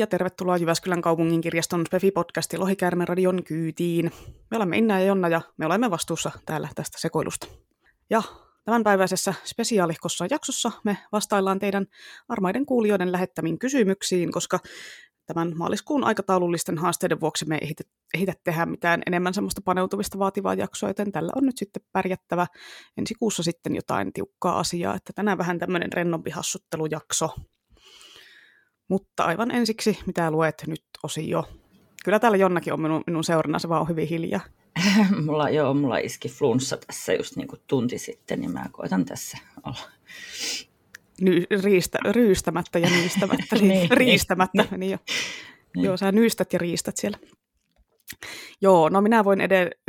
ja tervetuloa Jyväskylän kaupungin kirjaston Spefi-podcasti Lohikäärmen radion kyytiin. Me olemme Inna ja Jonna ja me olemme vastuussa täällä tästä sekoilusta. Ja tämänpäiväisessä spesiaalihkossa jaksossa me vastaillaan teidän armaiden kuulijoiden lähettämiin kysymyksiin, koska tämän maaliskuun aikataulullisten haasteiden vuoksi me ei ehditä, ehditä tehdä mitään enemmän semmoista paneutuvista vaativaa jaksoa, joten tällä on nyt sitten pärjättävä ensi kuussa sitten jotain tiukkaa asiaa, että tänään vähän tämmöinen rennompi hassuttelujakso. Mutta aivan ensiksi, mitä luet nyt osio? Kyllä täällä Jonnakin on minun, minun seurana, se vaan on hyvin hiljaa. mulla, joo, mulla iski flunssa tässä just niin kuin tunti sitten, niin mä koitan tässä olla. Ny, riistä, ryystämättä ja nyystämättä, niin, niin, riistämättä. Niin, niin jo. Niin. Joo, sä nyystät ja riistät siellä. Joo, no minä voin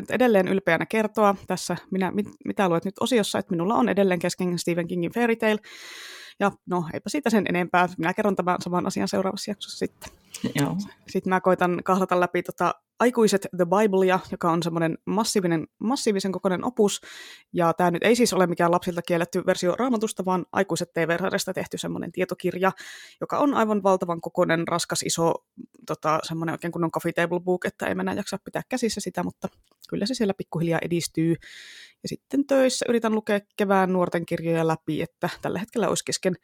edelleen ylpeänä kertoa tässä, minä, mit, mitä luet nyt osiossa, että minulla on edelleen kesken Stephen Kingin Fairy Tale, ja no, eipä siitä sen enempää. Minä kerron tämän saman asian seuraavassa jaksossa sitten. Joo. Sitten mä koitan kahlata läpi tota Aikuiset The Biblea, joka on semmoinen massiivinen, massiivisen kokoinen opus. Ja tämä nyt ei siis ole mikään lapsilta kielletty versio raamatusta, vaan Aikuiset TV-sarjasta tehty semmoinen tietokirja, joka on aivan valtavan kokoinen, raskas, iso, tota, semmoinen oikein kunnon coffee table book, että ei mennä jaksa pitää käsissä sitä, mutta kyllä se siellä pikkuhiljaa edistyy. Ja sitten töissä yritän lukea kevään nuorten kirjoja läpi, että tällä hetkellä olisi kesken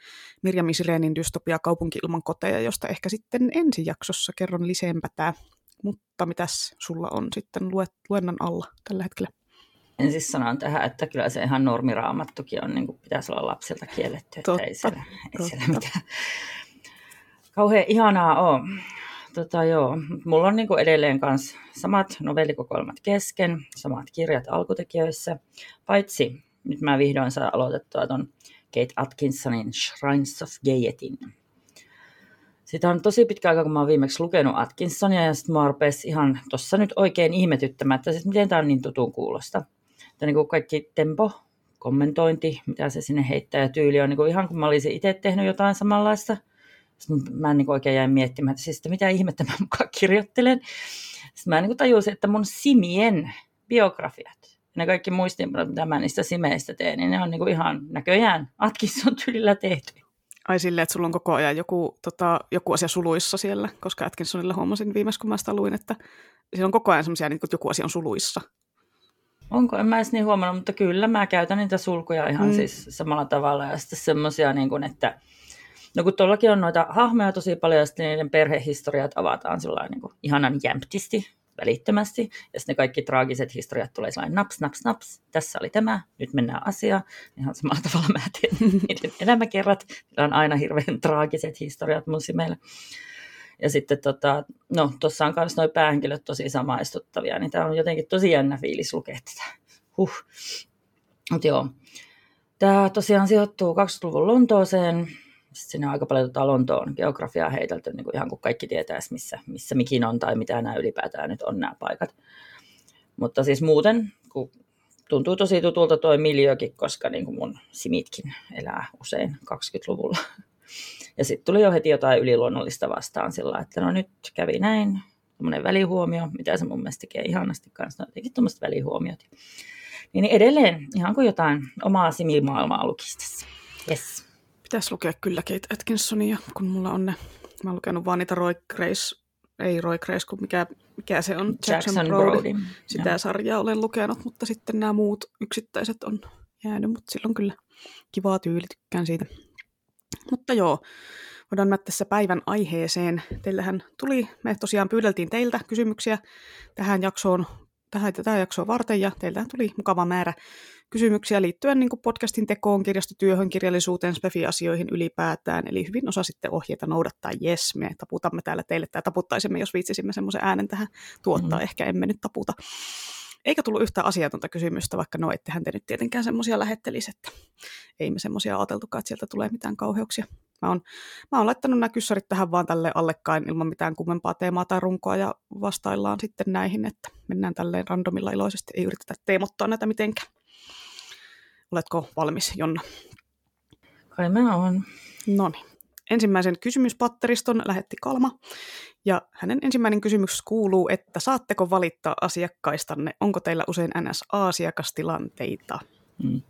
Mirjam Sireenin dystopia Kaupunki ilman koteja, josta ehkä sitten ensi jaksossa kerron lisempää. Mutta mitäs sulla on sitten luet, luennan alla tällä hetkellä? En siis sanon tähän, että kyllä se ihan normiraamattukin on, niin kuin pitäisi olla lapsilta kielletty, että totta, ei siellä, ei siellä mitään kauhean ihanaa ole. Tota, joo. Mulla on niin kuin edelleen kans samat novellikokoelmat kesken, samat kirjat alkutekijöissä, paitsi nyt mä vihdoin saan aloitettua ton Kate Atkinsonin Shrines of Gaietin. Sitä on tosi pitkä aika, kun mä oon viimeksi lukenut Atkinsonia, ja sitten mä ihan tuossa nyt oikein ihmetyttämättä, että miten tämä on niin tutun kuulosta. Että niin kuin kaikki tempo, kommentointi, mitä se sinne heittää ja tyyli on niin kuin ihan kuin mä olisin itse tehnyt jotain samanlaista – sitten mä niin oikein jäin miettimään, että siis, että mitä ihmettä mä mukaan kirjoittelen. Sitten mä niin tajusin, että mun simien biografiat, ne kaikki muistinpanot, mitä mä niistä simeistä teen, niin ne on niin ihan näköjään Atkinson tyylillä tehty. Ai silleen, että sulla on koko ajan joku, tota, joku asia suluissa siellä, koska Atkinsonilla huomasin viimeksi, kun mä sitä luin, että siellä on koko ajan semmoisia, niin joku asia on suluissa. Onko? En mä edes niin huomannut, mutta kyllä mä käytän niitä sulkuja ihan mm. siis samalla tavalla. Ja sitten semmoisia, niin kuin, että No kun tuollakin on noita hahmoja tosi paljon, ja sitten niiden perhehistoriat avataan niin kuin ihanan jämptisti, välittömästi, ja ne kaikki traagiset historiat tulee sellainen naps, naps, naps, tässä oli tämä, nyt mennään asiaan. Ihan samalla tavalla mä teen niiden elämäkerrat, niillä on aina hirveän traagiset historiat mun simeillä. Ja sitten tota, no tuossa on myös nuo päähenkilöt tosi samaistuttavia, niin tämä on jotenkin tosi jännä fiilis lukea tätä. Huh. Mutta joo, tämä tosiaan sijoittuu 20-luvun Lontooseen, sinne on aika paljon tuota Lontoon geografiaa heitelty, niin kuin ihan kuin kaikki tietäisi, missä, missä mikin on tai mitä nämä ylipäätään nyt on nämä paikat. Mutta siis muuten, kun tuntuu tosi tutulta tuo miljöökin, koska niin kuin mun simitkin elää usein 20-luvulla. Ja sitten tuli jo heti jotain yliluonnollista vastaan sillä että no nyt kävi näin, tämmöinen välihuomio, mitä se mun mielestä tekee ihanasti kanssa, no jotenkin tuommoiset välihuomiot. Niin edelleen ihan kuin jotain omaa simimaailmaa lukisi tässä. Yes. Pitäisi lukea kyllä Kate Atkinsonia, kun mulla on ne. Mä oon lukenut vaan niitä Roy Grace, ei Roy Grace, kun mikä, mikä se on, Jackson, Jackson Brody. Brody. Sitä ja. sarjaa olen lukenut, mutta sitten nämä muut yksittäiset on jäänyt, mutta silloin kyllä kivaa tyyli, tykkään siitä. Mutta joo, voidaan mennä tässä päivän aiheeseen. Teillähän tuli, me tosiaan pyydeltiin teiltä kysymyksiä tähän jaksoon, tähän, tähän jaksoon varten, ja teiltä tuli mukava määrä kysymyksiä liittyen niin podcastin tekoon, kirjastotyöhön, kirjallisuuteen, spefi-asioihin ylipäätään. Eli hyvin osasitte ohjeita noudattaa. Jes, me taputamme täällä teille tai taputtaisimme, jos viitsisimme semmoisen äänen tähän tuottaa. Mm-hmm. Ehkä emme nyt taputa. Eikä tullut yhtään asiatonta kysymystä, vaikka no ettehän te nyt tietenkään semmoisia lähettelisi, että ei me semmoisia ajateltukaan, että sieltä tulee mitään kauheuksia. Mä oon, mä oon laittanut nämä kyssarit tähän vaan tälle allekkain ilman mitään kummempaa teemaa tai runkoa ja vastaillaan sitten näihin, että mennään tälleen randomilla iloisesti, ei yritetä teemottaa näitä mitenkään. Oletko valmis, Jonna? Kai mä oon. No niin. Ensimmäisen kysymyspatteriston lähetti Kalma, ja hänen ensimmäinen kysymys kuuluu, että saatteko valittaa asiakkaistanne? Onko teillä usein NS-asiakastilanteita? Hmm.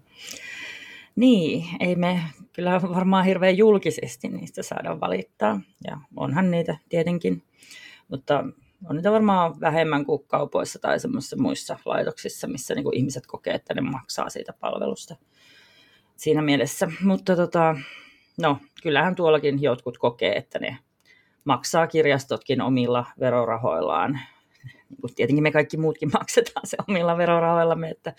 Niin, ei me kyllä varmaan hirveän julkisesti niistä saadaan valittaa. Ja onhan niitä tietenkin, mutta on niitä varmaan vähemmän kuin kaupoissa tai semmoisissa muissa laitoksissa, missä niin ihmiset kokee, että ne maksaa siitä palvelusta siinä mielessä. Mutta tota, no, kyllähän tuollakin jotkut kokee, että ne maksaa kirjastotkin omilla verorahoillaan. Niin kuin tietenkin me kaikki muutkin maksetaan se omilla verorahoillamme, että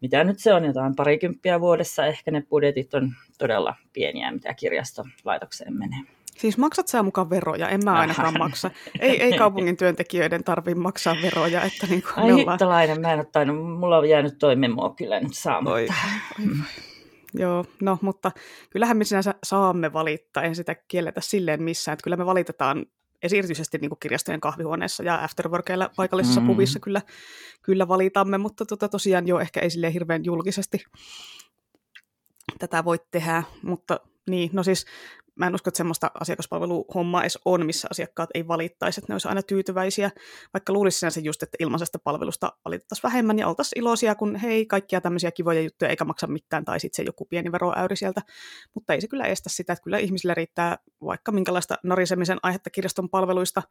mitä nyt se on, jotain parikymppiä vuodessa. Ehkä ne budjetit on todella pieniä, mitä kirjastolaitokseen menee. Siis maksat sä mukaan veroja? En mä ainakaan maksa. Ei, ei kaupungin työntekijöiden tarvitse maksaa veroja. Että niin kuin Ai ollaan... hittalainen, mä en ole tainnut, mulla on jäänyt toi memo kyllä nyt saamatta. Oi, oi, oi. Joo, no mutta kyllähän me sinänsä saamme valittaa, en sitä kielletä silleen missään, että kyllä me valitetaan erityisesti niin kuin kirjastojen kahvihuoneessa ja afterworkeilla paikallisessa mm. pubissa kyllä, kyllä valitamme, mutta tota, tosiaan jo ehkä ei silleen hirveän julkisesti tätä voi tehdä, mutta niin, no siis mä en usko, että semmoista asiakaspalveluhommaa edes on, missä asiakkaat ei valittaisi, että ne olisi aina tyytyväisiä, vaikka luulisi se just, että ilmaisesta palvelusta valitettaisiin vähemmän ja oltaisiin iloisia, kun hei, kaikkia tämmöisiä kivoja juttuja eikä maksa mitään, tai sitten se joku pieni veroäyri sieltä, mutta ei se kyllä estä sitä, että kyllä ihmisillä riittää vaikka minkälaista narisemisen aihetta kirjaston palveluista,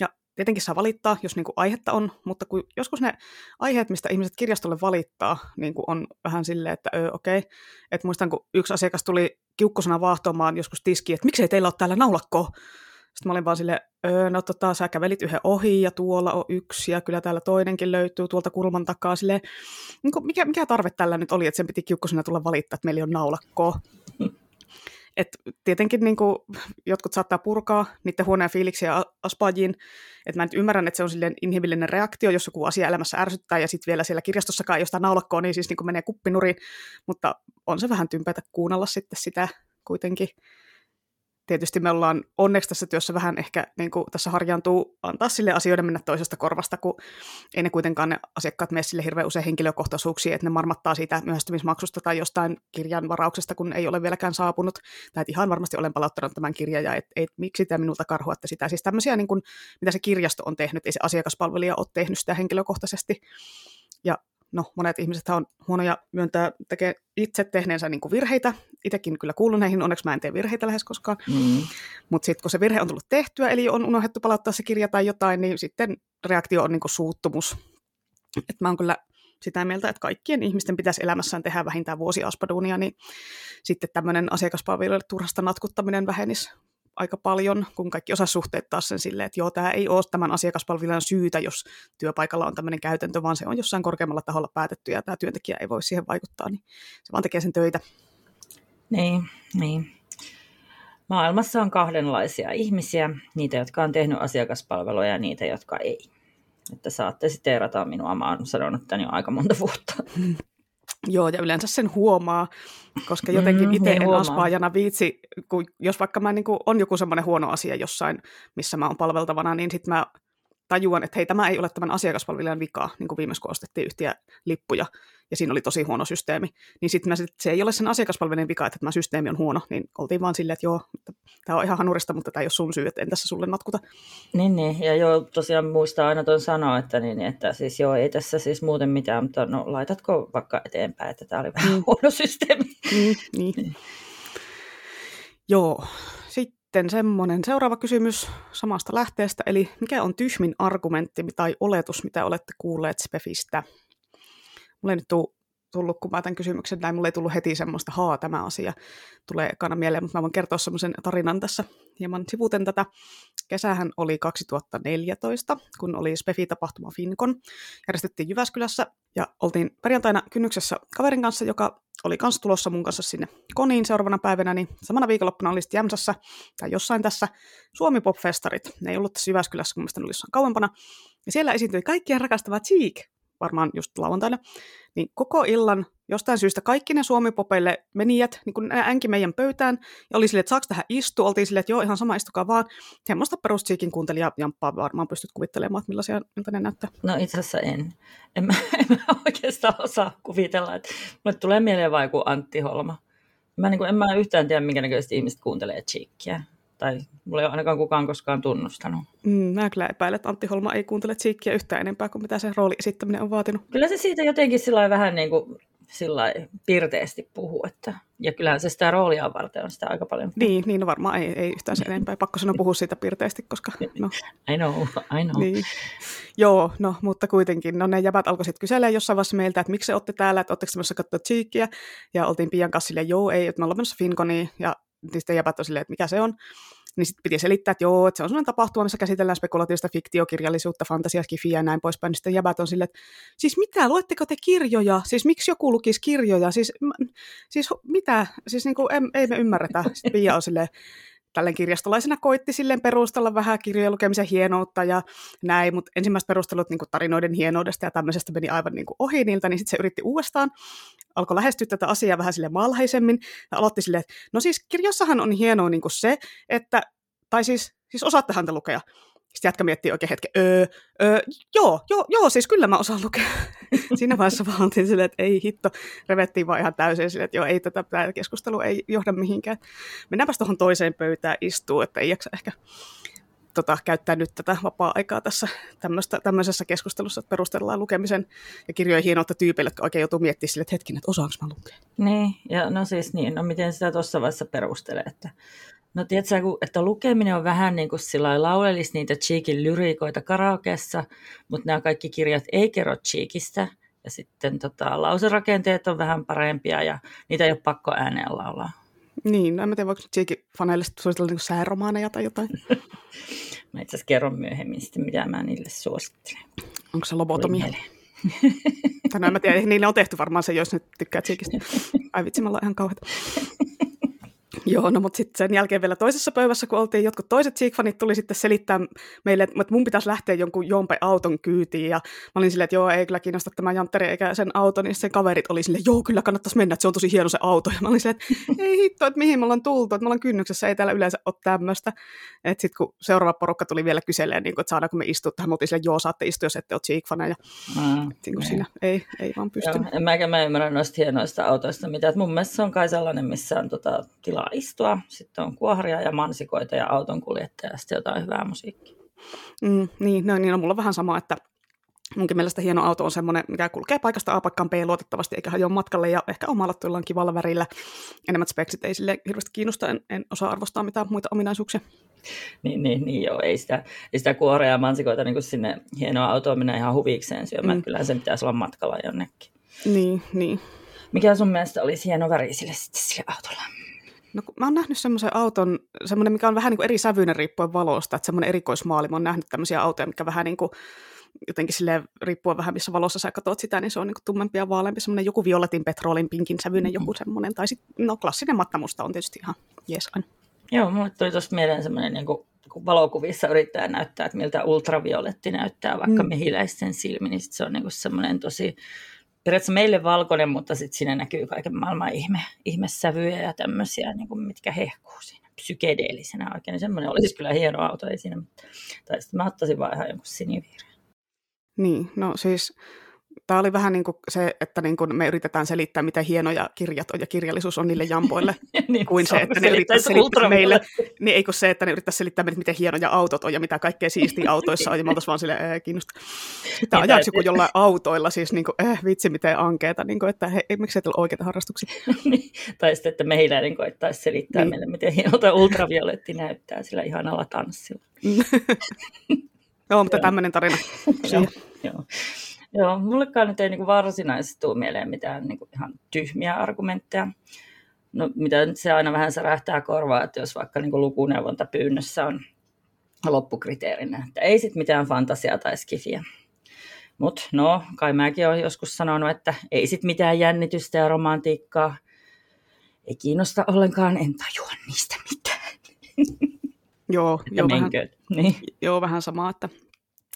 ja tietenkin saa valittaa, jos niin kuin aihetta on, mutta kun joskus ne aiheet, mistä ihmiset kirjastolle valittaa, niin kuin on vähän silleen, että okei. Okay. Et muistan, kun yksi asiakas tuli kiukkosena vaahtomaan joskus tiskiin, että miksei teillä ole täällä naulakkoa? Sitten mä olin vaan silleen, öö, no tota, sä kävelit yhden ohi ja tuolla on yksi ja kyllä täällä toinenkin löytyy tuolta kulman takaa. Silleen, niin kuin, mikä, mikä tarve tällä nyt oli, että sen piti kiukkosena tulla valittaa, että meillä on naulakkoa? Et tietenkin niin kuin, jotkut saattaa purkaa niiden huoneen fiiliksiä aspajiin. Et mä nyt ymmärrän, että se on silleen inhimillinen reaktio, jos joku asia elämässä ärsyttää, ja sitten vielä siellä kirjastossakaan ei jostain naulakkoa, niin siis niin kuin menee kuppinuriin. Mutta on se vähän tympäitä kuunnella sitten sitä kuitenkin tietysti me ollaan onneksi tässä työssä vähän ehkä niin kuin tässä harjaantuu antaa sille asioiden mennä toisesta korvasta, kun ei ne kuitenkaan ne asiakkaat mene sille hirveän usein henkilökohtaisuuksia, että ne marmattaa siitä myöhästymismaksusta tai jostain kirjan varauksesta, kun ei ole vieläkään saapunut. Tai että ihan varmasti olen palauttanut tämän kirjan ja et, et, miksi te minulta karhuatte sitä. Siis tämmöisiä, niin kuin, mitä se kirjasto on tehnyt, ei se asiakaspalvelija ole tehnyt sitä henkilökohtaisesti. Ja no, monet ihmiset on huonoja myöntää tekee itse tehneensä niin kuin virheitä. Itsekin kyllä kuulun näihin, onneksi mä en tee virheitä lähes koskaan. Mm. Mutta sitten kun se virhe on tullut tehtyä, eli on unohdettu palauttaa se kirja tai jotain, niin sitten reaktio on niin kuin suuttumus. Et mä oon kyllä sitä mieltä, että kaikkien ihmisten pitäisi elämässään tehdä vähintään vuosi aspaduunia, niin sitten tämmöinen asiakaspalveluille turhasta natkuttaminen vähenisi aika paljon, kun kaikki osaa suhteuttaa sen silleen, että joo, tämä ei ole tämän asiakaspalvelijan syytä, jos työpaikalla on tämmöinen käytäntö, vaan se on jossain korkeammalla taholla päätetty ja tämä työntekijä ei voi siihen vaikuttaa, niin se vaan tekee sen töitä. Niin, niin. Maailmassa on kahdenlaisia ihmisiä, niitä, jotka on tehnyt asiakaspalveluja ja niitä, jotka ei. Että saatte siteerata minua, mä oon sanonut tämän jo aika monta vuotta. Joo, ja yleensä sen huomaa, koska jotenkin mm, itse niin en huomaa. aspaajana viitsi, kun jos vaikka mä niin kuin, on joku semmoinen huono asia jossain, missä mä oon palveltavana, niin sitten mä tajuan, että hei, tämä ei ole tämän asiakaspalvelijan vika, niin kuin viimeksi kun ostettiin yhtiä lippuja, ja siinä oli tosi huono systeemi. Niin sitten se ei ole sen asiakaspalvelijan vika, että tämä systeemi on huono, niin oltiin vaan silleen, että joo, tämä on ihan hanurista, mutta tämä ei ole sun syy, että en tässä sulle natkuta. Niin, niin. ja joo, tosiaan muistaa aina tuon sanoa, että, niin, että siis joo, ei tässä siis muuten mitään, mutta no laitatko vaikka eteenpäin, että tämä oli vähän mm. huono systeemi. Mm, niin. niin. Joo, sitten semmoinen seuraava kysymys samasta lähteestä, eli mikä on tyhmin argumentti tai oletus, mitä olette kuulleet Spefistä? Mulla ei nyt tuu, tullut, kun mä tämän kysymyksen näin, mulla ei tullut heti semmoista, haa, tämä asia tulee ekana mieleen, mutta mä voin kertoa semmoisen tarinan tässä hieman sivuten tätä. Kesähän oli 2014, kun oli Spefi-tapahtuma Finkon. Järjestettiin Jyväskylässä ja oltiin perjantaina kynnyksessä kaverin kanssa, joka oli kanssa tulossa mun kanssa sinne koniin seuraavana päivänä, niin samana viikonloppuna oli sitten Jämsässä tai jossain tässä Suomi Pop-festarit. Ne ei ollut tässä Jyväskylässä, kun mielestäni oli jossain kauempana. Ja siellä esiintyi kaikkien rakastava Cheek, varmaan just lauantaina, niin koko illan jostain syystä kaikki ne Suomi-popeille menijät niin kun änki meidän pöytään, ja oli silleen, että saako tähän istua, oltiin silleen, että joo, ihan sama, istukaa vaan. Semmoista perustiikin kuuntelija Jamppaa varmaan pystyt kuvittelemaan, että millaisia miltä ne näyttää. No itse asiassa en. En mä, en mä oikeastaan osaa kuvitella, että mulle tulee mieleen vaan joku Antti Holma. Mä niin en mä yhtään tiedä, minkä näköisesti ihmiset kuuntelee Cheekkiä tai mulla ei ole ainakaan kukaan koskaan tunnustanut. Mm, mä kyllä epäilen, että Antti Holma ei kuuntele Tsiikkiä yhtään enempää kuin mitä se rooli esittäminen on vaatinut. Kyllä se siitä jotenkin sillä vähän niin kuin sillä pirteesti puhu. Että, ja kyllähän se sitä roolia varten on sitä aika paljon. Niin, niin no varmaan ei, ei yhtään sen enempää. Pakko sanoa puhua siitä pirteesti, koska... No. I know, I know. Niin. Joo, no, mutta kuitenkin. No ne jäbät alkoi sitten kyselemään jossain vaiheessa meiltä, että miksi olette täällä, että oletteko tämmöisessä katsoa Cheekia. Ja oltiin Pian kanssa silleen, joo, ei, että me ollaan menossa Finkoniin. Ja sitten jäbät on silleen, että mikä se on niin sitten piti selittää, että joo, että se on sellainen tapahtuma, missä käsitellään spekulatiivista fiktiokirjallisuutta, fantasia, skifiä ja näin poispäin. Niin sitten jäbät on silleen, että siis mitä, luetteko te kirjoja? Siis miksi joku lukisi kirjoja? Siis, siis mitä? Siis niin kuin, ei me ymmärretä. Sitten Pia on silleen, tälleen kirjastolaisena koitti silleen perustella vähän kirjojen lukemisen hienoutta ja näin, mutta ensimmäiset perustelut niin tarinoiden hienoudesta ja tämmöisestä meni aivan niin ohi niiltä, niin sitten se yritti uudestaan, alkoi lähestyä tätä asiaa vähän sille malhaisemmin ja aloitti silleen, että no siis kirjassahan on hienoa niin se, että, tai siis, siis osaattehan te lukea, sitten jätkä miettii oikein hetken, öö, öö, joo, joo, joo, siis kyllä mä osaan lukea. Siinä vaiheessa vaan oltiin silleen, että ei hitto, revettiin vaan ihan täysin silleen, että joo, ei tätä tämä keskustelu ei johda mihinkään. Mennäänpäs tuohon toiseen pöytään istuu, että ei jaksa ehkä tota, käyttää nyt tätä vapaa-aikaa tässä tämmöisessä keskustelussa, että perustellaan lukemisen ja kirjojen hienoutta tyypeille, jotka oikein joutuu miettimään sille, että hetkinen, että osaanko mä lukea. Niin, ja no siis niin, no miten sitä tuossa vaiheessa perustelee, että No tiedätkö, että lukeminen on vähän niin kuin sillä laulelisi niitä Cheekin lyriikoita karaokeessa, mutta nämä kaikki kirjat ei kerro Cheekistä. Ja sitten tota, lauserakenteet on vähän parempia ja niitä ei ole pakko ääneen laulaa. Niin, no en mä tiedä, voiko Cheekin faneille suositella niin sääromaaneja tai jotain. mä itse asiassa kerron myöhemmin sitten, mitä mä niille suosittelen. Onko se lobotomia? tai no en mä tiedä, niille on tehty varmaan se, jos ne tykkää Cheekistä. Ai vitsi, mä ihan kauheita. Joo, no mutta sitten sen jälkeen vielä toisessa pöydässä, kun oltiin, jotkut toiset Cheek-fanit tuli sitten selittää meille, että mun pitäisi lähteä jonkun jompe auton kyytiin, ja mä olin silleen, että joo, ei kyllä kiinnosta tämä jantteri eikä sen auto, niin sen kaverit oli silleen, joo, kyllä kannattaisi mennä, että se on tosi hieno se auto, ja mä olin silleen, että ei hitto, että mihin me ollaan tultu, että me ollaan kynnyksessä, ei täällä yleensä ole tämmöistä, että sitten kun seuraava porukka tuli vielä kyselemään, niin kuin, että saadaanko me istua tähän, oltiin silleen, joo, saatte istua, jos ette ole Cheek-faneja, mm, niin. kuin siinä ei, ei vaan pysty. en mäkään mä ymmärrä noista hienoista autoista, mitä, mun mielestä se on kai sellainen, missä on tota, tilaa istua, sitten on kuohria ja mansikoita ja autonkuljettaja ja sitten jotain hyvää musiikkia. Mm, niin, no, niin, no, mulla on vähän sama, että munkin mielestä hieno auto on semmoinen, mikä kulkee paikasta A paikkaan B luotettavasti, eikä hajoa matkalle, ja ehkä omalla tullaan kivalla värillä. Enemmät speksit ei sille hirveästi kiinnosta, en, en osaa arvostaa mitään muita ominaisuuksia. Niin, niin, niin joo, ei sitä, ei sitä kuorea ja mansikoita niin sinne hienoa autoa mennä ihan huvikseen syömään, mm. kyllä sen pitäisi olla matkalla jonnekin. Niin, niin. Mikä sun mielestä olisi hieno väri sille, sille autolla? No, mä oon nähnyt semmoisen auton, semmoinen, mikä on vähän niin kuin eri sävyinen riippuen valosta, että semmoinen erikoismaali. Mä oon nähnyt tämmöisiä autoja, mikä vähän niin kuin jotenkin sille riippuen vähän missä valossa sä katsot sitä, niin se on niin kuin tummempi ja vaaleampi, semmoinen joku violetin, petrolin, pinkin sävyinen joku semmoinen. Tai sitten, no klassinen mattamusta on tietysti ihan jees aina. Joo, mulle tuli tuosta mieleen semmoinen niin kuin kun valokuvissa yrittää näyttää, että miltä ultravioletti näyttää vaikka mm. mehiläisten silmi, niin sit se on niin semmoinen tosi periaatteessa meille valkoinen, mutta sitten siinä näkyy kaiken maailman ihme, ihmesävyjä ja tämmöisiä, niin kuin mitkä hehkuu siinä psykedeellisenä oikein. Niin semmoinen olisi kyllä hieno auto, ei siinä, tai sitten mä ottaisin vaan ihan jonkun sinivihreän. Niin, no siis tämä oli vähän niin kuin se, että niin kuin me yritetään selittää, miten hienoja kirjat on ja kirjallisuus on niille jampoille, niin, kuin se, että ne yrittäisi selittää meille, niin ei kuin se, että ne yrittäisi selittää meille, miten hienoja autot on ja mitä kaikkea siistiä autoissa on, ja me oltaisiin vaan silleen, äh, kiinnosta. Mitä niin, ajaksi joku jollain autoilla, siis niin kuin, äh, vitsi miten ankeeta, niin kuin, että he, ei, miksi ei ole oikeita harrastuksia. niin, tai sitten, että mehiläinen koettaisi selittää niin. meille, miten hienolta ultravioletti näyttää sillä ihanalla tanssilla. Joo, mutta tämmöinen tarina. joo, joo. Mullekaan nyt ei niin kuin varsinaisesti tule mieleen mitään niin kuin ihan tyhmiä argumentteja. No, mitä nyt se aina vähän särähtää korvaa, että jos vaikka niin lukuneuvonta pyynnössä on loppukriteerinä, että ei sitten mitään fantasiaa tai skifiä. Mutta no, kai mäkin olen joskus sanonut, että ei sitten mitään jännitystä ja romantiikkaa. Ei kiinnosta ollenkaan, en tajua niistä mitään. Joo, joo, vähän, niin. joo, vähän sama, että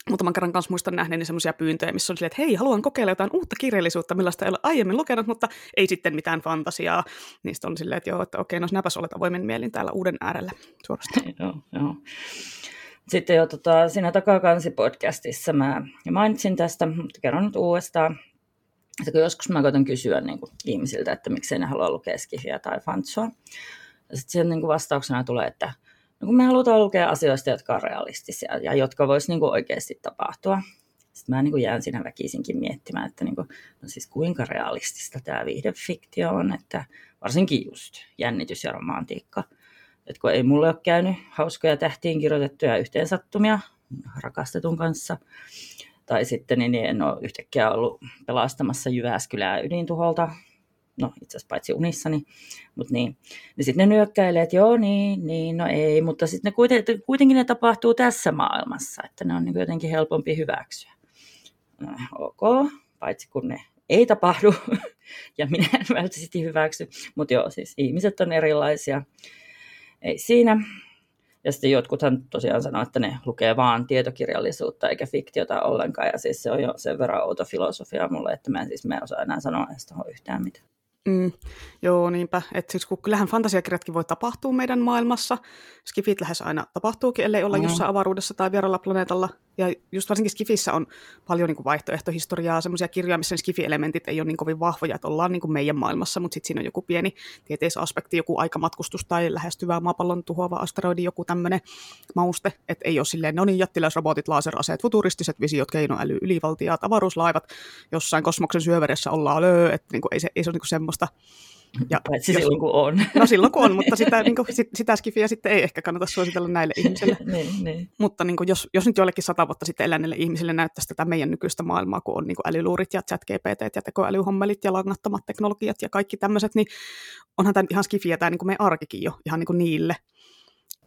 muutaman kerran kanssa muistan nähneeni semmoisia pyyntöjä, missä on silleen, että hei, haluan kokeilla jotain uutta kirjallisuutta, millaista ei ole aiemmin lukenut, mutta ei sitten mitään fantasiaa. Niistä on silleen, että joo, että okei, no sinäpäs olet avoimen mielin täällä uuden äärellä suorastaan. joo, joo. Sitten jo tota, siinä takakansi-podcastissa mä mainitsin tästä, mutta kerron nyt uudestaan. Että joskus mä koitan kysyä niin kuin, ihmisiltä, että miksei ne halua lukea skifiä tai fantsoa. Sitten siihen niin vastauksena tulee, että No kun me halutaan lukea asioista, jotka on realistisia ja jotka voisi niin oikeasti tapahtua. Sitten mä niin kuin jään siinä väkisinkin miettimään, että niin kuin, no siis kuinka realistista tämä viihdefiktio on, että varsinkin just jännitys ja romantiikka. Että kun ei mulle ole käynyt hauskoja tähtiin kirjoitettuja yhteensattumia rakastetun kanssa, tai sitten niin en ole yhtäkkiä ollut pelastamassa Jyväskylää ydintuholta, no itse asiassa paitsi unissani, mutta niin. niin sitten ne nyökkäilee, että joo, niin, niin, no ei, mutta sitten ne kuitenkin, kuitenkin ne tapahtuu tässä maailmassa, että ne on niin jotenkin helpompi hyväksyä. No, ok, paitsi kun ne ei tapahdu, ja minä en välttämättä hyväksy, mutta joo, siis ihmiset on erilaisia, ei siinä. Ja sitten jotkuthan tosiaan sanoo, että ne lukee vaan tietokirjallisuutta eikä fiktiota ollenkaan. Ja siis se on jo sen verran outo filosofia mulle, että mä en siis mä en osaa enää sanoa edes yhtään mitään. Mm, joo, niinpä. Et siis kun kyllähän fantasiakirjatkin voi tapahtua meidän maailmassa. Skifit lähes aina tapahtuukin, ellei olla mm. jossain avaruudessa tai vieralla planeetalla. Ja just varsinkin Skifissä on paljon niin kuin vaihtoehtohistoriaa, semmoisia kirjoja, missä Skifi-elementit ei ole niin kovin vahvoja, että ollaan niin kuin meidän maailmassa, mutta sitten siinä on joku pieni tieteisaspekti, joku aikamatkustus tai lähestyvä maapallon tuhoava asteroidi, joku tämmöinen mauste, että ei ole silleen, no niin, jättiläisrobotit, laseraseet, futuristiset visiot, keinoäly, ylivaltiaat, avaruuslaivat, jossain kosmoksen syöveressä ollaan löö, että niin kuin ei, se, ei se ole niin kuin semmoista ja Paitsi jos, silloin kun on. No silloin kun on, mutta sitä, niin kuin, sit, sitä skifiä sitten ei ehkä kannata suositella näille ihmisille. niin, niin. Mutta niin kuin, jos, jos nyt joillekin sata vuotta sitten eläneille ihmisille näyttäisi tätä meidän nykyistä maailmaa, kun on niin kuin älyluurit ja chat GPT ja tekoälyhommelit ja langattomat teknologiat ja kaikki tämmöiset, niin onhan tämä ihan skifiä tämä niin kuin meidän arkikin jo ihan niin kuin niille.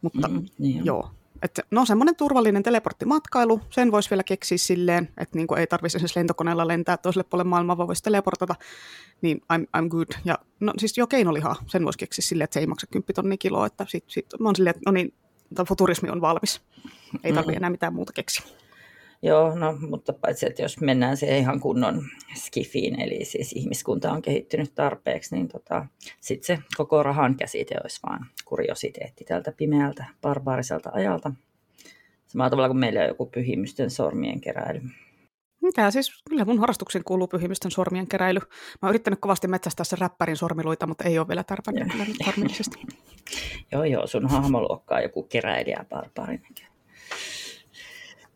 Mutta mm, niin joo, että, no semmoinen turvallinen teleporttimatkailu, sen voisi vielä keksiä silleen, että niin kuin ei tarvitsisi esimerkiksi lentokoneella lentää toiselle puolelle maailmaa, vaan voisi teleportata, niin I'm, I'm good. Ja no siis jo keinolihaa, sen voisi keksiä silleen, että se ei maksa 10 tonnia kiloa, että sit, sit, mä oon silleen, että no niin, futurismi on valmis. Ei tarvitse mm. enää mitään muuta keksiä. Joo, no, mutta paitsi, että jos mennään siihen ihan kunnon skifiin, eli siis ihmiskunta on kehittynyt tarpeeksi, niin tota, sitten se koko rahan käsite olisi vaan kuriositeetti tältä pimeältä, barbaariselta ajalta. Samalla tavalla kuin meillä on joku pyhimysten sormien keräily. Mitä siis, kyllä mun harrastuksiin kuuluu pyhimysten sormien keräily. Mä oon yrittänyt kovasti metsästää sen räppärin sormiluita, mutta ei ole vielä tärpännyt kyllä nyt harmillisesti. joo, joo, sun hahmoluokkaa joku keräilijä barbaarinen.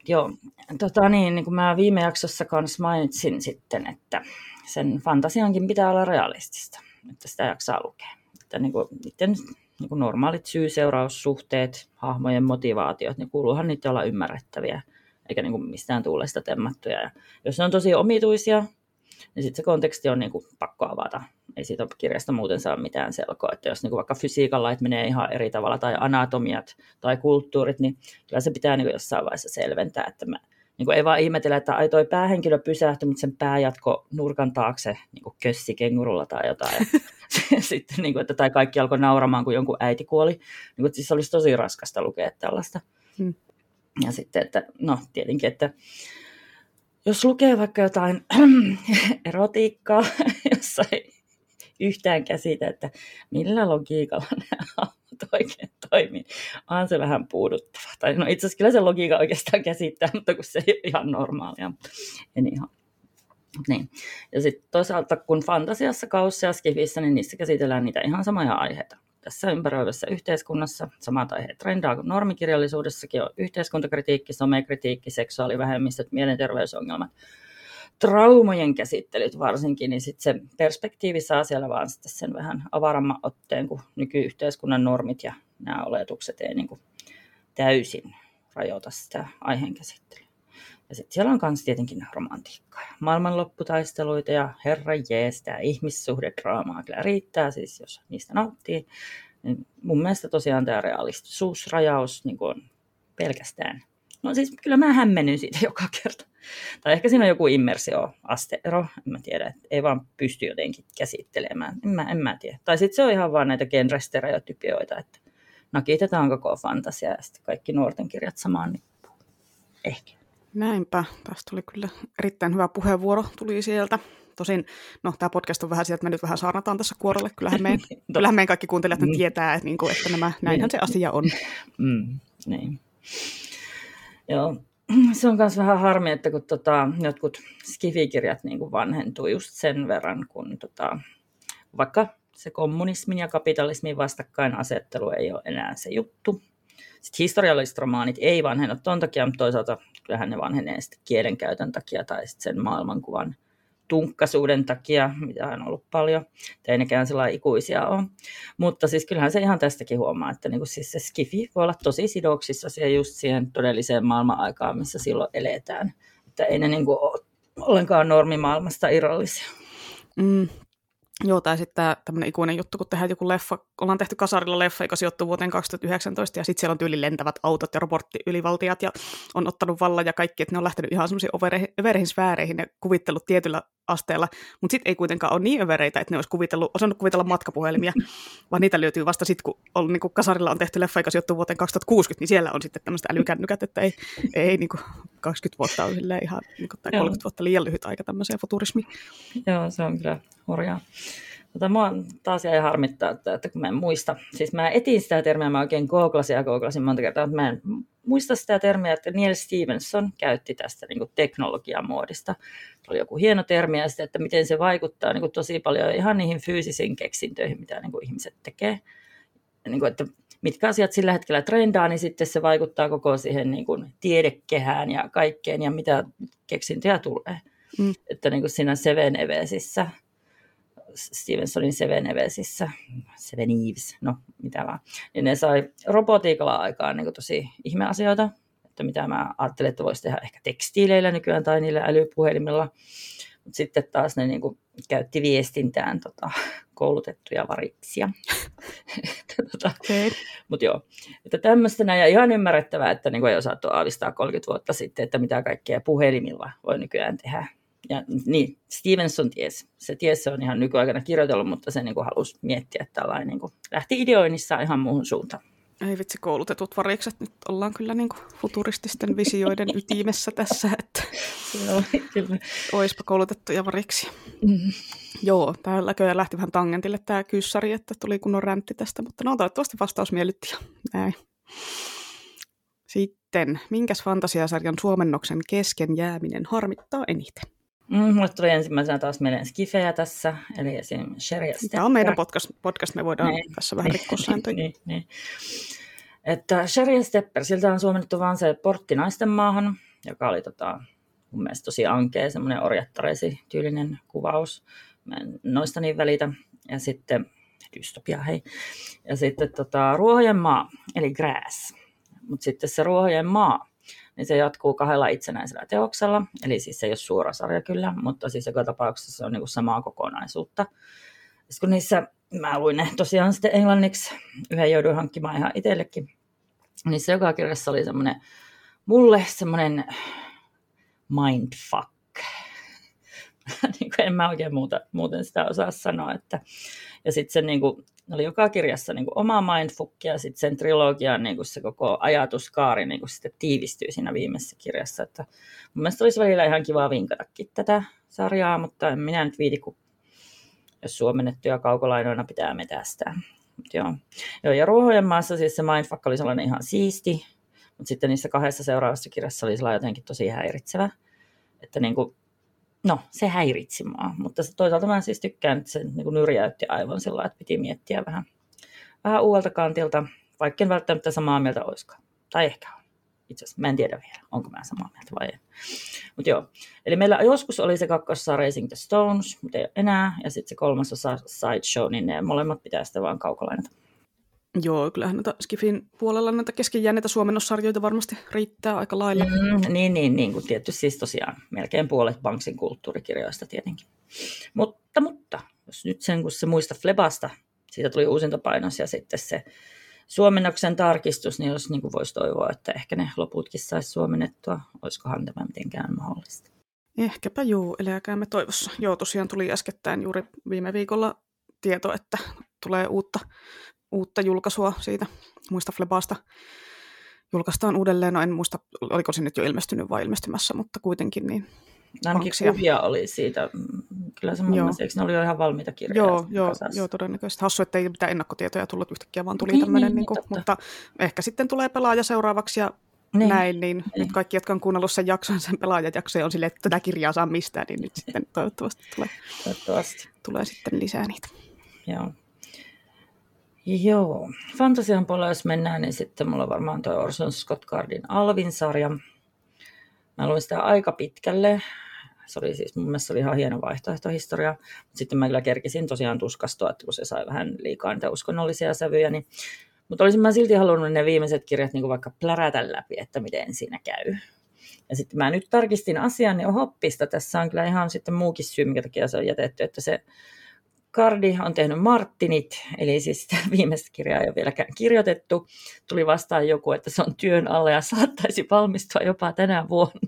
Joo, tota niin, niin kuin mä viime jaksossa kanssa mainitsin sitten, että sen fantasiankin pitää olla realistista, että sitä jaksaa lukea. Että niin kuin, miten niin kuin normaalit syy-seuraussuhteet, hahmojen motivaatiot, niin kuuluuhan niitä olla ymmärrettäviä, eikä niin kuin mistään tuulesta temmattuja. Ja jos ne on tosi omituisia, niin sitten se konteksti on niin kuin pakko avata. Ei siitä kirjasta muuten saa mitään selkoa. Että jos niin kuin vaikka fysiikan lait menee ihan eri tavalla, tai anatomiat tai kulttuurit, niin kyllä se pitää niin kuin jossain vaiheessa selventää, että mä, niin kuin ei vaan ihmetellä, että ai toi päähenkilö pysähtyi, mutta sen pää jatko nurkan taakse niin kuin kössi kengurulla tai jotain. Ja sitten, niin kuin, että, tai kaikki alkoi nauramaan, kun jonkun äiti kuoli. Niin kuin, siis olisi tosi raskasta lukea tällaista. Hmm. Ja sitten, että no tietenkin, että jos lukee vaikka jotain erotiikkaa, jossa ei yhtään käsitä, että millä logiikalla nämä oikein toimii, on se vähän puuduttava. Tai no itse asiassa kyllä se logiikka oikeastaan käsittää, mutta kun se ei ole ihan normaalia. En ihan. Niin. Ja sitten toisaalta kun fantasiassa, kaussa ja skifissä, niin niissä käsitellään niitä ihan samoja aiheita tässä ympäröivässä yhteiskunnassa. Samat aiheet trendaa kuin normikirjallisuudessakin on yhteiskuntakritiikki, somekritiikki, seksuaalivähemmistöt, mielenterveysongelmat, traumojen käsittelyt varsinkin, niin sitten se perspektiivi saa siellä vaan sitten sen vähän avaramman otteen, kun nykyyhteiskunnan normit ja nämä oletukset ei niin kuin täysin rajoita sitä aiheen käsittelyä. Ja sitten siellä on myös tietenkin romantiikkaa ja maailmanlopputaisteluita ja herra jees, tämä ihmissuhdedraamaa kyllä riittää, siis jos niistä nauttii. Niin mun mielestä tosiaan tämä realistisuusrajaus niin on pelkästään. No siis kyllä mä hämmennyn siitä joka kerta. Tai ehkä siinä on joku immersio-asteero, en mä tiedä, että ei vaan pysty jotenkin käsittelemään, en mä, en mä tiedä. Tai sitten se on ihan vaan näitä genrestereotypioita, että nakitetaan koko fantasia ja sitten kaikki nuorten kirjat samaan nippuun. Ehkä. Näinpä. Tästä tuli kyllä erittäin hyvä puheenvuoro tuli sieltä. Tosin, no tämä podcast on vähän sieltä, että me nyt vähän saarnataan tässä kuorolle. Kyllähän meidän, kyllähän meidän kaikki kuuntelijat mm. tietää, että, niin kuin, että nämä, näinhän se asia on. Mm, niin. Joo, se on myös vähän harmi, että kun tota, jotkut skifikirjat niin kuin vanhentuu just sen verran, kun tota, vaikka se kommunismin ja kapitalismin vastakkainasettelu ei ole enää se juttu, Sitten historialliset romaanit ei vanhena ton takia, mutta toisaalta kyllähän ne vanhenee sitten kielenkäytön takia tai sitten sen maailmankuvan tunkkasuuden takia, mitä on ollut paljon. Ei nekään sellainen ikuisia ole. Mutta siis kyllähän se ihan tästäkin huomaa, että niin siis se skifi voi olla tosi sidoksissa siihen just siihen todelliseen maailman-aikaan, missä silloin eletään. Että ei ne niin kuin ole ollenkaan normimaailmasta irrallisia. Mm, Joo, tai sitten tämmöinen ikuinen juttu, kun tehdään joku leffa, ollaan tehty kasarilla leffa, joka sijoittuu vuoteen 2019, ja sitten siellä on tyyli lentävät autot ja robottiylivaltiat, ja on ottanut vallan ja kaikki, että ne on lähtenyt ihan semmoisiin övereihin sfääreihin ja kuvitellut tietyllä asteella, mutta sitten ei kuitenkaan ole niin övereitä, että ne olisi kuvitellut, osannut kuvitella matkapuhelimia, vaan niitä löytyy vasta sitten, kun on, niin kuin kasarilla on tehty leffa, joka sijoittuu vuoteen 2060, niin siellä on sitten tämmöistä älykännykät, että ei, ei niin kuin 20 vuotta on ihan, niin kuin, tai 30 vuotta liian lyhyt aika tämmöiseen futurismiin. Joo, se on kyllä hurjaa. Mutta mua taas jäi harmittaa, että, että kun mä en muista, siis mä etin sitä termiä, mä oikein googlasin ja googlasin monta kertaa, mutta mä en muista sitä termiä, että Neil Stevenson käytti tästä niin kuin teknologiamuodista. Se oli joku hieno termi ja sitten, että miten se vaikuttaa niin kuin tosi paljon ihan niihin fyysisiin keksintöihin, mitä niin kuin ihmiset tekee. Ja niin kuin, että mitkä asiat sillä hetkellä trendaa, niin sitten se vaikuttaa koko siihen niin kuin tiedekehään ja kaikkeen ja mitä keksintöjä tulee. Mm. Että niin kuin siinä Seven Evesissä Stevensonin Seven Evesissä, Seven Eves, no mitä vaan, niin ne sai robotiikalla aikaan niin tosi ihmeasioita, että mitä mä ajattelin, että voisi tehdä ehkä tekstiileillä nykyään tai niillä älypuhelimilla. Mutta sitten taas ne niin kuin, käytti viestintään tota, koulutettuja variksia. tota, okay. Mutta joo, että tämmöistä näin, ja ihan ymmärrettävää, että niin kuin ei osattu aavistaa 30 vuotta sitten, että mitä kaikkea puhelimilla voi nykyään tehdä ja niin, Stevenson ties. Se ties se on ihan nykyaikana kirjoitellut, mutta se niin kuin halusi miettiä tällainen, niin kuin, lähti ideoinnissa ihan muuhun suuntaan. Ei vitsi, koulutetut varikset, nyt ollaan kyllä niin kuin futurististen visioiden ytimessä tässä, että Joo, kyllä. oispa koulutettuja variksia. Mm. Joo, täällä lähti vähän tangentille tämä kyssäri, että tuli kunnon räntti tästä, mutta no toivottavasti vastaus miellytti ja näin. Sitten, minkäs fantasiasarjan suomennoksen kesken jääminen harmittaa eniten? Mm, mulle tuli ensimmäisenä taas meidän skifejä tässä, eli esim. Sherry Tämä on meidän podcast, podcast me voidaan niin, tässä vähän rikkoa sääntöjä. niin, niin. Että Sherry Stepper, siltä on suomennettu vaan se portti naisten maahan, joka oli tota, mun mielestä tosi ankea, semmoinen orjattareisi tyylinen kuvaus. Mä en noista niin välitä. Ja sitten, dystopia hei. Ja sitten tota, Ruohojen maa, eli Grass. Mutta sitten se Ruohojen maa, niin se jatkuu kahdella itsenäisellä teoksella. Eli siis se ei ole suora sarja kyllä, mutta siis joka tapauksessa se on niin kuin samaa kokonaisuutta. Sitten kun niissä, mä luin ne tosiaan sitten englanniksi, yhden jouduin hankkimaan ihan itsellekin, niin se joka kirjassa oli semmoinen, mulle semmoinen mindfuck. niin kuin en mä oikein muuta, muuten sitä osaa sanoa. Että, ja sitten se niin kuin, oli joka kirjassa niin kuin oma mindfuck ja sitten sen trilogian niin kuin se koko ajatuskaari niin kuin sitten tiivistyy siinä viimeisessä kirjassa. Että mun mielestä olisi välillä ihan kiva vinkatakin tätä sarjaa, mutta en minä nyt viiti, kun jos suomennettuja kaukolainoina pitää metästää. Mut joo. joo. ja Ruohojen maassa siis se mindfuck oli sellainen ihan siisti, mutta sitten niissä kahdessa seuraavassa kirjassa oli sellainen jotenkin tosi häiritsevä. Että niin kuin, no, se häiritsi mua, mutta toisaalta mä siis tykkään, että se niin nyrjäytti aivan sillä että piti miettiä vähän, vähän uudelta kantilta, vaikka en välttämättä samaa mieltä olisikaan. Tai ehkä on. Itse asiassa mä en tiedä vielä, onko mä samaa mieltä vai ei. Mutta joo, eli meillä joskus oli se kakkossa Racing the Stones, mutta ei enää, ja sitten se kolmas osa Sideshow, niin ne molemmat pitää sitä vaan kaukolainata. Joo, kyllähän näitä Skifin puolella näitä keskenjänneitä suomennossarjoita varmasti riittää aika lailla. Mm, niin, niin, niin kuin tietysti siis tosiaan melkein puolet Banksin kulttuurikirjoista tietenkin. Mutta, mutta, jos nyt sen kun se muista Flebasta, siitä tuli uusintapainos ja sitten se suomennoksen tarkistus, niin jos niin kuin voisi toivoa, että ehkä ne loputkin saisi suomennettua, olisikohan tämä mitenkään mahdollista. Ehkäpä juu, eläkäämme toivossa. Joo, tosiaan tuli äskettäin juuri viime viikolla tieto, että tulee uutta uutta julkaisua siitä muista Flebasta julkaistaan uudelleen. No en muista, oliko se nyt jo ilmestynyt vai ilmestymässä, mutta kuitenkin niin Ainakin kuvia oli siitä. Kyllä se mun mielestä, ne oli jo ihan valmiita kirjoja? Joo, joo, joo, todennäköisesti. Hassu, että ei mitään ennakkotietoja tullut yhtäkkiä, vaan tuli niin, tämmöinen, niin, niin kuin, mutta ehkä sitten tulee pelaaja seuraavaksi ja niin. näin, niin, niin nyt kaikki, jotka on kuunnellut sen jakson, sen pelaajajakson, on silleen, että tätä kirjaa saa mistään, niin nyt sitten toivottavasti tulee, toivottavasti. tulee sitten lisää niitä. Joo. Joo, fantasian puolella jos mennään, niin sitten mulla on varmaan tuo Orson Scott Cardin Alvin-sarja. Mä luin sitä aika pitkälle. Se oli siis, mun mielestä oli ihan hieno vaihtoehtohistoria. Sitten mä kyllä kerkisin tosiaan tuskastua, että kun se sai vähän liikaa niitä uskonnollisia sävyjä, niin mutta olisin mä silti halunnut ne viimeiset kirjat niin vaikka plärätä läpi, että miten siinä käy. Ja sitten mä nyt tarkistin asian, niin hoppista. Tässä on kyllä ihan sitten muukin syy, minkä takia se on jätetty, että se Kardi on tehnyt Martinit, eli siis sitä viimeistä kirjaa ei ole vieläkään kirjoitettu. Tuli vastaan joku, että se on työn alla ja saattaisi valmistua jopa tänä vuonna.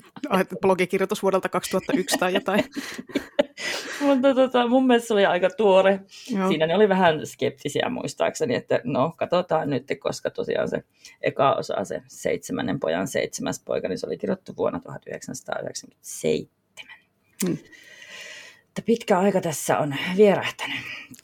Blogikirjoitus vuodelta 2001 tai jotain. Mutta tota, mun mielestä se oli aika tuore. Joo. Siinä ne oli vähän skeptisiä muistaakseni, että no katsotaan nyt, koska tosiaan se eka osa, se seitsemännen pojan seitsemäs poika, niin se oli kirjoittu vuonna 1997. Hmm että pitkä aika tässä on vierähtänyt.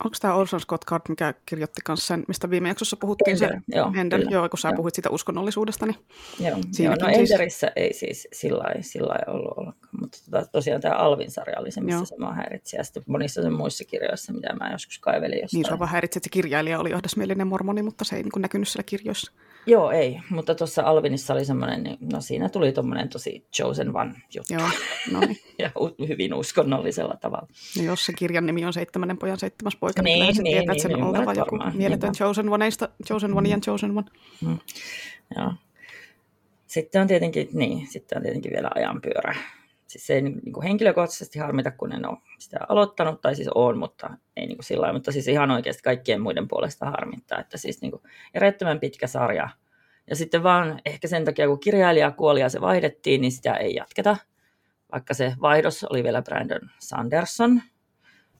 Onko tämä Orson Scott Card, mikä kirjoitti kanssa sen, mistä viime jaksossa puhuttiin? Ender, se, joo, Ender, joo, kun sä joo. puhuit siitä uskonnollisuudesta. Niin joo, joo no siis... Enderissä ei siis sillä lailla ollut ollenkaan, mutta tota, tosiaan tämä Alvin-sarja oli se, missä joo. se mua häiritsi, ja sitten monissa sen muissa kirjoissa, mitä mä joskus kaivelin jostain. Niin, se vaan häiritsi, että se kirjailija oli johdasmielinen mormoni, mutta se ei niin näkynyt siellä kirjoissa. Joo, ei, mutta tuossa Alvinissa oli semmoinen, niin, no siinä tuli tuommoinen tosi chosen one juttu. Joo, no niin. ja hyvin uskonnollisella tavalla. No jos se kirjan nimi on Seitsemännen pojan seitsemäs poika, niin, niin, niin tietää, niin, että sen niin, on oltava joku mieletön chosen oneista, chosen one ja chosen one. Mm. Joo. Sitten on tietenkin, niin, sitten on tietenkin vielä ajanpyörä. Siis se ei niin kuin henkilökohtaisesti harmita, kun en ole sitä aloittanut, tai siis on, mutta ei niin kuin sillä mutta siis ihan oikeasti kaikkien muiden puolesta harmittaa, että siis niin kuin järjettömän pitkä sarja. Ja sitten vaan ehkä sen takia, kun kirjailija kuoli ja se vaihdettiin, niin sitä ei jatketa, vaikka se vaihdos oli vielä Brandon Sanderson,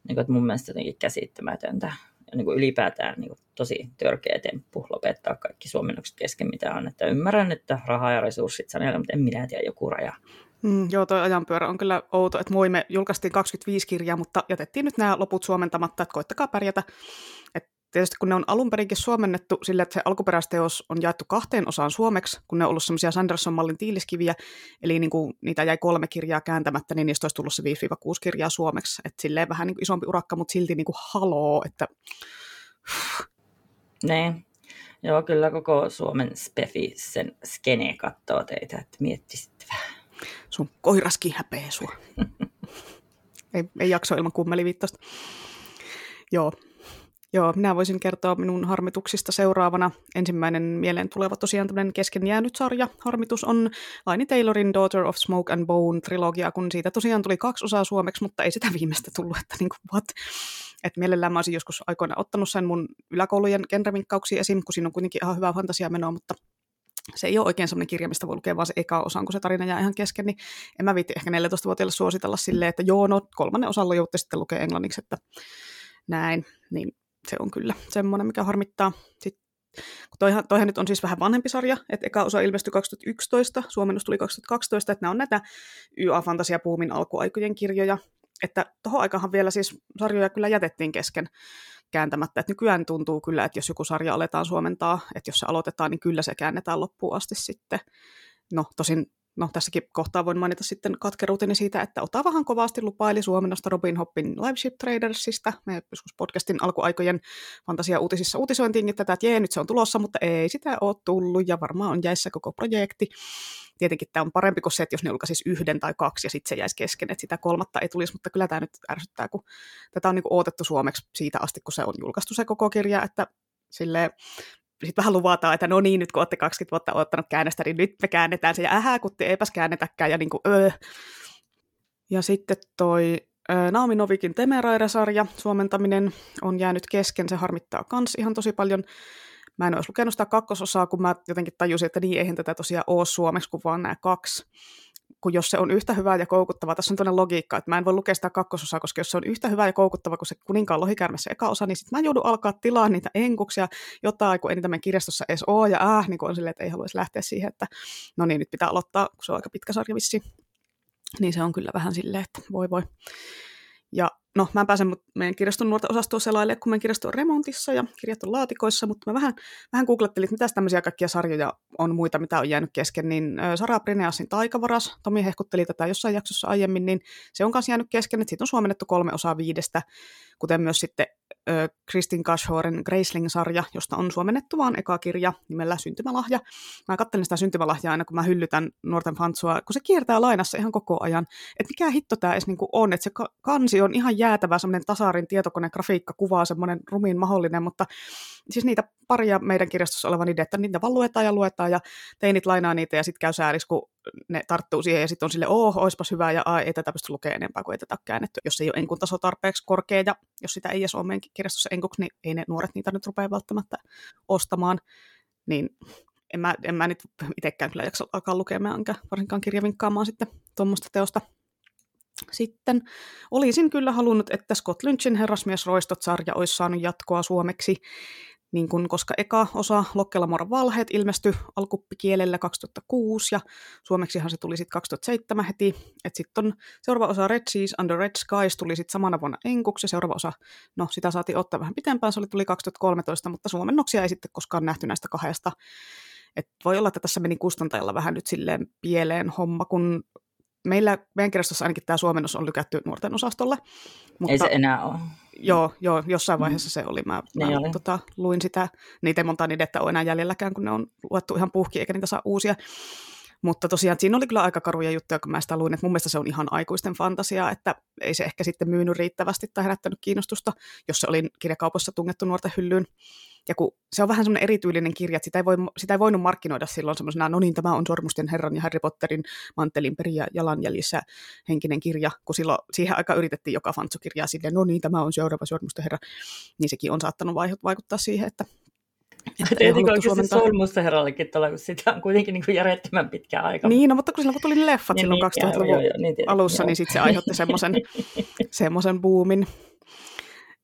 niin kuin, että mun mielestä jotenkin käsittämätöntä ja niin kuin ylipäätään niin kuin tosi törkeä temppu lopettaa kaikki suomennokset kesken, mitä on. Että ymmärrän, että rahaa ja resurssit sanella, mutta en minä tiedä joku raja. Mm, joo, tuo ajanpyörä on kyllä outo, että moi, me julkaistiin 25 kirjaa, mutta jätettiin nyt nämä loput suomentamatta, että koittakaa pärjätä. Et tietysti kun ne on alun perinkin suomennettu sillä, että se alkuperäisteos on jaettu kahteen osaan suomeksi, kun ne on ollut semmoisia Sanderson-mallin tiiliskiviä, eli niin kuin niitä jäi kolme kirjaa kääntämättä, niin niistä olisi tullut se 5-6 kirjaa suomeksi. Että silleen vähän niin kuin isompi urakka, mutta silti niin kuin haloo, että... Niin. Joo, kyllä koko Suomen spefi sen skene katsoo teitä, että miettisitte vähän. Sun koiraskin häpeä sua. ei, ei jakso ilman kummeliviittausta. Joo. Joo, minä voisin kertoa minun harmituksista seuraavana. Ensimmäinen mieleen tuleva tosiaan tämmöinen kesken jäänyt sarja. Harmitus on Laini Taylorin Daughter of Smoke and Bone trilogia, kun siitä tosiaan tuli kaksi osaa suomeksi, mutta ei sitä viimeistä tullut, että niin kuin, what? Et mielellään mä olisin joskus aikoina ottanut sen mun yläkoulujen genreminkkauksiin esim, kun siinä on kuitenkin ihan hyvää fantasiamenoa, mutta se ei ole oikein sellainen kirja, mistä voi lukea vaan se eka osan, kun se tarina jää ihan kesken, niin en mä viitti ehkä 14-vuotiaille suositella silleen, että joo, no kolmannen osalla joutte sitten lukea englanniksi, että näin, niin se on kyllä semmoinen, mikä harmittaa. Sitten Toihan, toihan nyt on siis vähän vanhempi sarja, että eka osa ilmestyi 2011, suomennus tuli 2012, että nämä on näitä YA-fantasiapuumin alkuaikojen kirjoja, että tuohon aikahan vielä siis sarjoja kyllä jätettiin kesken kääntämättä. Et nykyään tuntuu kyllä, että jos joku sarja aletaan suomentaa, että jos se aloitetaan, niin kyllä se käännetään loppuun asti sitten. No tosin no tässäkin kohtaa voin mainita sitten katkeruuteni siitä, että Otavahan kovasti lupaili suomennosta Robin Hoppin Liveship Tradersista. Me joskus podcastin alkuaikojen fantasia-uutisissa uutisointiinkin tätä, että jee, nyt se on tulossa, mutta ei sitä ole tullut ja varmaan on jäissä koko projekti. Tietenkin tämä on parempi kuin se, että jos ne julkaisisi yhden tai kaksi ja sitten se jäisi kesken, että sitä kolmatta ei tulisi, mutta kyllä tämä nyt ärsyttää, kun tätä on niin odotettu suomeksi siitä asti, kun se on julkaistu se koko kirja, että sille sitten vähän luvataan, että no niin, nyt kun olette 20 vuotta ottanut käännöstä, niin nyt me käännetään se, ja ähä, kun eipäs käännetäkään, ja niin kuin, öö. Ja sitten toi Naomi Novikin Temeraira-sarja, suomentaminen on jäänyt kesken, se harmittaa kans ihan tosi paljon. Mä en olisi lukenut sitä kakkososaa, kun mä jotenkin tajusin, että niin eihän tätä tosiaan ole suomeksi, kun vaan nämä kaksi kun jos se on yhtä hyvä ja koukuttava, tässä on toinen logiikka, että mä en voi lukea sitä kakkososaa, koska jos se on yhtä hyvä ja koukuttava kuin se kuninkaan lohikärmessä eka osa, niin sitten mä joudun alkaa tilaa niitä enkuksia jotain, kun ei niitä kirjastossa edes ole, ja äh, niin on silleen, että ei haluaisi lähteä siihen, että no niin, nyt pitää aloittaa, kun se on aika pitkä sarja vissi. Niin se on kyllä vähän silleen, että voi voi. Ja no, mä en pääse meidän kirjaston nuorten osastoon selaille, kun meidän kirjasto on remontissa ja kirjat on laatikoissa, mutta mä vähän, vähän googlettelin, että mitä tämmöisiä kaikkia sarjoja on muita, mitä on jäänyt kesken, niin Sara Prineasin Taikavaras, Tomi hehkutteli tätä jossain jaksossa aiemmin, niin se on kanssa jäänyt kesken, että siitä on suomennettu kolme osaa viidestä, kuten myös sitten Kristin Kashoren Graceling-sarja, josta on suomennettu vaan eka kirja nimellä Syntymälahja. Mä katselen sitä Syntymälahjaa aina, kun mä hyllytän nuorten fansua, kun se kiertää lainassa ihan koko ajan. Että mikä hitto tämä edes niinku on, että se kansi on ihan jäätävä, semmoinen tasaarin tietokonegrafiikka kuvaa semmoinen rumiin mahdollinen, mutta siis niitä paria meidän kirjastossa olevan idea, että niitä vaan luetaan ja luetaan ja teinit lainaa niitä ja sitten käy sääris, kun ne tarttuu siihen ja sitten on sille, oh, oispas hyvä ja ai, ei tätä pysty lukemaan enempää kuin ei tätä käännetty. Jos ei ole enkun taso tarpeeksi korkea ja jos sitä ei edes ole meidän kirjastossa enkuksi, niin ei ne nuoret niitä nyt rupea välttämättä ostamaan. Niin en mä, en mä nyt itsekään kyllä jaksa alkaa lukemaan, enkä varsinkaan kirjavinkkaamaan sitten tuommoista teosta. Sitten olisin kyllä halunnut, että Scott Lynchin Herrasmies Roistot-sarja olisi saanut jatkoa suomeksi niin kun, koska eka osa Lokkelamorran valheet ilmestyi alkuppikielellä 2006 ja suomeksihan se tuli sitten 2007 heti. Sitten on seuraava osa Red Seas Under Red Skies tuli sitten samana vuonna enkuksi ja seuraava osa, no sitä saatiin ottaa vähän pitempään, se oli tuli 2013, mutta suomennoksia ei sitten koskaan nähty näistä kahdesta. Et voi olla, että tässä meni kustantajalla vähän nyt silleen pieleen homma, kun meillä meidän kirjastossa ainakin tämä suomennos on lykätty nuorten osastolle. Mutta, ei se enää ole. Joo, joo jossain vaiheessa se oli. Mä, niin mä oli. Tota, luin sitä. Niitä ei monta että ole enää jäljelläkään, kun ne on luettu ihan puhki, eikä niitä saa uusia. Mutta tosiaan siinä oli kyllä aika karuja juttuja, kun mä sitä luin, että mun mielestä se on ihan aikuisten fantasiaa, että ei se ehkä sitten myynyt riittävästi tai herättänyt kiinnostusta, jos se oli kirjakaupassa tungettu nuorten hyllyyn. Ja kun se on vähän semmoinen erityylinen kirja, että sitä ei, voi, sitä ei voinut markkinoida silloin semmoisena, no niin, tämä on Sormusten herran ja Harry Potterin mantelin periä jalanjäljissä henkinen kirja, kun silloin siihen aika yritettiin joka fantsukirjaa silleen, no niin, tämä on seuraava Sormusten herra, niin sekin on saattanut vaikuttaa siihen, että Tietenkin oikeasti Solmusta herrallekin tuolla, kun sitä on kuitenkin niin kuin järjettömän pitkä aika. Niin, no, mutta kun silloin tuli ne leffat niin, silloin niin, 2000-luvun joo, joo, niin, alussa, joo. niin sitten se aiheutti semmoisen semmoisen boomin.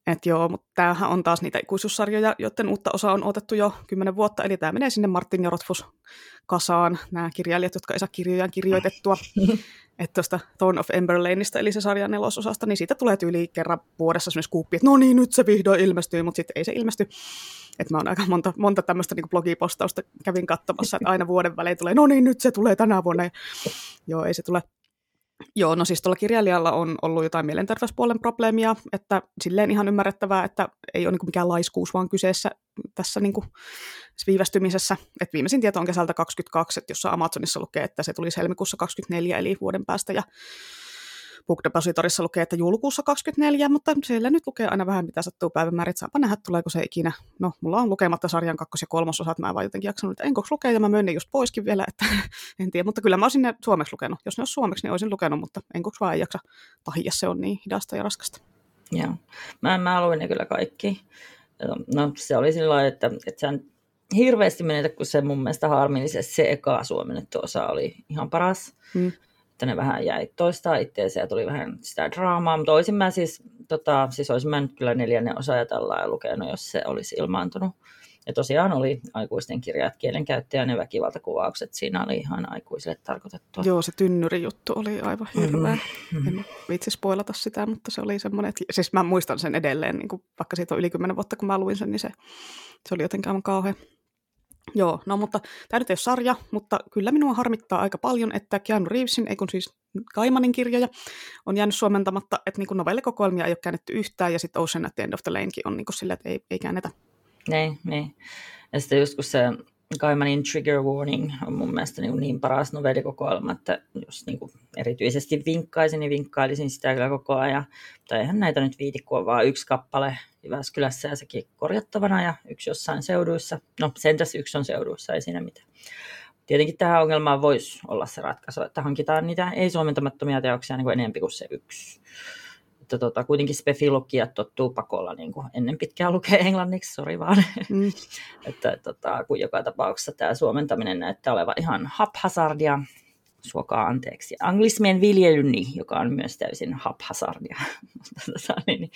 Et joo, mutta tämähän on taas niitä ikuisuussarjoja, joiden uutta osaa on otettu jo kymmenen vuotta, eli tämä menee sinne Martin ja Rothfuss kasaan, nämä kirjailijat, jotka ei saa kirjojaan kirjoitettua. että tuosta Thorn of Emberlaneista, eli se sarjan nelososasta, niin siitä tulee tyyli kerran vuodessa semmoinen skuuppi, että no niin, nyt se vihdoin ilmestyy, mutta sitten ei se ilmesty. Että mä oon aika monta, monta tämmöistä niin blogipostausta kävin katsomassa, että aina vuoden välein tulee, no niin, nyt se tulee tänä vuonna. Ja, joo, ei se tule. Joo, no siis tuolla kirjailijalla on ollut jotain mielenterveyspuolen probleemia, että silleen ihan ymmärrettävää, että ei ole niin mikään laiskuus vaan kyseessä tässä niin kuin viivästymisessä. Et viimeisin tieto on kesältä 22, että jossa Amazonissa lukee, että se tuli helmikuussa 24, eli vuoden päästä, ja Book Depositorissa lukee, että joulukuussa 24, mutta siellä nyt lukee aina vähän mitä sattuu päivämäärit. Saapa nähdä, tuleeko se ikinä. No, mulla on lukematta sarjan kakkos- ja kolmososat, mä en vaan jotenkin jaksanut, että enkoks lukee, ja mä myön just poiskin vielä, että en tiedä, mutta kyllä mä olisin ne suomeksi lukenut. Jos ne olisi suomeksi, niin olisin lukenut, mutta enkoks vaan ei jaksa tahia, se on niin hidasta ja raskasta. Joo, mä, mä luin ne kyllä kaikki. No se oli sillä että, että sen hirveästi menetä, kun se mun mielestä harmillisesti se eka suomennettu osa oli ihan paras. Hmm että ne vähän jäi toistaa itseensä ja tuli vähän sitä draamaa, mutta olisin mä siis, tota, siis olisin mä nyt kyllä neljännen osa ja tällä lukenut, jos se olisi ilmaantunut. Ja tosiaan oli aikuisten kirjat, kielenkäyttö ja ne väkivaltakuvaukset, siinä oli ihan aikuisille tarkoitettua. Joo, se tynnyrijuttu oli aivan hirveä. Mm-hmm. En vitsi spoilata sitä, mutta se oli semmoinen, että siis mä muistan sen edelleen, niin kuin, vaikka siitä on yli kymmenen vuotta, kun mä luin sen, niin se, se oli jotenkin aivan kauhean. Joo, no mutta tämä nyt ei ole sarja, mutta kyllä minua harmittaa aika paljon, että Keanu Reevesin, ei kun siis Kaimanin kirjoja, on jäänyt suomentamatta, että niin novellikokoelmia ei ole käännetty yhtään, ja sitten Ocean at the End of the Lanekin on niin silleen, että ei, ei käännetä. Niin, niin. Ja sitten just kun se Kaimanin Trigger Warning on mun mielestä niin, niin paras novellikokoelma, että jos niin kuin erityisesti vinkkaisin, niin vinkkailisin sitä kyllä koko ajan. Mutta eihän näitä nyt viiti, kun on vaan yksi kappale Jyväskylässä ja sekin korjattavana ja yksi jossain seuduissa. No sentäs yksi on seuduissa, ei siinä mitään. Tietenkin tähän ongelmaan voisi olla se ratkaisu, että hankitaan niitä ei-suomentamattomia teoksia niin kuin enemmän kuin se yksi että tota, kuitenkin spefilogiat tottuu pakolla niin kuin ennen pitkää lukee englanniksi, sori vaan. Mm. että tota, kun joka tapauksessa tämä suomentaminen näyttää olevan ihan haphazardia, suokaa anteeksi, anglismien viljelyni, joka on myös täysin haphazardia. tota, niin, niin.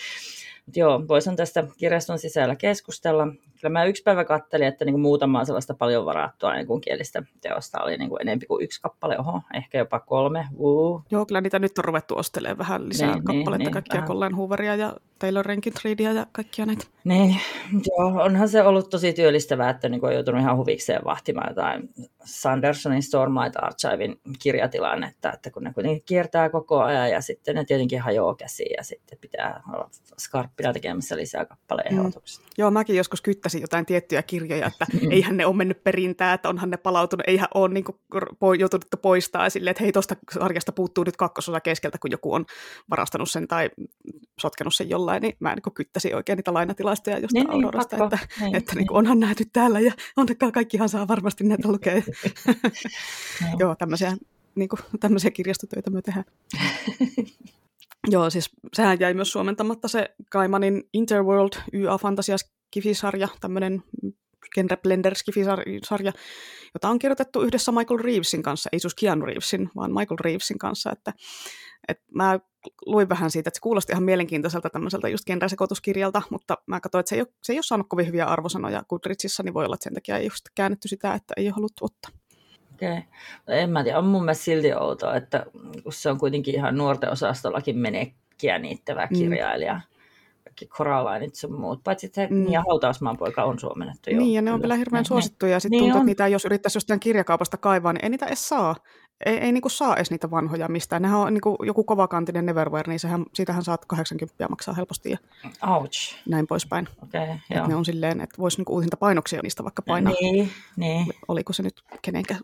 Mutta joo, voisin tästä kirjaston sisällä keskustella. kyllä mä yksi päivä kattelin, että niin kuin muutamaa sellaista paljon varattua niin kuin kielistä teosta oli niin kuin enemmän kuin yksi kappale, oho, ehkä jopa kolme. Uh. Joo, kyllä niitä nyt on ruvettu ostelemaan vähän lisää niin, kappaleita, niin, kaikkia niin, Colleen Hooveria ja Taylor Renkintreedia ja kaikkia näitä. Niin, joo, onhan se ollut tosi työllistävää, että niin on joutunut ihan huvikseen vahtimaan jotain Sandersonin Stormlight Archivein kirjatilannetta, että kun ne kuitenkin kiertää koko ajan ja sitten ne tietenkin hajoaa käsiin ja sitten pitää olla skarppina tekemässä lisää kappaleen mm. Joo, mäkin joskus kyttäsin jotain tiettyjä kirjoja, että mm. eihän ne ole mennyt perintään, että onhan ne palautunut, eihän ole niin kuin, joutunut poistaa silleen, että hei, tuosta sarjasta puuttuu nyt kakkososa keskeltä, kun joku on varastanut sen tai sotkenut sen jollain, niin mä niin kyttäsin oikein niitä lainatilastoja jostain niin, Aurorasta, niin, että, niin, että niin. Niin kuin, onhan nähty täällä ja onnekaan kaikkihan saa varmasti näitä lukea. Joo, tämmöisiä, niin kuin, tämmöisiä kirjastotöitä me tehdään. Joo, siis sehän jäi myös suomentamatta se Kaimanin Interworld YA Fantasia Skifisarja, tämmöinen genre blender Skifisarja, jota on kirjoitettu yhdessä Michael Reevesin kanssa, ei siis Keanu Reevesin, vaan Michael Reevesin kanssa, että, että mä luin vähän siitä, että se kuulosti ihan mielenkiintoiselta tämmöiseltä just genresekoituskirjalta, mutta mä katsoin, että se ei, ole, se ei ole saanut kovin hyviä arvosanoja Goodreadsissa, niin voi olla, että sen takia ei just käännetty sitä, että ei ole haluttu ottaa. Okei. No en mä tiedä, on mun mielestä silti outoa, että kun se on kuitenkin ihan nuorten osastollakin menekkiä niittävä mm. kirjailija. Mm kaikki Coralineit sun muut, paitsi että mm. ja Hautausmaan poika on suomennettu jo. Niin, ja ne on vielä hirveän suosittuja, ja sitten niin tuntuu, on. että niitä, jos yrittäisi jostain kirjakaupasta kaivaa, niin ei niitä edes saa. Ei, ei niinku saa edes niitä vanhoja mistään. Nehän on niinku joku kovakantinen Neverwhere, niin sehän, siitähän saat 80 maksaa helposti ja Ouch. näin poispäin. Okay, et ne on silleen, että voisi niinku uusinta painoksia niistä vaikka painaa. Niin, niin. Oliko se nyt kenenkä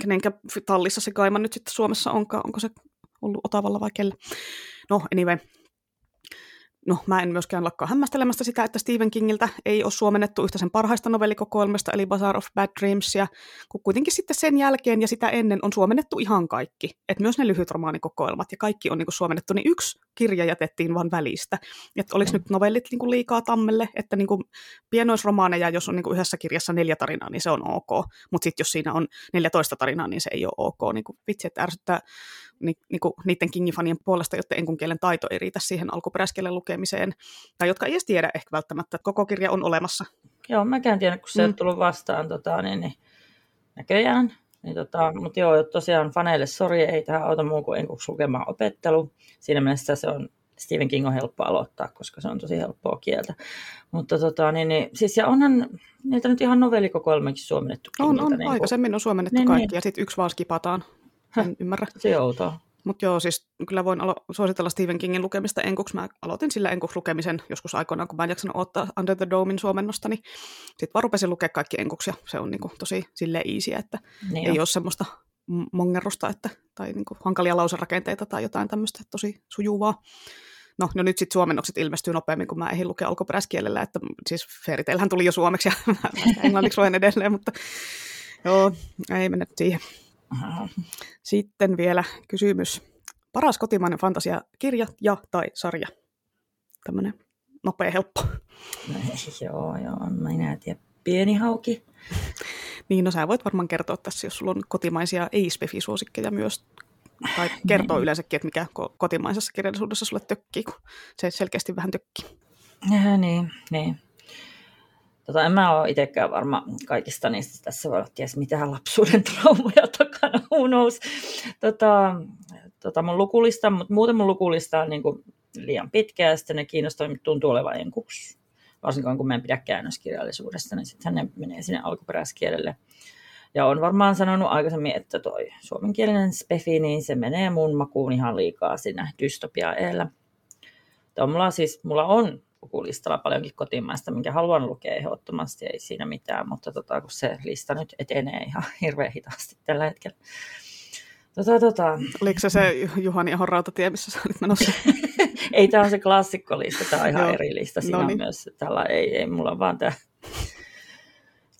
kenenkä tallissa se kaima nyt sitten Suomessa onkaan, onko se ollut Otavalla vai kelle. No, anyway, No, mä en myöskään lakkaa hämmästelemästä sitä, että Stephen Kingiltä ei ole suomennettu yhtä sen parhaista novellikokoelmasta, eli Bazaar of Bad Dreams, ja kun kuitenkin sitten sen jälkeen ja sitä ennen on suomennettu ihan kaikki, että myös ne lyhyt romaanikokoelmat ja kaikki on niin kuin suomennettu, niin yksi kirja jätettiin vaan välistä. Että oliko nyt novellit niin kuin liikaa tammelle, että niin kuin pienoisromaaneja, jos on niin kuin yhdessä kirjassa neljä tarinaa, niin se on ok, mutta sitten jos siinä on 14 tarinaa, niin se ei ole ok. Niin kuin, vitsi, että ärsyttää ni, niin kuin niiden kingifanien puolesta, jotta enkun kielen taito ei riitä siihen alkuperäiskielen lukemiseen, tai jotka ei edes tiedä ehkä välttämättä, että koko kirja on olemassa. Joo, mäkään tiedä, kun se mm. on tullut vastaan tota, niin, niin, näköjään. Niin, tota, mutta joo, tosiaan faneille sori, ei tähän auta muu kuin enkuksi lukemaan opettelu. Siinä mielessä se on Stephen King on helppo aloittaa, koska se on tosi helppoa kieltä. Mutta tota, niin, niin, siis ja onhan niitä nyt ihan novellikokoelmakin suomennettu. On, on. Niin aikaisemmin on suomennettu niin, kaikki niin. ja sitten yksi vaan skipataan. En ymmärrä. Se outoa. Mutta joo, siis kyllä voin alo- suositella Stephen Kingin lukemista enkuksi. Mä aloitin sillä enkuksi lukemisen joskus aikoinaan, kun mä en jaksanut ottaa Under the Domein suomennosta, niin sitten vaan rupesin lukea kaikki enkuksi ja se on niinku tosi sille easy, että niin ei jo. ole semmoista mongerusta että, tai niinku hankalia lauserakenteita tai jotain tämmöistä tosi sujuvaa. No, no nyt sitten suomennokset ilmestyy nopeammin, kun mä ehdin lukea alkuperäiskielellä, että siis Fairytalehän tuli jo suomeksi ja englanniksi luen edelleen, mutta joo, ei mennä siihen. Sitten vielä kysymys. Paras kotimainen fantasiakirja ja tai sarja? Tämmöinen nopea, helppo. No, joo, joo, mä en tiedä. Pieni hauki. Niin, no sä voit varmaan kertoa tässä, jos sulla on kotimaisia ei-spefi-suosikkeja myös, tai kertoo yleensäkin, että mikä kotimaisessa kirjallisuudessa sulle tökkii, kun se selkeästi vähän tökkii. Ja, niin, niin. Tota, en mä ole itsekään varma kaikista niistä. Tässä voi olla ties mitä lapsuuden traumoja takana, who knows. Tota, tota mun lukulista, mutta muuten mun lukulista on niin kuin liian pitkä ja sitten ne kiinnostaa, tuntuu olevan enkuksi. Varsinkin kun mä en pidä käännöskirjallisuudesta, niin sitten ne menee sinne alkuperäiskielelle. Ja on varmaan sanonut aikaisemmin, että toi suomenkielinen spefi, niin se menee mun makuun ihan liikaa siinä dystopia eellä. Mulla, siis, mulla on listalla paljonkin kotimaista, minkä haluan lukea ehdottomasti, ei siinä mitään, mutta tota, kun se lista nyt etenee ihan hirveän hitaasti tällä hetkellä. Tota, tota. Oliko se se Juhani Ahon rautatie, missä sä olit menossa? ei, tämä on se klassikkolista, tämä on ihan eri lista. Siinä on myös tällä, ei, ei, mulla on vaan tämä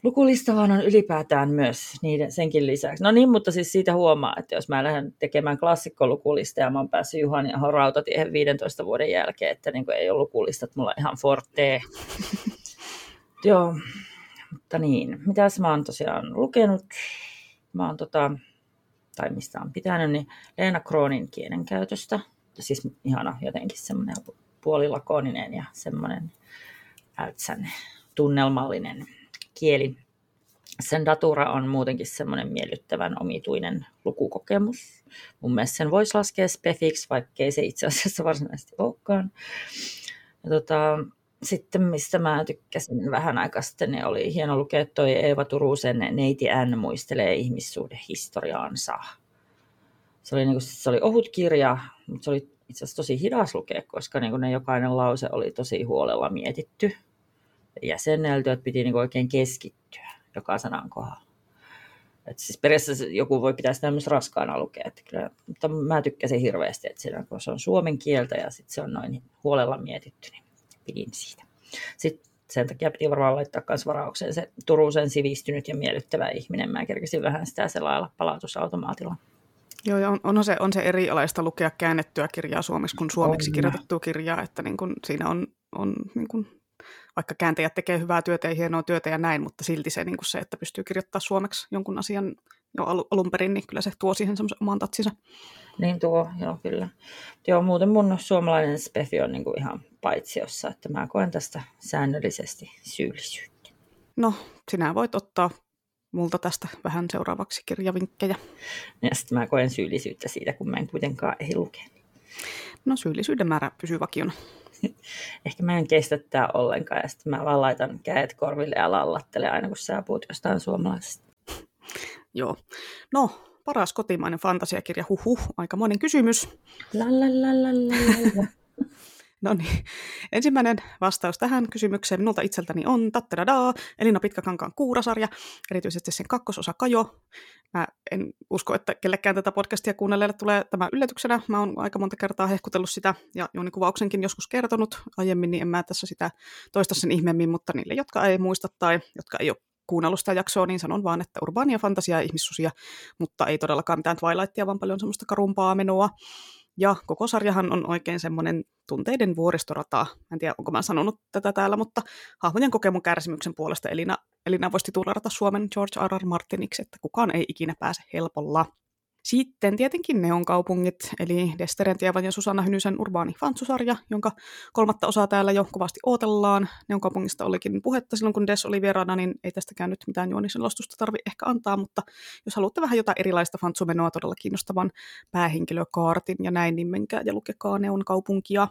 Lukulista vaan on ylipäätään myös niiden, senkin lisäksi. No niin, mutta siis siitä huomaa, että jos mä lähden tekemään klassikkolukulista ja mä oon päässyt Juhani ja Rautatiehen 15 vuoden jälkeen, että niin ei ole lukulista, että mulla on ihan forte. Joo, mutta niin. Mitäs mä oon tosiaan lukenut? Mä oon tota, tai mistä on pitänyt, niin Leena Kroonin kielenkäytöstä. Siis ihana jotenkin semmoinen puolilakoninen ja semmoinen ältsän tunnelmallinen kieli. Sen datura on muutenkin semmoinen miellyttävän omituinen lukukokemus. Mun mielestä sen voisi laskea spefiksi, vaikkei se itse asiassa varsinaisesti olekaan. Ja tota, sitten mistä mä tykkäsin vähän aikaa sitten, niin oli hieno lukea toi Eeva Turusen Neiti N muistelee ihmissuuden historiaansa. Se oli, niin kuin, se oli ohut kirja, mutta se oli itse asiassa tosi hidas lukea, koska niin kuin ne jokainen lause oli tosi huolella mietitty jäsennelty, että piti niin oikein keskittyä joka sanan kohdalla. Et siis periaatteessa joku voi pitää sitä myös raskaana lukea, että kyllä, mutta mä tykkäsin hirveästi, että siinä, kun se on suomen kieltä ja sitten se on noin huolella mietitty, niin pidin siitä. Sitten sen takia piti varmaan laittaa myös varaukseen se Turusen sivistynyt ja miellyttävä ihminen. Mä kerkisin vähän sitä selailla palautusautomaatilla. Joo, ja on, on, se, on se erilaista lukea käännettyä kirjaa suomeksi kuin suomeksi on. kirjoitettua kirjaa, että niin kun, siinä on, on niin kun, vaikka kääntäjät tekee hyvää työtä ja hienoa työtä ja näin, mutta silti se, niin se että pystyy kirjoittamaan suomeksi jonkun asian jo alun perin, niin kyllä se tuo siihen semmoisen oman tatsinsa. Niin tuo, joo kyllä. Joo, muuten mun suomalainen spefi on niin kuin ihan paitsiossa, että mä koen tästä säännöllisesti syyllisyyttä. No, sinä voit ottaa multa tästä vähän seuraavaksi kirjavinkkejä. Ja sitten mä koen syyllisyyttä siitä, kun mä en kuitenkaan ehdi lukea. No syyllisyyden määrä pysyy vakiona. Ehkä mä en kestä tää ollenkaan ja sitten mä vaan laitan kädet korville ja lallattelen aina, kun sä puhut jostain suomalaisesta. Joo. No, paras kotimainen fantasiakirja, huhu, aika monen kysymys. La, la, la, la, la, No niin, ensimmäinen vastaus tähän kysymykseen minulta itseltäni on tattadadaa, Elina Pitkäkankaan kuurasarja, erityisesti sen kakkososa Kajo. Mä en usko, että kellekään tätä podcastia kuunnelleille tulee tämä yllätyksenä. Mä oon aika monta kertaa hehkutellut sitä ja kuvauksenkin joskus kertonut aiemmin, niin en mä tässä sitä toista sen ihmeemmin, mutta niille, jotka ei muista tai jotka ei ole kuunnellut sitä jaksoa, niin sanon vaan, että urbaania fantasiaa ihmissusia, mutta ei todellakaan mitään Twilightia, vaan paljon semmoista karumpaa menoa. Ja koko sarjahan on oikein semmoinen tunteiden vuoristorata. En tiedä, onko mä sanonut tätä täällä, mutta hahmojen kokemuksen kärsimyksen puolesta Elina, Elina voisi titularata Suomen George R. R. Martiniksi, että kukaan ei ikinä pääse helpolla. Sitten tietenkin Neon-kaupungit, eli Desterentievan ja Susanna Hynysen urbaani fantsusarja, jonka kolmatta osaa täällä jo kovasti odotellaan. Neon-kaupungista olikin puhetta silloin, kun Des oli vieraana, niin ei tästäkään nyt mitään juoniselostusta tarvi ehkä antaa, mutta jos haluatte vähän jotain erilaista fantsumenoa todella kiinnostavan päähenkilökaartin ja näin, niin menkää ja lukekaa Neon-kaupunkia.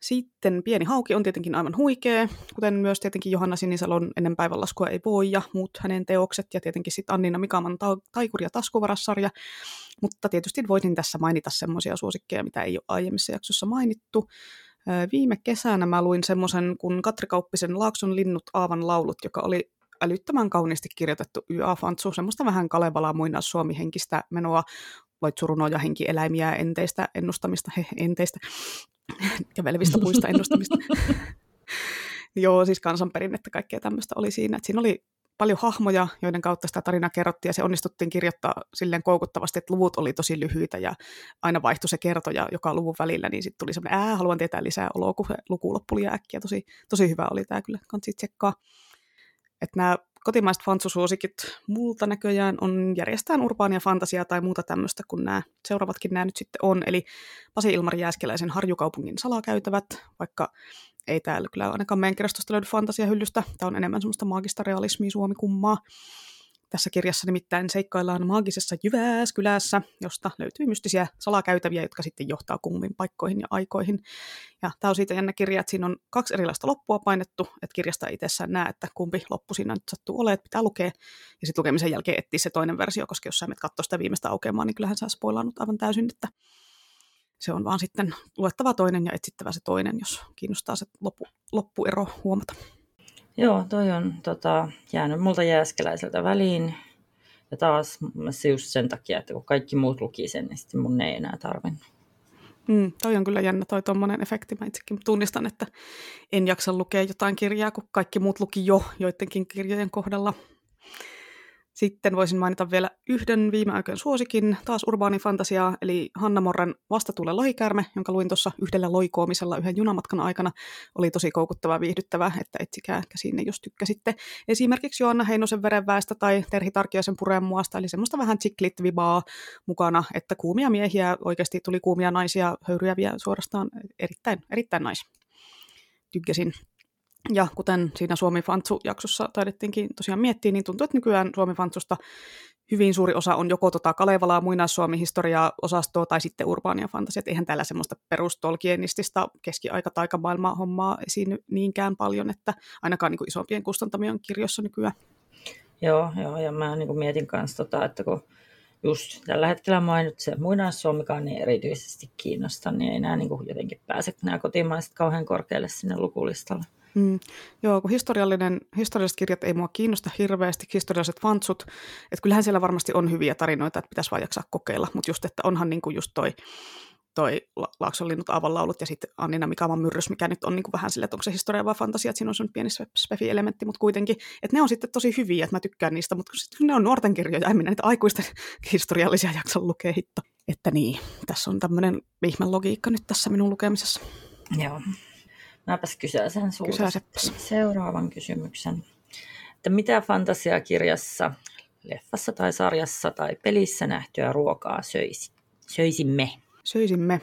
Sitten Pieni hauki on tietenkin aivan huikea, kuten myös tietenkin Johanna Sinisalon Ennen päivänlaskua ei voi ja muut hänen teokset ja tietenkin sitten Annina Mikaman ta- Taikuri ja taskuvarassarja. Mutta tietysti voisin tässä mainita semmoisia suosikkeja, mitä ei ole aiemmissa jaksossa mainittu. Viime kesänä mä luin semmoisen kuin Katri Kauppisen Laakson linnut Aavan laulut, joka oli älyttömän kauniisti kirjoitettu YA-fantsu, semmoista vähän Kalevalaa muinais suomi-henkistä menoa, loitsurunoja henkieläimiä, enteistä ennustamista, he, enteistä, kävelevistä puista ennustamista. Joo, siis kansanperinnettä kaikkea tämmöistä oli siinä. Et siinä oli paljon hahmoja, joiden kautta sitä tarinaa kerrottiin, ja se onnistuttiin kirjoittaa silleen koukuttavasti, että luvut oli tosi lyhyitä, ja aina vaihtui se kertoja joka luvun välillä, niin sitten tuli semmoinen, ää, haluan tietää lisää oloa, kun luku loppui äkkiä. Tosi, tosi hyvä oli tämä kyllä, kansi tsekkaa. Että nämä kotimaiset fansusuosikit multa näköjään on järjestään urbaania fantasiaa tai muuta tämmöistä, kun nämä seuraavatkin nämä nyt sitten on. Eli Pasi Ilmari Jääskeläisen Harjukaupungin salakäytävät, vaikka ei täällä kyllä ainakaan meidän kirjastosta löydy fantasiahyllystä. Tämä on enemmän semmoista maagista realismia suomikummaa. Tässä kirjassa nimittäin seikkaillaan maagisessa Jyväskylässä, josta löytyy mystisiä salakäytäviä, jotka sitten johtaa kummin paikkoihin ja aikoihin. Ja tämä on siitä jännä kirja, että siinä on kaksi erilaista loppua painettu, että kirjasta itsessään näe, että kumpi loppu siinä nyt sattuu olemaan, että pitää lukea. Ja sitten lukemisen jälkeen etsiä se toinen versio, koska jos sä menet katsoa sitä viimeistä aukeamaa, niin kyllähän sä spoilannut aivan täysin, että se on vaan sitten luettava toinen ja etsittävä se toinen, jos kiinnostaa se loppu, loppuero huomata. Joo, toi on tota, jäänyt multa jääskeläiseltä väliin. Ja taas se just sen takia, että kun kaikki muut luki sen, niin sitten mun ei enää tarvinnut. Mm, toi on kyllä jännä toi tuommoinen efekti. Mä itsekin tunnistan, että en jaksa lukea jotain kirjaa, kun kaikki muut luki jo joidenkin kirjojen kohdalla. Sitten voisin mainita vielä yhden viime aikojen suosikin, taas urbaani fantasia, eli Hanna Morran Vastatuule lohikärme, jonka luin tuossa yhdellä loikoomisella yhden junamatkan aikana. Oli tosi koukuttava viihdyttävä, että etsikää sinne, jos tykkäsitte. Esimerkiksi Joanna Heinosen verenväestä tai Terhi Tarkiaisen pureen muasta, eli semmoista vähän chiklit vibaa mukana, että kuumia miehiä, oikeasti tuli kuumia naisia, höyryjäviä suorastaan erittäin, erittäin nais. Tykkäsin. Ja kuten siinä Suomi Fantsu-jaksossa taidettiinkin tosiaan miettiä, niin tuntuu, että nykyään Suomi Fantsusta hyvin suuri osa on joko tota Kalevalaa, muinaissuomi-historiaa, osastoa tai sitten urbaania fantasiat. Eihän täällä semmoista perustolkienistista keskiaika-taikamaailmaa hommaa esiinny niinkään paljon, että ainakaan niin isompien kustantamien kirjoissa nykyään. Joo, joo ja mä niin kuin mietin kanssa, tota, että kun just tällä hetkellä mainit se muinaissuomikaan niin erityisesti kiinnosta, niin ei enää niin kuin jotenkin pääse nämä kotimaiset kauhean korkealle sinne lukulistalle. Mm. Joo, kun historiallinen, historialliset kirjat ei mua kiinnosta hirveästi, historialliset fantsut, että kyllähän siellä varmasti on hyviä tarinoita, että pitäisi vaan jaksaa kokeilla, mutta just, että onhan niinku just toi, toi Laaksonlinnut aavonlaulut ja sitten Annina Mikaman myrrys, mikä nyt on niinku vähän sille, että onko se historia vai fantasia, että siinä on sun pieni spefi-elementti, mutta kuitenkin, että ne on sitten tosi hyviä, että mä tykkään niistä, mutta kun ne on nuorten kirjoja, en minä niitä aikuisten historiallisia jaksa lukea hitto. Että niin, tässä on tämmöinen logiikka nyt tässä minun lukemisessa. Joo. Mäpäs kysäisen sulta seuraavan kysymyksen. Että mitä fantasiakirjassa, leffassa tai sarjassa tai pelissä nähtyä ruokaa söisi, söisimme? Söisimme.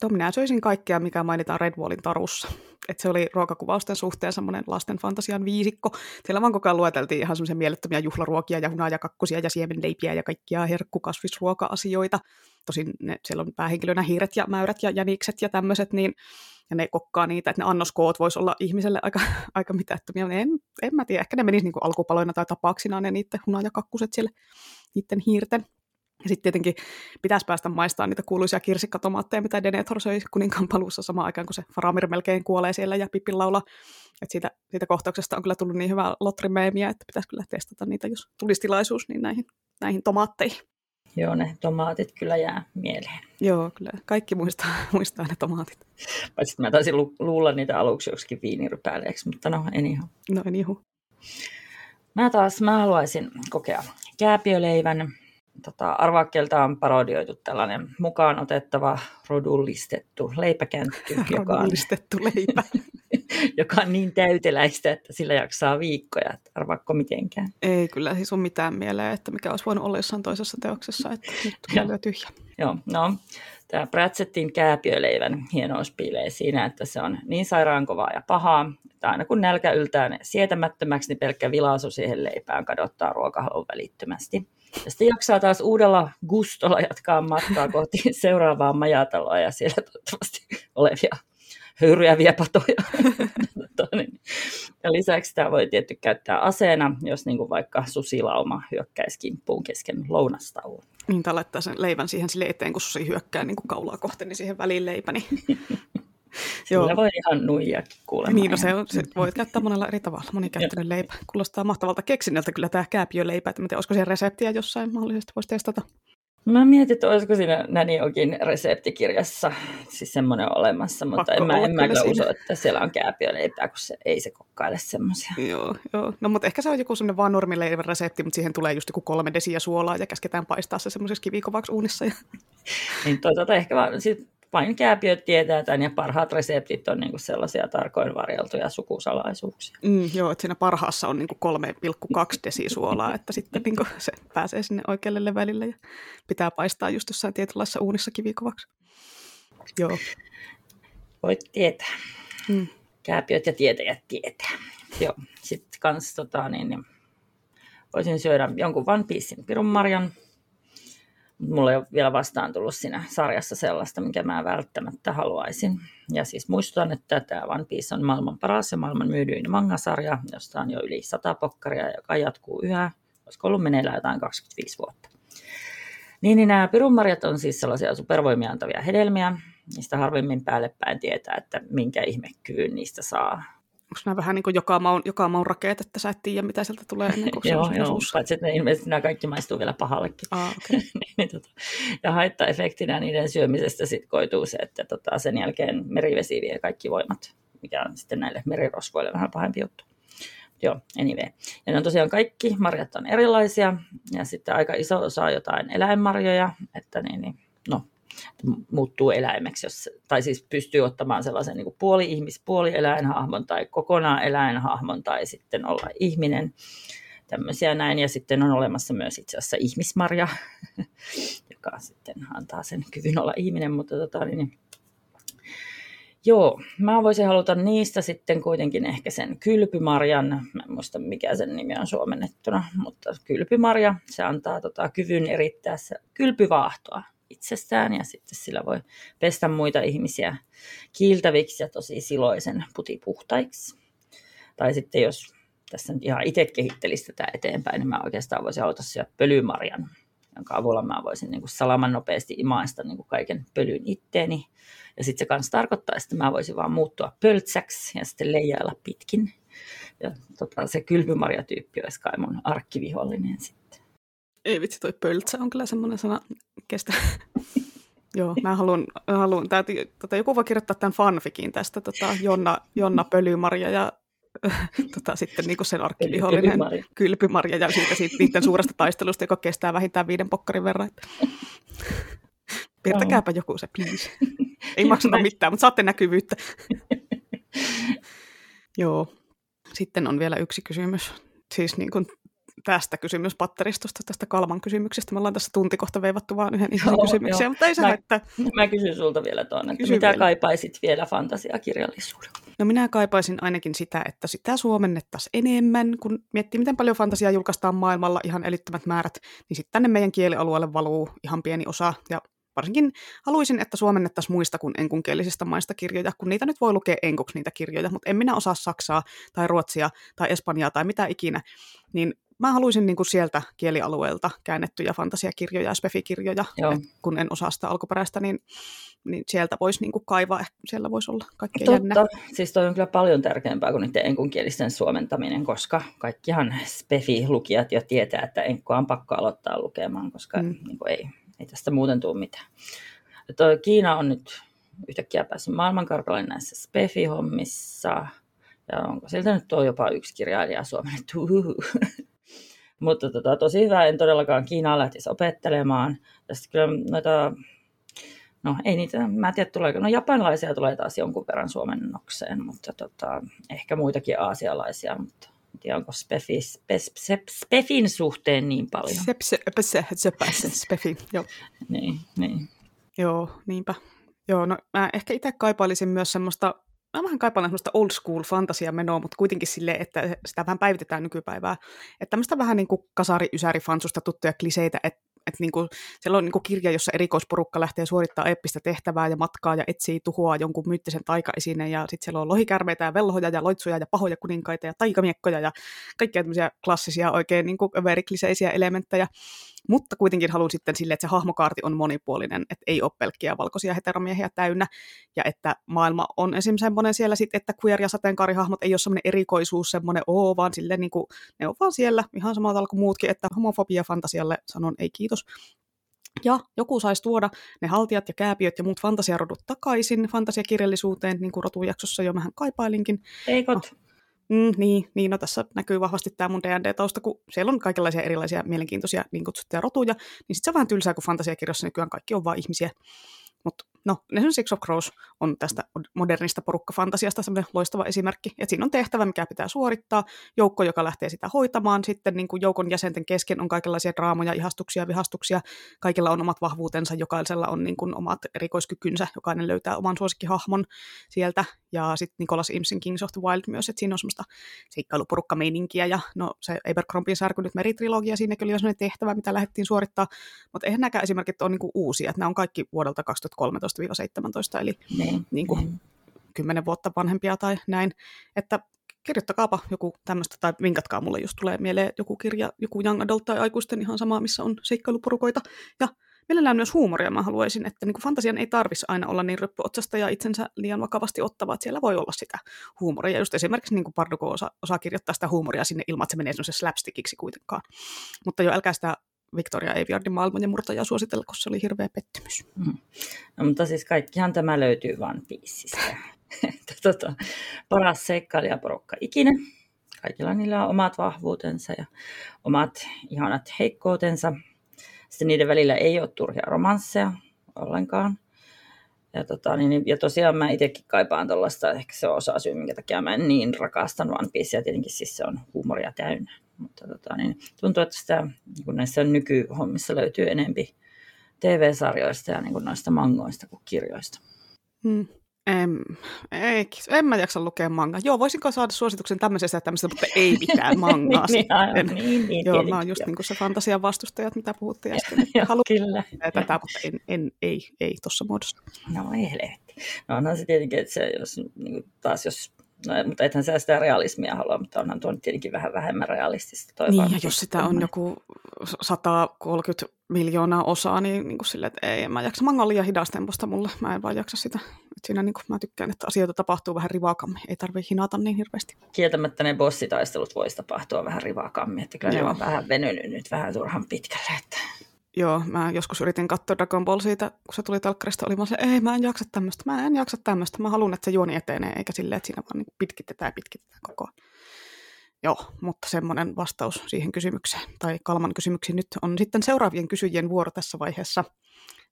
To minä söisin kaikkea, mikä mainitaan Redwallin tarussa. Et se oli ruokakuvausten suhteen semmoinen lasten fantasian viisikko. Siellä vaan koko ajan lueteltiin ihan semmoisia mielettömiä juhlaruokia ja hunajakakkusia ja siemenleipiä ja kaikkia herkkukasvisruoka-asioita. Tosin ne, siellä on päähenkilönä hiiret ja mäyrät ja jänikset ja tämmöiset, niin ja ne kokkaa niitä, että ne annoskoot voisi olla ihmiselle aika, aika mitättömiä. En, en mä tiedä, ehkä ne menisi niin alkupaloina tai tapauksina ne niiden hunajakakkuset siellä niiden hiirten. Ja sitten tietenkin pitäisi päästä maistamaan niitä kuuluisia kirsikkatomaatteja, mitä Denethor söi kuninkaan paluussa samaan aikaan, kun se Faramir melkein kuolee siellä ja Pipin laula. Et siitä, siitä kohtauksesta on kyllä tullut niin hyvää lotrimeemiä, että pitäisi kyllä testata niitä, jos tulisi tilaisuus, niin näihin, näihin tomaatteihin. Joo, ne tomaatit kyllä jää mieleen. Joo, kyllä. Kaikki muistaa, muistaa ne tomaatit. Paitsi mä taisin lu- luulla niitä aluksi joksikin viinirypäleeksi, mutta no, en ihan. No, en ihan. Mä taas, mä haluaisin kokea kääpiöleivän. Tota, arvaakkeelta on parodioitu tällainen mukaan otettava rodullistettu leipäkäntty. joka on, leipä. joka on niin täyteläistä, että sillä jaksaa viikkoja. Arvaakko mitenkään? Ei kyllä siis on mitään mieleen, että mikä olisi voinut olla jossain toisessa teoksessa, että nyt tulee tyhjä. Joo, no tämä Pratsettin kääpiöleivän hienous piilee siinä, että se on niin sairaankovaa ja pahaa, että aina kun nälkä yltää sietämättömäksi, niin pelkkä vilaisu siihen leipään kadottaa ruokahalun välittömästi. Ja sitten jaksaa taas uudella gustolla jatkaa matkaa kohti seuraavaa majataloa ja siellä toivottavasti olevia höyryäviä patoja. Niin. ja lisäksi sitä voi tietty käyttää aseena, jos niin kuin vaikka susilauma hyökkäisi kimppuun kesken lounastauon. Niin, tai laittaa sen leivän siihen sille eteen, kun susi hyökkää niin kuin kaulaa kohti, niin siihen väliin leipäni. Sillä Joo. voi ihan nuijia kuulemma. Niin, no se, on, se voit käyttää monella eri tavalla. Monikäyttöinen leipä. Kuulostaa mahtavalta keksinnöltä kyllä tämä kääpiöleipä. Että tiedä, olisiko siellä reseptiä jossain mahdollisesti voisi testata. Mä mietin, että olisiko siinä Näniokin reseptikirjassa siis semmoinen olemassa, mutta Pakko en mä, en mä kyllä usko, että siellä on kääpiöleipää, kun se, ei se kokkaile semmoisia. Joo, joo. No mutta ehkä se on joku semmoinen vaan normileivän resepti, mutta siihen tulee just joku kolme desiä suolaa ja käsketään paistaa se semmoisessa kivikovaksi uunissa. Ja... niin toisaalta ehkä vaan, sit vain kääpiöt tietää tämän ja parhaat reseptit on niinku sellaisia tarkoin varjeltuja sukusalaisuuksia. Mm, joo, että siinä parhaassa on niinku 3,2 desisuolaa, että sitten niinku se pääsee sinne oikealle levelille ja pitää paistaa just jossain tietynlaisessa uunissa kivikovaksi. Joo. Voit tietää. Mm. Kääpiöt ja tietäjät tietää. Joo, sitten kans tota, niin, niin, voisin syödä jonkun One Piecein pirunmarjan, mulla ei ole vielä vastaan tullut siinä sarjassa sellaista, mikä mä välttämättä haluaisin. Ja siis muistutan, että tämä One Piece on maailman paras ja maailman myydyin mangasarja, josta on jo yli 100 pokkaria, joka jatkuu yhä. Olisiko ollut meneillään jotain 25 vuotta. Niin, niin nämä pirunmarjat on siis sellaisia supervoimia antavia hedelmiä. Niistä harvemmin päälle päin tietää, että minkä ihmekyvyn niistä saa onko nämä vähän niin kuin joka maun, joka maun rakeet, että sä et tiedä, mitä sieltä tulee ennen kuin Joo, joo paitsi että ne ilmeisesti nämä kaikki maistuu vielä pahallekin. Ah, okay. niin, tota, ja haitta-efektinä niiden syömisestä sit koituu se, että tota, sen jälkeen merivesi vie kaikki voimat, mikä on sitten näille merirosvoille vähän pahempi juttu. Joo, anyway. Ja ne on tosiaan kaikki, marjat on erilaisia, ja sitten aika iso osa jotain eläinmarjoja, että niin, niin muuttuu eläimeksi, jos, tai siis pystyy ottamaan sellaisen niin puoli-ihmis, puoli-eläinhahmon tai kokonaan eläinhahmon tai sitten olla ihminen, tämmöisiä näin. Ja sitten on olemassa myös itse asiassa ihmismarja, joka sitten antaa sen kyvyn olla ihminen, mutta tota, niin, Joo, mä voisin haluta niistä sitten kuitenkin ehkä sen kylpymarjan, mä en muista mikä sen nimi on suomennettuna, mutta kylpymarja, se antaa tota, kyvyn erittää se kylpyvaahtoa itsestään ja sitten sillä voi pestä muita ihmisiä kiiltäviksi ja tosi siloisen putipuhtaiksi. Tai sitten jos tässä nyt ihan itse kehittelisi tätä eteenpäin, niin mä oikeastaan voisin aloittaa syödä pölymarjan, jonka avulla mä voisin niin kuin salaman nopeasti imaista niin kuin kaiken pölyn itteeni. Ja sitten se kanssa tarkoittaa, että mä voisin vaan muuttua pöltsäksi ja sitten leijailla pitkin. Ja tota, se kylpymarjatyyppi olisi kai mun arkkivihollinen sitten. Ei vitsi, toi pöltsä on kyllä semmoinen sana, kestä. Joo, mä haluan, haluan tää, tota, joku voi kirjoittaa tämän fanfikin tästä, tota, Jonna, Jonna Pölymarja ja tota, sitten niin kuin sen arkkivihollinen kylpymarja. kylpymarja ja siitä, siitä niiden suuresta taistelusta, joka kestää vähintään viiden pokkarin verran. Piirtäkääpä joku se, please. Ei maksata mitään, mutta saatte näkyvyyttä. Joo. Sitten on vielä yksi kysymys. Siis niin kuin tästä kysymyspatteristosta, tästä Kalman kysymyksestä. Me ollaan tässä tunti kohta veivattu vaan yhden ihan kysymyksen, joo. mutta ei se mä, että... Mä kysyn sulta vielä tuonne, että mitä vielä. kaipaisit vielä fantasiakirjallisuuden? No minä kaipaisin ainakin sitä, että sitä suomennettaisiin enemmän, kun miettii, miten paljon fantasiaa julkaistaan maailmalla ihan älyttömät määrät, niin sitten tänne meidän kielialueelle valuu ihan pieni osa, ja varsinkin haluaisin, että suomennettaisiin muista kuin enkunkielisistä maista kirjoja, kun niitä nyt voi lukea enkuksi niitä kirjoja, mutta en minä osaa saksaa tai ruotsia tai espanjaa tai mitä ikinä, niin mä haluaisin niin kuin sieltä kielialueelta käännettyjä fantasiakirjoja ja spefikirjoja, kun en osaa sitä alkuperäistä, niin, niin sieltä voisi niin kuin kaivaa, siellä voisi olla kaikkea Totta. Siis toi on kyllä paljon tärkeämpää kuin niiden enkunkielisten suomentaminen, koska kaikkihan spefi-lukijat jo tietää, että enkkoa on pakko aloittaa lukemaan, koska mm. niin kuin ei, ei tästä muuten tule mitään. Toi Kiina on nyt yhtäkkiä päässyt maailmankartalle näissä spefi-hommissa, ja onko sieltä nyt tuo jopa yksi kirjailija suomennettu? Mutta tota, tosi hyvä, en todellakaan Kiinaa lähtisi opettelemaan. Tästä kyllä noita, no ei niitä, mä en tiedä tuleeko, no japanilaisia tulee taas jonkun verran suomennokseen, mutta tota, ehkä muitakin aasialaisia, mutta en tiedä onko spefi, spe, spe, spefin suhteen niin paljon. Spefi, joo. Niin, niin. Joo, niinpä. Joo, no mä ehkä itse kaipailisin myös semmoista mä vähän kaipaan semmoista old school fantasia menoa, mutta kuitenkin sille, että sitä vähän päivitetään nykypäivää. Että tämmöistä vähän niin kuin kasari ysäri fansusta tuttuja kliseitä, että että niinku, siellä on niinku kirja, jossa erikoisporukka lähtee suorittamaan eeppistä tehtävää ja matkaa ja etsii tuhoa jonkun myyttisen taikaesineen ja sitten siellä on lohikärmeitä ja velhoja ja loitsuja ja pahoja kuninkaita ja taikamiekkoja ja kaikkia tämmöisiä klassisia oikein niinku verikliseisiä elementtejä. Mutta kuitenkin haluan sitten sille, että se hahmokaarti on monipuolinen, että ei ole pelkkiä valkoisia heteromiehiä täynnä, ja että maailma on esimerkiksi semmoinen siellä sitten, että queer- ja sateenkaarihahmot ei ole semmoinen erikoisuus, semmoinen oo, vaan sille niin kuin, ne on vaan siellä ihan samalla tavalla kuin muutkin, että homofobia fantasialle sanon ei kiitos. Ja joku saisi tuoda ne haltijat ja kääpiöt ja muut fantasiarodut takaisin fantasiakirjallisuuteen, niin kuin rotujaksossa jo vähän kaipailinkin. Eikot. No, Mm, niin, niin, no tässä näkyy vahvasti tämä mun D&D-tausta, kun siellä on kaikenlaisia erilaisia mielenkiintoisia niin kutsuttuja rotuja, niin sitten se on vähän tylsää, kun fantasiakirjassa nykyään kaikki on vain ihmisiä. Mutta no, Nation Six of Crows on tästä modernista porukkafantasiasta semmoinen loistava esimerkki, että siinä on tehtävä, mikä pitää suorittaa, joukko, joka lähtee sitä hoitamaan, sitten niin kuin joukon jäsenten kesken on kaikenlaisia draamoja, ihastuksia, vihastuksia, kaikilla on omat vahvuutensa, jokaisella on niin kuin omat erikoiskykynsä, jokainen löytää oman suosikkihahmon sieltä, ja sitten Nicholas Imsin Kings of the Wild myös, että siinä on semmoista seikkailuporukkameininkiä, ja no se Abercrombien särkynyt meritrilogia, siinä oli jo semmoinen tehtävä, mitä lähdettiin suorittaa, mutta eihän näkään esimerkit ole niin kuin uusia, että nämä on kaikki vuodelta 2013-17, eli niin. Niin kuin, niin. kymmenen vuotta vanhempia tai näin, että kirjoittakaapa joku tämmöistä, tai vinkatkaa mulle, jos tulee mieleen joku kirja, joku young adult tai aikuisten ihan sama, missä on seikkailuporukoita, ja mielellään myös huumoria mä haluaisin, että niin kuin fantasian ei tarvitsisi aina olla niin ryppyotsasta ja itsensä liian vakavasti ottava, että siellä voi olla sitä huumoria. Ja just esimerkiksi niin kuin Parduko osaa, osaa kirjoittaa sitä huumoria sinne ilman, että se menee slapstickiksi kuitenkaan. Mutta jo älkää sitä Victoria Aveyardin maailman murtajaa suositella, koska se oli hirveä pettymys. Mm. No, mutta siis kaikkihan tämä löytyy One Pieceistä. tota, paras seikkailijaporukka ikinä. Kaikilla niillä on omat vahvuutensa ja omat ihanat heikkoutensa. Sitten niiden välillä ei ole turhia romansseja ollenkaan. Ja, tota, niin, ja tosiaan mä itsekin kaipaan tuollaista, ehkä se on osa syy, minkä takia mä en niin rakastan One Piecea, tietenkin siis se on huumoria täynnä. Mutta tota, niin, tuntuu, että sitä niin kun näissä nykyhommissa löytyy enempi TV-sarjoista ja niin kuin noista mangoista kuin kirjoista. Hmm. En, ei, en mä jaksa lukea manga. Joo, voisinko saada suosituksen tämmöisestä tämmöisestä, mutta ei mitään mangaa. niin, niin, niin, niin, joo, mä oon just niin kuin se fantasian vastustajat, mitä puhuttiin äsken. Joo, kyllä. tätä, mutta en, en, ei, ei tuossa muodossa. No ei helvetti. No onhan se tietenkin, että se, jos, niin kuin taas jos No, mutta ethän sä sitä realismia halua, mutta onhan tuo tietenkin vähän vähemmän realistista. Toi niin, ja jos sitä on joku 130 miljoonaa osaa, niin, niin kuin sille, että ei, mä jaksa. Manga on liian hidastemposta mulle, mä en vaan jaksa sitä. Et siinä niin kuin, mä tykkään, että asioita tapahtuu vähän rivakammin, ei tarvitse hinata niin hirveästi. Kieltämättä ne bossitaistelut voisi tapahtua vähän rivakammin, että kyllä ne on vähän venynyt nyt vähän turhan pitkälle. Että... Joo, mä joskus yritin katsoa Dragon Ball siitä, kun se tuli talkkarista, oli mä se, ei mä en jaksa tämmöistä, mä en jaksa tämmöistä, mä haluan, että se juoni etenee, eikä silleen, että siinä vaan niin pitkitetään ja pitkitetään koko ajan. Joo, mutta semmoinen vastaus siihen kysymykseen, tai Kalman kysymyksiin nyt on sitten seuraavien kysyjien vuoro tässä vaiheessa.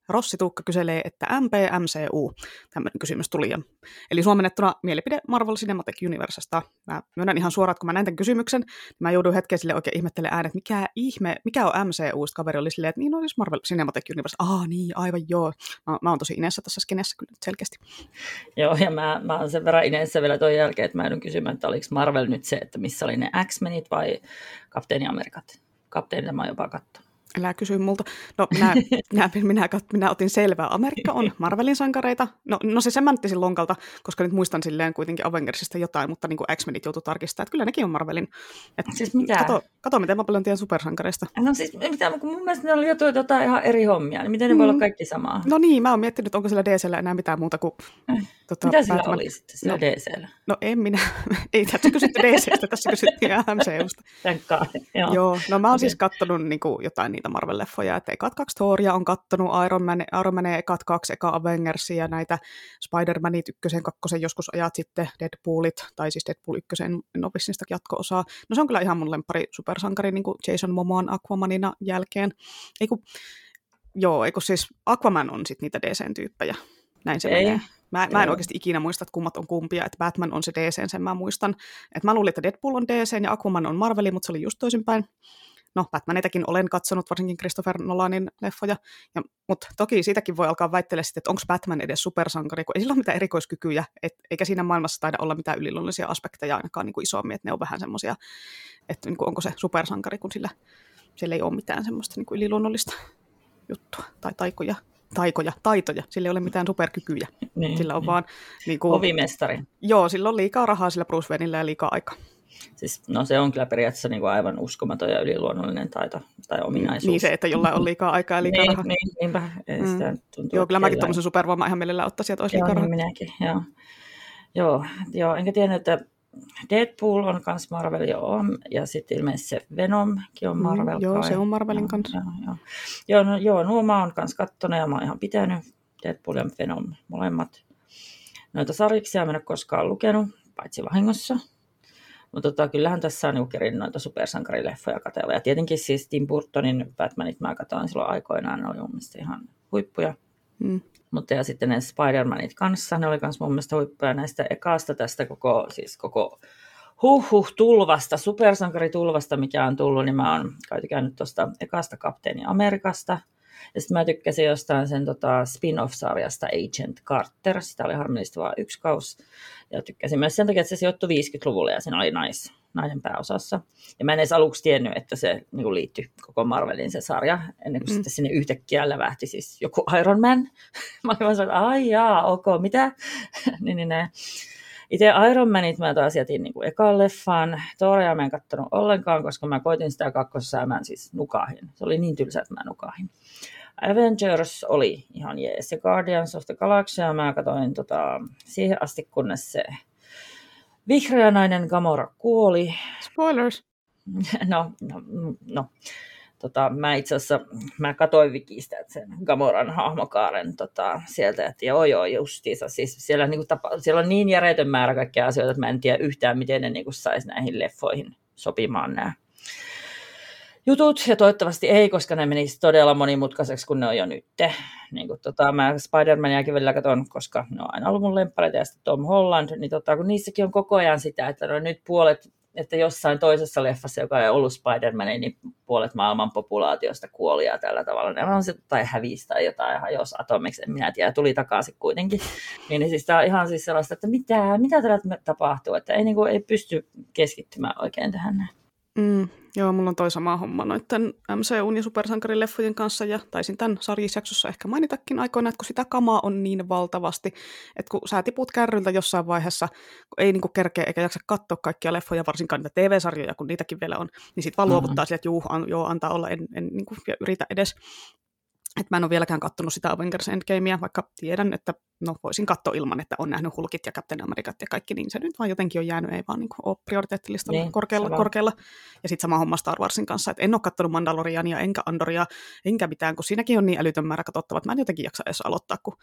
Rossi Tuukka kyselee, että MPMCU, tämmöinen kysymys tuli. Eli suomennettuna mielipide Marvel Cinematic Universesta. Mä myönnän ihan suoraan, että kun mä näin tämän kysymyksen, niin mä jouduin hetken sille oikein ihmettelemään äänet, mikä ihme, mikä on MCU, kaveri oli silleen, että niin no, siis Marvel Cinematic Universe. Ah niin, aivan joo. Mä, mä oon tosi ineessä tässä skenessä kyllä selkeästi. Joo, ja mä, mä oon sen verran ineessä vielä ton jälkeen, että mä joudun kysymään, että oliko Marvel nyt se, että missä oli ne X-Menit vai Kapteeni Amerikat. Kapteeni mä oon jopa katsonut älä kysy multa. No minä, minä, minä, minä otin selvää. Amerikka on Marvelin sankareita. No, no se semanttisin lonkalta, koska nyt muistan silleen kuitenkin Avengersista jotain, mutta niin kuin X-Menit joutui tarkistamaan, että kyllä nekin on Marvelin. Et siis mitä? Kato, kato, miten mä paljon tiedän supersankareista. No siis mitä, kun mun mielestä ne oli jotain, jotain ihan eri hommia, niin miten ne mm. voi olla mm. kaikki samaa? No niin, mä oon miettinyt, onko sillä DCllä enää mitään muuta kuin... Eh. Tota, mitä sillä Batman. oli sitten sillä no, DCllä? No en minä. Ei tässä kysytty DCstä, tässä kysyttiin MCUsta. Joo. Joo. No mä oon okay. siis kattonut niin kuin, jotain niitä Marvel-leffoja, että ekat kaksi Thoria on kattonut, Iron Man, Iron Man ekat kaksi, eka Avengersia ja näitä Spider-Manit ykkösen, kakkosen joskus ajat sitten, Deadpoolit, tai siis Deadpool ykkösen, en ole jatko-osaa. No se on kyllä ihan mun lempari supersankari niin kuin Jason Momoan Aquamanina jälkeen. Eiku, joo, eiku siis Aquaman on sitten niitä DC-tyyppejä. Näin se Ei. menee. Mä, mä en oikeasti ikinä muista, että kummat on kumpia, että Batman on se DC, sen mä muistan. Että mä luulin, että Deadpool on DC ja Aquaman on Marveli, mutta se oli just toisinpäin. No, Batmanitakin olen katsonut, varsinkin Christopher Nolanin leffoja, ja, mutta toki siitäkin voi alkaa väittelemään, että onko Batman edes supersankari, kun ei sillä ole mitään erikoiskykyjä, et, eikä siinä maailmassa taida olla mitään yliluonnollisia aspekteja ainakaan niin kuin isommin, että ne on vähän semmoisia, että niin kuin, onko se supersankari, kun sillä, sillä ei ole mitään semmoista niin kuin yliluonnollista juttua tai taikoja taikoja, taitoja, sillä ei ole mitään superkykyjä. Niin, sillä on niin. vaan... Niin kuin, Hovimestari. Joo, sillä on liikaa rahaa sillä Bruce Wayneillä ja liikaa aikaa. Siis, no se on kyllä periaatteessa niin kuin aivan uskomaton ja yliluonnollinen taito tai ominaisuus. Niin se, että jollain on liikaa aikaa ja liikaa niin, rahaa. Niin, niinpä. Mm. Sitä tuntuu, joo, kyllä mäkin tuommoisen supervoiman ihan mielellä ottaisin, että olisi liikaa niin rahaa. minäkin, joo. Joo, joo, enkä tiennyt, että Deadpool on myös Marvel, joo. Ja sitten ilmeisesti se Venomkin on mm, Marvel. Mm, joo, se on Marvelin kanssa. Joo, joo. joo, no, joo nuo mä oon kanssa kattonut ja mä oon ihan pitänyt Deadpool ja Venom molemmat. Noita sarjiksia mä en ole koskaan lukenut, paitsi vahingossa. Mutta tota, kyllähän tässä on kerin noita supersankarileffoja katella. Ja tietenkin siis Tim Burtonin Batmanit mä katsoin silloin aikoinaan, ne oli mun mielestä ihan huippuja. Mm. Mutta ja sitten ne Spider-Manit kanssa, ne oli myös mun mielestä huippuja näistä ekasta tästä koko, siis koko huh tulvasta, supersankaritulvasta, mikä on tullut, niin mä oon käynyt tuosta ekasta Kapteeni Amerikasta. Ja sitten mä tykkäsin jostain sen tota, spin-off-sarjasta Agent Carter, sitä oli harmillisesti vain yksi kaus. Ja tykkäsin myös sen takia, että se sijoittui 50-luvulle ja siinä oli nais, nainen pääosassa. Ja mä en edes aluksi tiennyt, että se niin kuin liittyi koko Marvelin se sarja, ennen kuin mm. sitten sinne yhtäkkiä lävähti siis joku Iron Man. mä olin vaan että ai jaa, ok, mitä? niin, niin, näin. Itse Iron Manit mä taas jätin niin kuin ekan leffaan. Thoria mä en kattonut ollenkaan, koska mä koitin sitä kakkosessa ja mä siis nukahin. Se oli niin tylsä, että mä nukahin. Avengers oli ihan jees. Ja Guardians of the Galaxy mä katsoin tota, siihen asti, kunnes se vihreä nainen Gamora kuoli. Spoilers. No, no, no. Tota, mä itse asiassa, mä katsoin Wikistä, että sen Gamoran hahmokaaren tota, sieltä, että joo joo justiinsa, siis siellä, niin kuin, tapa, siellä on niin järjetön määrä kaikkia asioita, että mä en tiedä yhtään, miten ne niin saisi näihin leffoihin sopimaan nämä jutut, ja toivottavasti ei, koska ne menisi todella monimutkaiseksi, kun ne on jo nyt. Niin kuin, tota, mä Spider-Maniakin välillä katson, koska ne on aina ollut mun ja sitten Tom Holland, niin tota, kun niissäkin on koko ajan sitä, että no nyt puolet että jossain toisessa leffassa, joka ei ollut Spider-Man, niin puolet maailman populaatiosta kuoli ja tällä tavalla. Ne on se, tai hävisi tai jotain, jos atomiksi, en minä tiedä, tuli takaisin kuitenkin. Niin, niin siis tämä on ihan siis sellaista, että mitä, mitä tällä tapahtuu, että ei, niin kuin, ei pysty keskittymään oikein tähän. Mm, joo, mulla on toi sama homma noiden MCUn ja supersankarileffojen kanssa, ja taisin tämän sarjisjaksossa ehkä mainitakin aikoina, että kun sitä kamaa on niin valtavasti, että kun sä tiput kärryltä jossain vaiheessa, kun ei niinku kerkeä eikä jaksa katsoa kaikkia leffoja, varsinkaan niitä TV-sarjoja, kun niitäkin vielä on, niin sit vaan luovuttaa mm-hmm. sille, että juu, an, joo, antaa olla, en, en niinku, yritä edes että mä en ole vieläkään katsonut sitä Avengers Endgamea, vaikka tiedän, että no, voisin katsoa ilman, että on nähnyt Hulkit ja Captain Americat ja kaikki, niin se nyt vaan jotenkin on jäänyt, ei vaan niin ole prioriteettilistalla niin, korkealla, korkealla. Ja sitten sama homma Star Warsin kanssa, että en ole katsonut Mandaloriania, enkä Andoria, enkä mitään, kun siinäkin on niin älytön määrä katsottava, että mä en jotenkin jaksa edes aloittaa, kun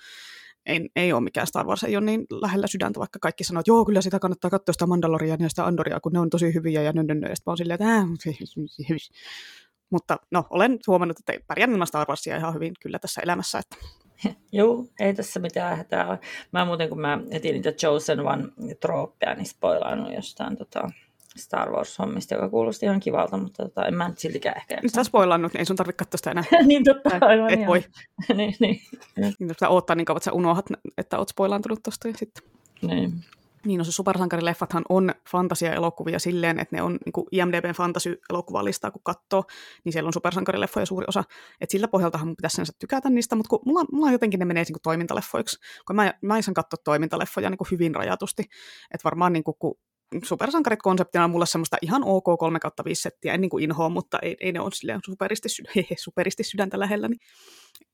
ei, ei ole mikään Star Wars, ei ole niin lähellä sydäntä, vaikka kaikki sanoo, että joo, kyllä sitä kannattaa katsoa sitä Mandaloriania ja sitä Andoria, kun ne on tosi hyviä ja nönnönnö, ja sitten mä oon silleen, että äh, mutta no, olen huomannut, että pärjään ilman Star Warsia ihan hyvin kyllä tässä elämässä. Että. Joo, ei tässä mitään hätää ole. Mä muuten, kun mä etin niitä Chosen One trooppeja, niin spoilaannut jostain tota, Star Wars-hommista, joka kuulosti ihan kivalta, mutta tota, en mä nyt siltikään ehkä. Nyt sä spoilannut, niin ei sun tarvitse katsoa sitä enää. niin totta, aivan Et ihan. voi. niin, niin. Niin, sä oottaa niin kauan, että sä unohdat, että oot spoilaantunut tosta ja sitten. niin. Niin, no se supersankarileffathan on fantasia-elokuvia silleen, että ne on niin IMDBn fantasy-elokuvalistaa, kun katsoo, niin siellä on supersankarileffoja suuri osa. Että sillä pohjaltahan mun pitäisi sinänsä tykätä niistä, mutta kun mulla, mulla jotenkin ne menee niin kuin toimintaleffoiksi. Kun mä, mä en katsoa toimintaleffoja niin kuin hyvin rajatusti. Että varmaan niin kuin, kun supersankarit konseptina on mulle semmoista ihan ok 3 kautta 5 settiä, en niin kuin inhoa, mutta ei, ei ne ole silleen superisti, hehe, superisti sydäntä lähellä, niin,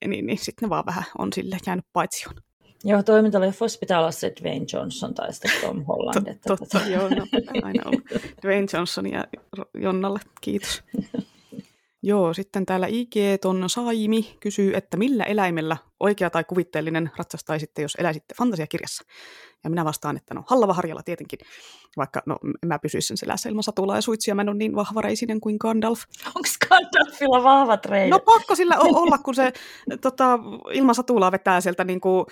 niin, niin sitten ne vaan vähän on sille jäänyt paitsioon. Joo, toimintaleffoissa pitää olla se Dwayne Johnson tai sitten Tom Holland. Että Totta, tota- joo, no, aina ollut. Dwayne Johnson ja Jonnalle, kiitos. Joo, sitten täällä IG ton Saimi kysyy, että millä eläimellä oikea tai kuvitteellinen ratsastaisitte, jos eläisitte fantasiakirjassa? Ja minä vastaan, että no Hallava Harjalla tietenkin, vaikka no mä pysyisin sen selässä ilman satulaa ja suitsia, mä en ole niin vahvareisinen kuin Gandalf. Onko Gandalfilla vahvat reidet? No pakko sillä olla, kun se tota, ilman satulaa vetää sieltä niin kuin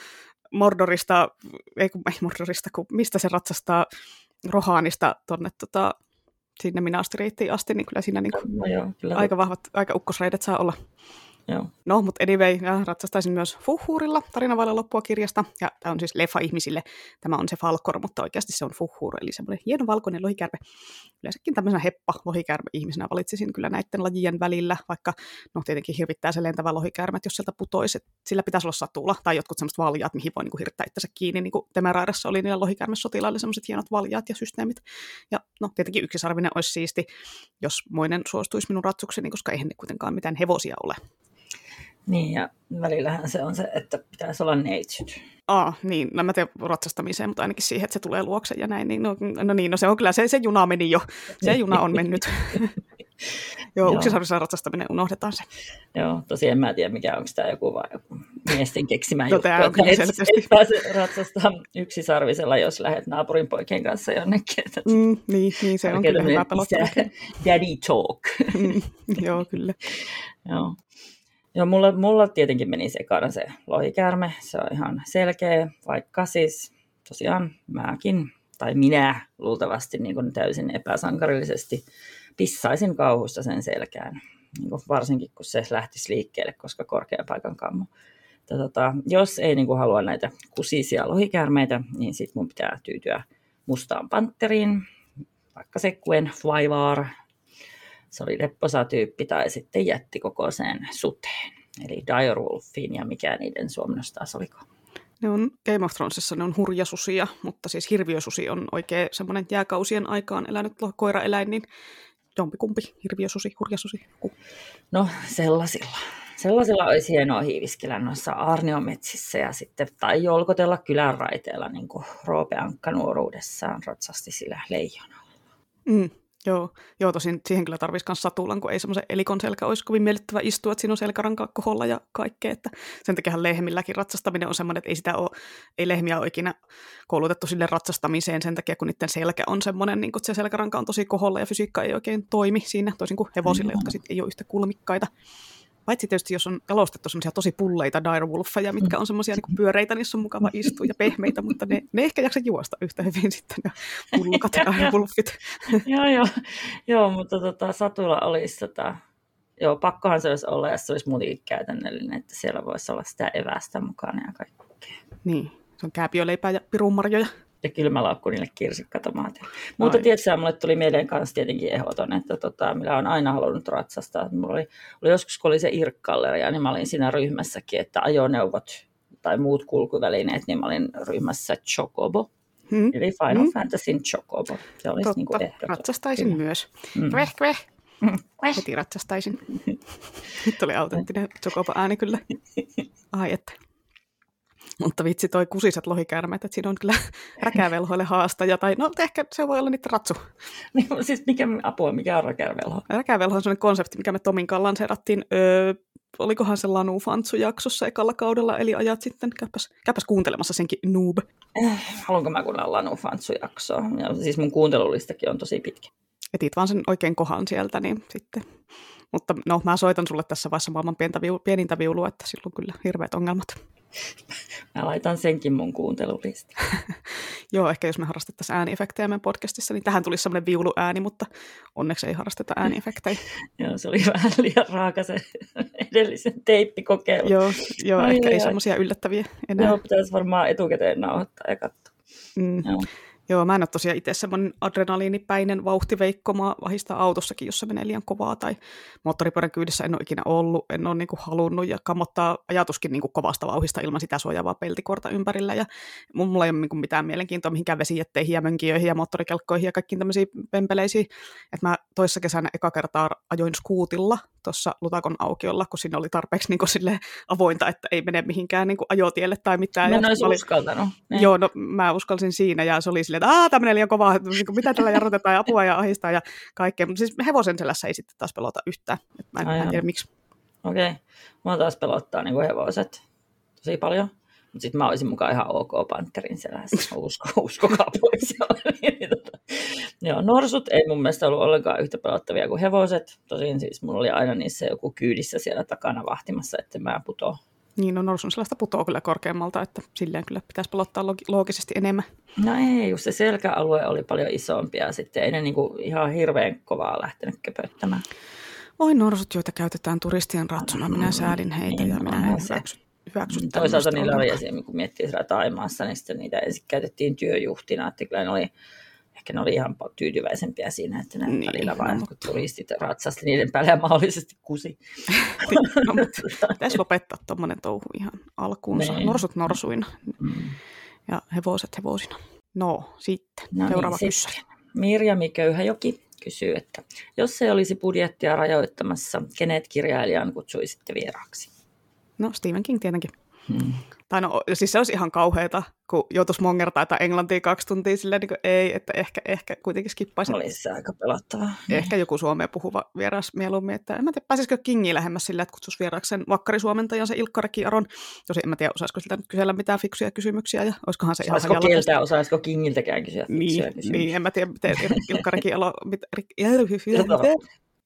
Mordorista, ei kun ei Mordorista, kun mistä se ratsastaa Rohaanista tonne tota, sinne Minastriittiin asti, niin kyllä siinä niin kuin No joo, kyllä. aika vahvat, aika ukkosreidet saa olla. Joo. No, mutta anyway, ratsastaisin myös Fuhurilla tarina vailla loppua kirjasta, ja tämä on siis leffa ihmisille, tämä on se Falkor, mutta oikeasti se on Fuhur, eli semmoinen hieno valkoinen lohikärme. Yleensäkin tämmöisenä heppa lohikärme ihmisenä valitsisin kyllä näiden lajien välillä, vaikka no tietenkin hirvittää se lentävä lohikärme, jos sieltä putoisi, sillä pitäisi olla satula, tai jotkut semmoiset valjaat, mihin voi niinku hirttää itsensä kiinni, niin kuin Temerairassa oli niillä lohikärmesotilailla semmoiset hienot valjaat ja systeemit. Ja no tietenkin yksisarvinen olisi siisti, jos moinen suostuisi minun ratsukseni, koska eihän ne kuitenkaan mitään hevosia ole. Niin, ja välillähän se on se, että pitäisi olla neitsyt. Aa, niin, no mä teen ratsastamiseen, mutta ainakin siihen, että se tulee luokse ja näin. Niin, no, no niin, no se on kyllä, se, se juna meni jo. Se juna on mennyt. Joo, uksisarvissa ratsastaminen, unohdetaan se. Joo, tosiaan en mä tiedä, mikä onko tämä joku vai joku miesten keksimä No, juttu, tää on kyllä et, et pääse ratsastaa yksisarvisella, jos lähdet naapurin poikien kanssa jonnekin. Että Mm, niin, niin, se on kyllä hyvä isä- Daddy talk. Mm, joo, kyllä. Joo. Joo, mulla, mulla tietenkin meni sekana se lohikäärme, se on ihan selkeä, vaikka siis tosiaan mäkin, tai minä luultavasti niin kuin täysin epäsankarillisesti pissaisin kauhusta sen selkään, niin kuin varsinkin kun se lähtisi liikkeelle, koska korkea paikan kammo. Tota, jos ei niin kuin halua näitä kusisia lohikäärmeitä, niin sitten mun pitää tyytyä mustaan panteriin, vaikka se Gwen Flyvar, se oli lepposa tyyppi tai sitten jätti kokoiseen suteen, eli Direwolfiin ja mikä niiden suomennos taas oliko. Ne on Game of Thronesissa ne on hurjasusia, mutta siis hirviösusi on oikein semmoinen jääkausien aikaan elänyt koiraeläin, niin jompikumpi, hirviösusi, hurjasusi, joku. No sellaisilla. Sellaisilla olisi hienoa hiiviskellä noissa Arniometsissä ja sitten, tai jolkotella kylän raiteella, niin kuin Roope Ankka nuoruudessaan ratsasti sillä leijonalla. Mm, joo, joo, tosin siihen kyllä tarvitsisi myös satulan, kun ei semmoisen elikon selkä olisi kovin miellyttävä istua, että siinä on selkärankaa koholla ja kaikkea. Että sen takia lehmilläkin ratsastaminen on semmoinen, että ei sitä ole, ei lehmiä ole ikinä koulutettu sille ratsastamiseen sen takia, kun niiden selkä on semmoinen, niin kun se selkäranka on tosi koholla ja fysiikka ei oikein toimi siinä, toisin kuin hevosille, jotka sitten ei ole yhtä kulmikkaita. Paitsi tietysti jos on jalostettu semmoisia tosi pulleita direwolfeja, mitkä on semmoisia niin pyöreitä, niissä on mukava istua ja pehmeitä, mutta ne, ne ehkä jaksa juosta yhtä hyvin sitten, ja pullukat direwolfit. joo, joo, joo, mutta tota, Satulla olisi tota, joo, pakkohan se olisi olla, ja se olisi muutenkin käytännöllinen, että siellä voisi olla sitä evästä mukana ja kaikkea. Niin, se on kääpiöleipää ja pirunmarjoja ja kylmälaukku niille kirsikkatomaateille. Mutta tietysti mulle tuli mieleen kanssa tietenkin ehdoton, että tota, minä olen aina halunnut ratsastaa. Mulla oli, oli joskus, kun oli se Irkkalleria, niin mä olin siinä ryhmässäkin, että ajoneuvot tai muut kulkuvälineet, niin mä olin ryhmässä Chocobo. Hmm. Eli Final hmm. Fantasyn Chocobo. Se olisi Totta, niin kuin ratsastaisin Kyllä. myös. Mm. Kveh, kveh. Heti ratsastaisin. Nyt oli autenttinen Chocobo-ääni kyllä. Ai että. Mutta vitsi toi kusiset lohikäärmeet, että siinä on kyllä räkävelhoille haastaja, tai no ehkä se voi olla niitä ratsu. Niin, siis mikä apua, mikä on räkävelho? Räkävelho on sellainen konsepti, mikä me Tomin kanssa lanseerattiin, öö, olikohan se Lanu Fantsu-jaksossa ekalla kaudella, eli ajat sitten, käypäs, käypäs kuuntelemassa senkin noob. Äh, haluanko mä kuunnella Lanu Fantsu-jaksoa? Ja siis mun kuuntelulistakin on tosi pitkä. Etit vaan sen oikein kohan sieltä, niin sitten mutta no, mä soitan sulle tässä vaiheessa maailman pientä viulu, pienintä viulua, että silloin kyllä hirveät ongelmat. Mä laitan senkin mun kuuntelulistaan. Joo, ehkä jos me harrastettaisiin ääniefektejä meidän podcastissa, niin tähän tulisi semmoinen viuluääni, mutta onneksi ei harrasteta ääniefektejä. joo, se oli vähän liian raaka se edellisen teippikokeilu. joo, joo ai, ehkä ei semmoisia yllättäviä enää. Joo, pitäisi varmaan etukäteen nauhoittaa ja katsoa. Mm. Joo. Joo, mä en ole tosiaan itse semmoinen adrenaliinipäinen vauhtiveikko. Mä vahistaa autossakin, jos se menee liian kovaa. Tai moottoripyörän kyydissä en ole ikinä ollut, en ole niinku halunnut. Ja kamottaa ajatuskin niinku kovasta vauhista ilman sitä suojaavaa peltikorta ympärillä. Ja mulla ei ole niinku mitään mielenkiintoa mihinkään vesijätteihin ja mönkijöihin ja moottorikelkkoihin ja kaikkiin tämmöisiin pempeleisiin. Että mä toissa kesänä eka kertaa ajoin skuutilla tuossa Lutakon aukiolla, kun sinne oli tarpeeksi niin sille avointa, että ei mene mihinkään niin ajotielle tai mitään. Mä en olisi oli... uskaltanut. Niin. Joo, no mä uskalsin siinä ja se oli silleen, että aah, tämmöinen liian kova, niin mitä tällä jarrutetaan ja apua ja ahistaa ja kaikkea. Mutta siis hevosen selässä ei sitten taas pelota yhtään. Et mä en, mä en tiedä miksi. Okei, okay. mua taas pelottaa niin kuin hevoset tosi paljon. Mutta sitten mä olisin mukaan ihan ok Panterin selässä. Usko, uskokaa pois. Niin, tota, joo, norsut ei mun mielestä ollut ollenkaan yhtä pelottavia kuin hevoset. Tosin siis mulla oli aina niissä joku kyydissä siellä takana vahtimassa, että mä putoa. Niin, no norsun sellaista putoa kyllä korkeammalta, että silleen kyllä pitäisi pelottaa loogisesti enemmän. No ei, just se selkäalue oli paljon isompi ja sitten ei ne niinku ihan hirveän kovaa lähtenyt köpöttämään. Oi norsut, joita käytetään turistien ratsuna, minä säädin heitä niin, ja minä en hyväksy hyväksy Toisaalta niillä oli esim. kun miettii siellä Taimaassa, niin sitten niitä ensin käytettiin työjuhtina, että kyllä ne oli, ehkä ne oli ihan tyytyväisempiä siinä, että ne niin, välillä vain no, mutta... turistit ratsasti niiden päälle ja mahdollisesti kusi. no, mutta pitäisi lopettaa tuommoinen touhu ihan alkuunsa. Niin. Norsut norsuina mm. ja hevoset hevosina. No, sitten no niin, seuraava niin, kysymys. Mirjami Köyhäjoki kysyy, että jos se olisi budjettia rajoittamassa, kenet kirjailijan kutsuisitte vieraaksi? No Stephen King tietenkin. Hmm. Tai no, siis se olisi ihan kauheata, kun joutuisi mongertaa että englantia kaksi tuntia silleen, niin kuin, ei, että ehkä, ehkä kuitenkin skippaisin. Olisi se aika pelottavaa. Ehkä joku suomea puhuva vieras mieluummin, että en mä tiedä, pääsisikö Kingi lähemmäs sillä, että kutsuisi vieraaksi sen vakkarisuomentajan, se Ilkka Aron. Tosi en mä tiedä, osaisiko siltä nyt kysellä mitään fiksuja kysymyksiä, ja olisikohan se osaisiko ihan kieltä, osaisiko Kingiltäkään kysyä niin, niin, en mä tiedä, miten Ilkka Aro, mit,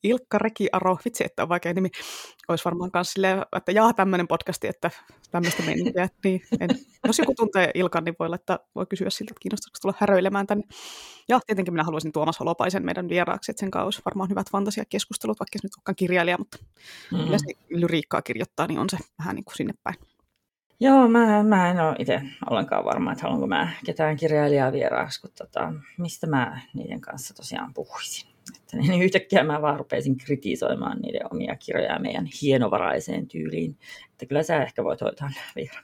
Ilkka Rekiaro, vitsi, että on vaikea nimi, olisi varmaan myös silleen, että jaa tämmöinen podcasti, että tämmöistä meininkiä. Niin, en, jos joku tuntee Ilkan, niin voi, laittaa, voi kysyä siltä, että kiinnostaisiko tulla häröilemään tänne. Ja tietenkin minä haluaisin Tuomas Holopaisen meidän vieraaksi, että sen kanssa olisi varmaan hyvät fantasiakeskustelut, vaikka se nyt olekaan kirjailija, mutta mm-hmm. kyllä se lyriikkaa kirjoittaa, niin on se vähän niin kuin sinne päin. Joo, mä, mä en ole itse ollenkaan varma, että haluanko mä ketään kirjailijaa vieraaksi, kun tota, mistä mä niiden kanssa tosiaan puhuisin. Että niin yhtäkkiä mä vaan rupesin kritisoimaan niiden omia kirjoja meidän hienovaraiseen tyyliin. Että kyllä sä ehkä voit hoitaa vieraan.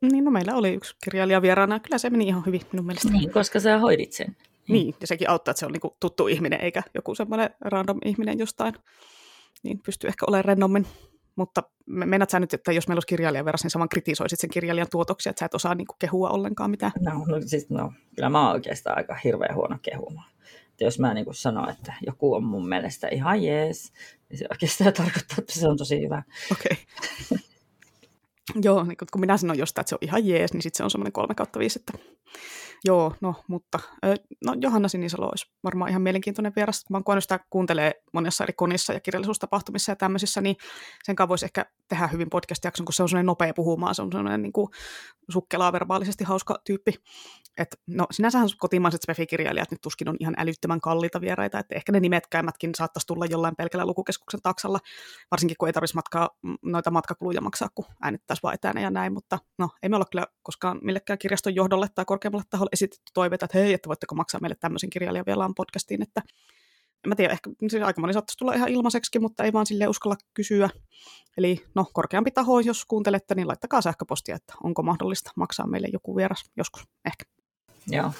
Niin, no meillä oli yksi kirjailija vieraana. Kyllä se meni ihan hyvin minun mielestä. Niin, koska sä hoidit sen. Niin, niin ja sekin auttaa, että se on niinku tuttu ihminen, eikä joku semmoinen random ihminen jostain. Niin pystyy ehkä olemaan rennommin. Mutta meinaat sä nyt, että jos meillä olisi kirjailija verran, niin sä vaan kritisoisit sen kirjailijan tuotoksia, että sä et osaa niinku kehua ollenkaan mitään? No, no siis no, kyllä mä oon oikeastaan aika hirveän huono kehumaan. Että jos mä niin kuin sanon, että joku on mun mielestä ihan jees, niin se oikeastaan tarkoittaa, että se on tosi hyvä. Okei. Okay. Joo, niin kun minä sanon jostain, että se on ihan jees, niin sitten se on semmoinen kolme kautta viisi, että Joo, no mutta no, Johanna Sinisalo olisi varmaan ihan mielenkiintoinen vieras. Mä oon sitä kuuntelee monessa eri konissa ja kirjallisuustapahtumissa ja tämmöisissä, niin sen kanssa voisi ehkä tehdä hyvin podcast-jakson, kun se on sellainen nopea puhumaan, se on sellainen niin sukkelaa verbaalisesti hauska tyyppi. Et, no sinänsähän kotimaiset spefikirjailijat nyt tuskin on ihan älyttömän kalliita vieraita, että ehkä ne nimetkäimmätkin saattaisi tulla jollain pelkällä lukukeskuksen taksalla, varsinkin kun ei tarvitsisi matkaa, noita matkakuluja maksaa, kun äänittäisi vaan etänä ja näin, mutta no ei me olla kyllä koskaan millekään kirjaston johdolle tai korkeammalle taholle esitetty toiveita, että hei, että voitteko maksaa meille tämmöisen kirjailijan vielä podcastiin, että en mä tiedä, ehkä siis aika moni saattaisi tulla ihan ilmaiseksi, mutta ei vaan sille uskalla kysyä. Eli no, korkeampi taho, jos kuuntelette, niin laittakaa sähköpostia, että onko mahdollista maksaa meille joku vieras joskus, ehkä. Joo,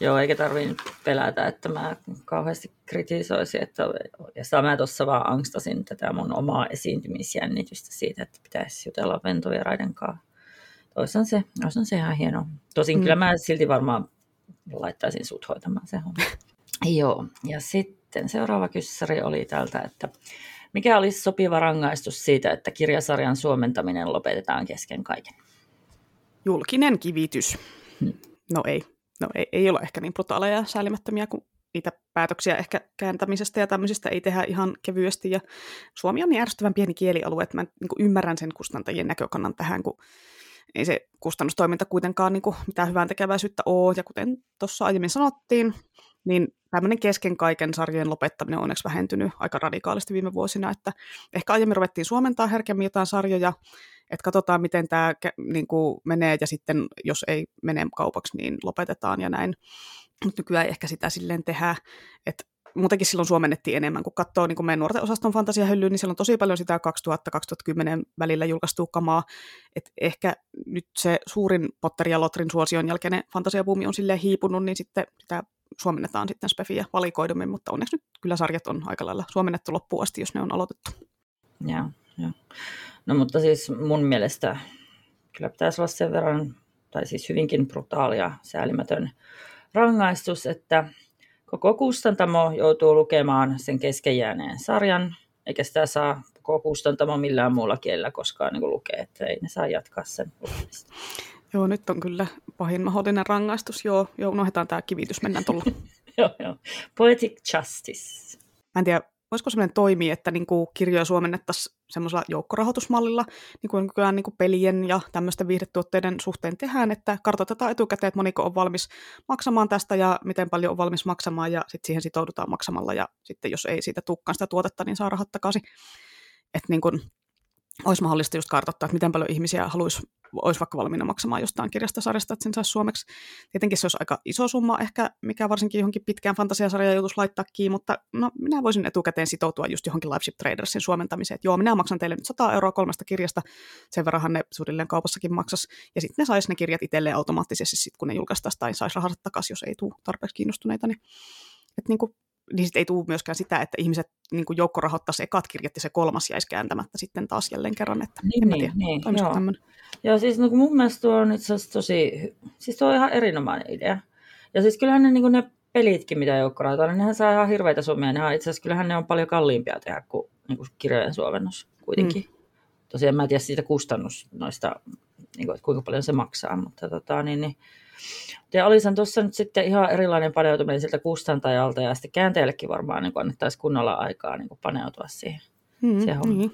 Joo eikä tarvitse pelätä, että mä kauheasti kritisoisin, että ja mä tuossa vaan angstasin tätä mun omaa esiintymisjännitystä siitä, että pitäisi jutella ventovieraiden kanssa se, olisihan se ihan hieno. Tosin mm. kyllä mä silti varmaan laittaisin sut hoitamaan se homma. Joo, ja sitten seuraava kyssäri oli tältä, että mikä olisi sopiva rangaistus siitä, että kirjasarjan suomentaminen lopetetaan kesken kaiken? Julkinen kivitys. Hmm. No ei. No ei, ei ole ehkä niin brutaaleja ja säälimättömiä kuin niitä päätöksiä ehkä kääntämisestä ja tämmöisistä ei tehdä ihan kevyesti. Ja Suomi on niin ärsyttävän pieni kielialue, että mä niin ymmärrän sen kustantajien näkökannan tähän, kun ei se kustannustoiminta kuitenkaan niin kuin mitään hyvän tekeväisyyttä ole. Ja kuten tuossa aiemmin sanottiin, niin tämmöinen kesken kaiken sarjojen lopettaminen on onneksi vähentynyt aika radikaalisti viime vuosina, että ehkä aiemmin ruvettiin suomentaa herkemmin jotain sarjoja, että katsotaan, miten tämä niin kuin menee, ja sitten jos ei mene kaupaksi, niin lopetetaan ja näin. Mutta nykyään ei ehkä sitä silleen tehdä, että muutenkin silloin suomennettiin enemmän, kun katsoo niin kun meidän nuorten osaston fantasiahyllyyn, niin siellä on tosi paljon sitä 2000-2010 välillä julkaistua kamaa, että ehkä nyt se suurin Potter ja Lotrin suosion jälkeinen fantasiabuumi on silleen hiipunut, niin sitten sitä suomennetaan sitten spefiä valikoidummin, mutta onneksi nyt kyllä sarjat on aika lailla suomennettu loppuun asti, jos ne on aloitettu. Joo, joo. No mutta siis mun mielestä kyllä pitäisi olla sen verran, tai siis hyvinkin brutaalia, säälimätön rangaistus, että Koko kustantamo joutuu lukemaan sen keskenjääneen sarjan, eikä sitä saa koko kustantamo millään muulla kielellä koskaan niin lukea, että ei ne saa jatkaa sen lukemista. Joo, nyt on kyllä pahin mahdollinen rangaistus. Joo, joo unohdetaan tämä kivitys, mennään tuolla. joo, joo. Poetic justice. Mä en tiedä, voisiko sellainen toimia, että niin kuin kirjoja suomennettaisiin semmoisella joukkorahoitusmallilla, niin kuin nykyään niin kuin pelien ja tämmöisten viihdetuotteiden suhteen tehdään, että kartoitetaan etukäteen, että moniko on valmis maksamaan tästä ja miten paljon on valmis maksamaan ja sitten siihen sitoudutaan maksamalla ja sitten jos ei siitä tukkaan sitä tuotetta, niin saa rahat takaisin. Että niin kuin, olisi mahdollista just kartoittaa, että miten paljon ihmisiä haluaisi, olisi vaikka valmiina maksamaan jostain kirjastosarjasta, että sen saisi suomeksi. Tietenkin se olisi aika iso summa ehkä, mikä varsinkin johonkin pitkään fantasiasarjaan joutuisi laittaa kiinni, mutta no, minä voisin etukäteen sitoutua just johonkin Liveship Tradersin suomentamiseen, että joo, minä maksan teille nyt 100 euroa kolmesta kirjasta, sen verranhan ne suunnilleen kaupassakin maksas, ja sitten ne saisi ne kirjat itselleen automaattisesti, sit, kun ne julkaistaisiin, tai saisi rahat takaisin, jos ei tule tarpeeksi kiinnostuneita, niin että niin kuin niin sitten ei tule myöskään sitä, että ihmiset niin kuin joukko rahoittaisi ekat kirjat ja se kolmas jäisi kääntämättä sitten taas jälleen kerran. Että niin, en niin, tiedä, niin, joo. Tämmöinen. Joo, siis no, mun mielestä tuo on itse asiassa tosi, siis tuo on ihan erinomainen idea. Ja siis kyllähän ne, niin ne pelitkin, mitä joukko rahoittaa, niin nehän saa ihan hirveitä summia. Nehän, itse asiassa kyllähän ne on paljon kalliimpia tehdä kuin, niin kuin kirjojen suomennus kuitenkin. Mm. Tosiaan mä en tiedä siitä kustannus noista, niin kuin, että kuinka paljon se maksaa, mutta tota, niin, niin, ja olisin tuossa nyt sitten ihan erilainen paneutuminen siltä kustantajalta ja sitten käänteellekin varmaan niin annettaisiin kunnolla aikaa niin kuin paneutua siihen. Mm, siihen niin.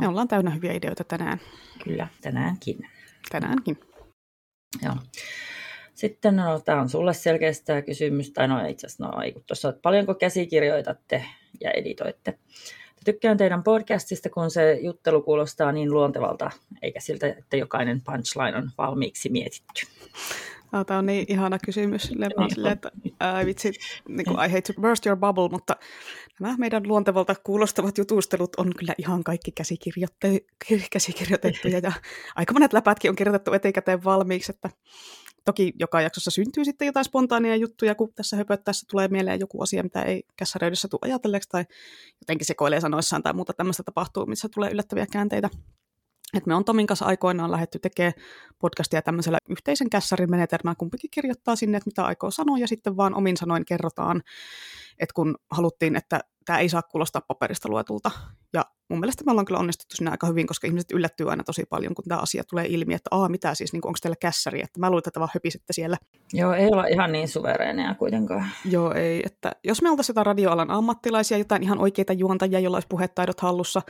Me ollaan täynnä hyviä ideoita tänään. Kyllä, tänäänkin. Tänäänkin. Joo. Sitten no, tämä on sulle selkeästi tämä kysymys, tai no itse asiassa, no ei, tuossa, että paljonko käsikirjoitatte ja editoitte? Tykkään teidän podcastista, kun se juttelu kuulostaa niin luontevalta, eikä siltä, että jokainen punchline on valmiiksi mietitty. Tämä on niin ihana kysymys. Mä silleen, että ää, vitsi, niin kuin, I hate to burst your bubble, mutta nämä meidän luontevalta kuulostavat jutustelut on kyllä ihan kaikki käsikirjoitettuja ja aika monet läpätkin on kirjoitettu etukäteen valmiiksi, että toki joka jaksossa syntyy sitten jotain spontaania juttuja, kun tässä höpöttäessä tulee mieleen joku asia, mitä ei kässäröydessä tule ajatelleeksi tai jotenkin sekoilee sanoissaan tai muuta tämmöistä tapahtuu, missä tulee yllättäviä käänteitä. Et me on Tomin kanssa aikoinaan lähdetty tekemään podcastia tämmöisellä yhteisen kässärin menetelmällä. Kumpikin kirjoittaa sinne, että mitä aikoo sanoa, ja sitten vaan omin sanoin kerrotaan. Että kun haluttiin, että tämä ei saa kuulostaa paperista luetulta. Ja mun mielestä me ollaan kyllä onnistuttu siinä aika hyvin, koska ihmiset yllättyy aina tosi paljon, kun tämä asia tulee ilmi, että aa, mitä siis, niin onko teillä kässäri, että mä luulen, että vaan höpisette siellä. Joo, ei olla ihan niin suvereeneja kuitenkaan. Joo, ei. Että jos me oltaisiin jotain radioalan ammattilaisia, jotain ihan oikeita juontajia, joilla olisi puhetaidot hallussa,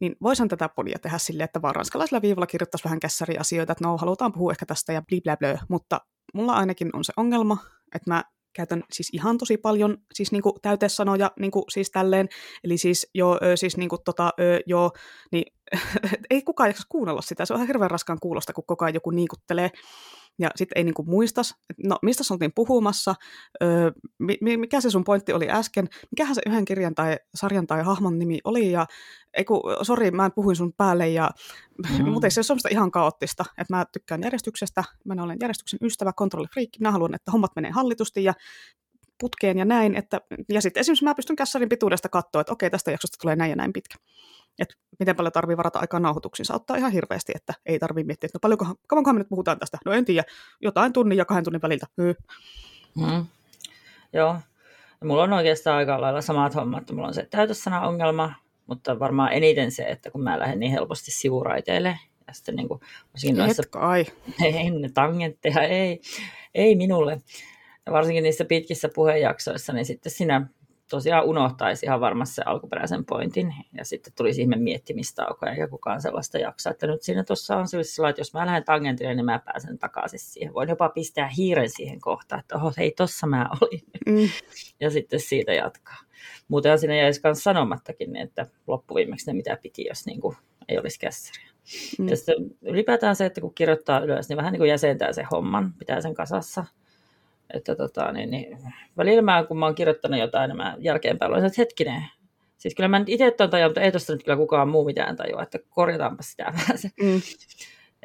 niin voisin tätä podia tehdä silleen, että vaan ranskalaisella viivalla kirjoittaisi vähän kässäriasioita, että no, halutaan puhua ehkä tästä ja blä, mutta mulla ainakin on se ongelma, että mä käytän siis ihan tosi paljon siis niinku täytesanoja niinku siis tälleen, eli siis joo, siis niinku tota, joo, niin ei kukaan jaksa kuunnella sitä, se on ihan hirveän raskaan kuulosta, kun koko ajan joku niikuttelee, ja sitten ei niinku muistas, no mistä oltiin puhumassa, öö, mikä se sun pointti oli äsken, mikähän se yhden kirjan tai sarjan tai hahmon nimi oli, ja ei kun, sori, mä en puhuin sun päälle, ja, mm. mutta se ole semmoista ihan kaoottista, että mä tykkään järjestyksestä, mä olen järjestyksen ystävä, kontrollifriikki, minä haluan, että hommat menee hallitusti, ja putkeen ja näin, että, ja sitten esimerkiksi mä pystyn kässarin pituudesta katsoa, että okei, tästä jaksosta tulee näin ja näin pitkä että miten paljon tarvii varata aikaa nauhoituksiin. Se auttaa ihan hirveästi, että ei tarvitse miettiä, että no paljonkohan, kauankohan me nyt puhutaan tästä. No en tiedä, jotain tunnin ja kahden tunnin väliltä. Hyy. Mm. Joo. Ja mulla on oikeastaan aika lailla samat hommat. Mulla on se täytössana-ongelma, mutta varmaan eniten se, että kun mä lähden niin helposti sivuraiteille, ja sitten niin kuin, noissa, ai. Ei, ne tangentteja, ei, ei minulle. Ja varsinkin niissä pitkissä puheenjaksoissa, niin sitten sinä tosiaan unohtaisi ihan varmasti se alkuperäisen pointin, ja sitten tulisi ihme miettimistauko, eikä kukaan sellaista jaksa. Että nyt siinä tuossa on sellainen, että jos mä lähden tangentille, niin mä pääsen takaisin siihen. Voin jopa pistää hiiren siihen kohtaan, että oho, hei, tossa mä olin. Mm. ja sitten siitä jatkaa. Muuten siinä jäisi myös sanomattakin, että loppuviimeksi ne mitä piti, jos niin kuin ei olisi kässäriä. Mm. Ja sitten ylipäätään se, että kun kirjoittaa ylös, niin vähän niin kuin jäsentää se homman, pitää sen kasassa – että tota, niin, niin, välillä mä, kun mä oon kirjoittanut jotain, niin mä jälkeenpäin olen että hetkinen, siis kyllä mä nyt itse tuon tajua, mutta ei tuosta nyt kyllä kukaan muu mitään tajua, että korjataanpa sitä vähän se. Mm.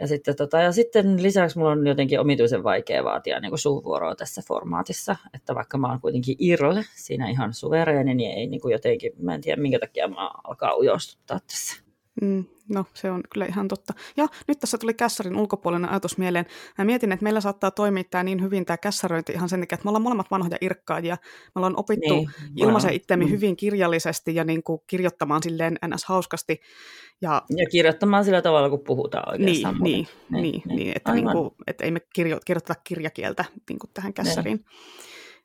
Ja sitten, tota, ja sitten lisäksi mulla on jotenkin omituisen vaikea vaatia niin kuin suuvuoroa tässä formaatissa, että vaikka mä oon kuitenkin Irle siinä ihan suvereeni, niin ei niin kuin jotenkin, mä en tiedä minkä takia mä alkaa ujostuttaa tässä. Mm, no, se on kyllä ihan totta. Ja nyt tässä tuli kässarin ulkopuolinen ajatus mieleen. Mä mietin, että meillä saattaa toimia tämä niin hyvin tämä kässäröinti ihan sen takia, että me ollaan molemmat vanhoja irkkaajia. Me ollaan opittu niin, ilmaisen itseämme mm. hyvin kirjallisesti ja niin kuin kirjoittamaan silleen ns. hauskasti. Ja, ja kirjoittamaan sillä tavalla, kun puhutaan oikeastaan. Niin, niin, niin, niin, niin, niin että, niin kuin, että ei me kirjo, kirjoiteta kirjakieltä niin kuin tähän kässäriin. Niin.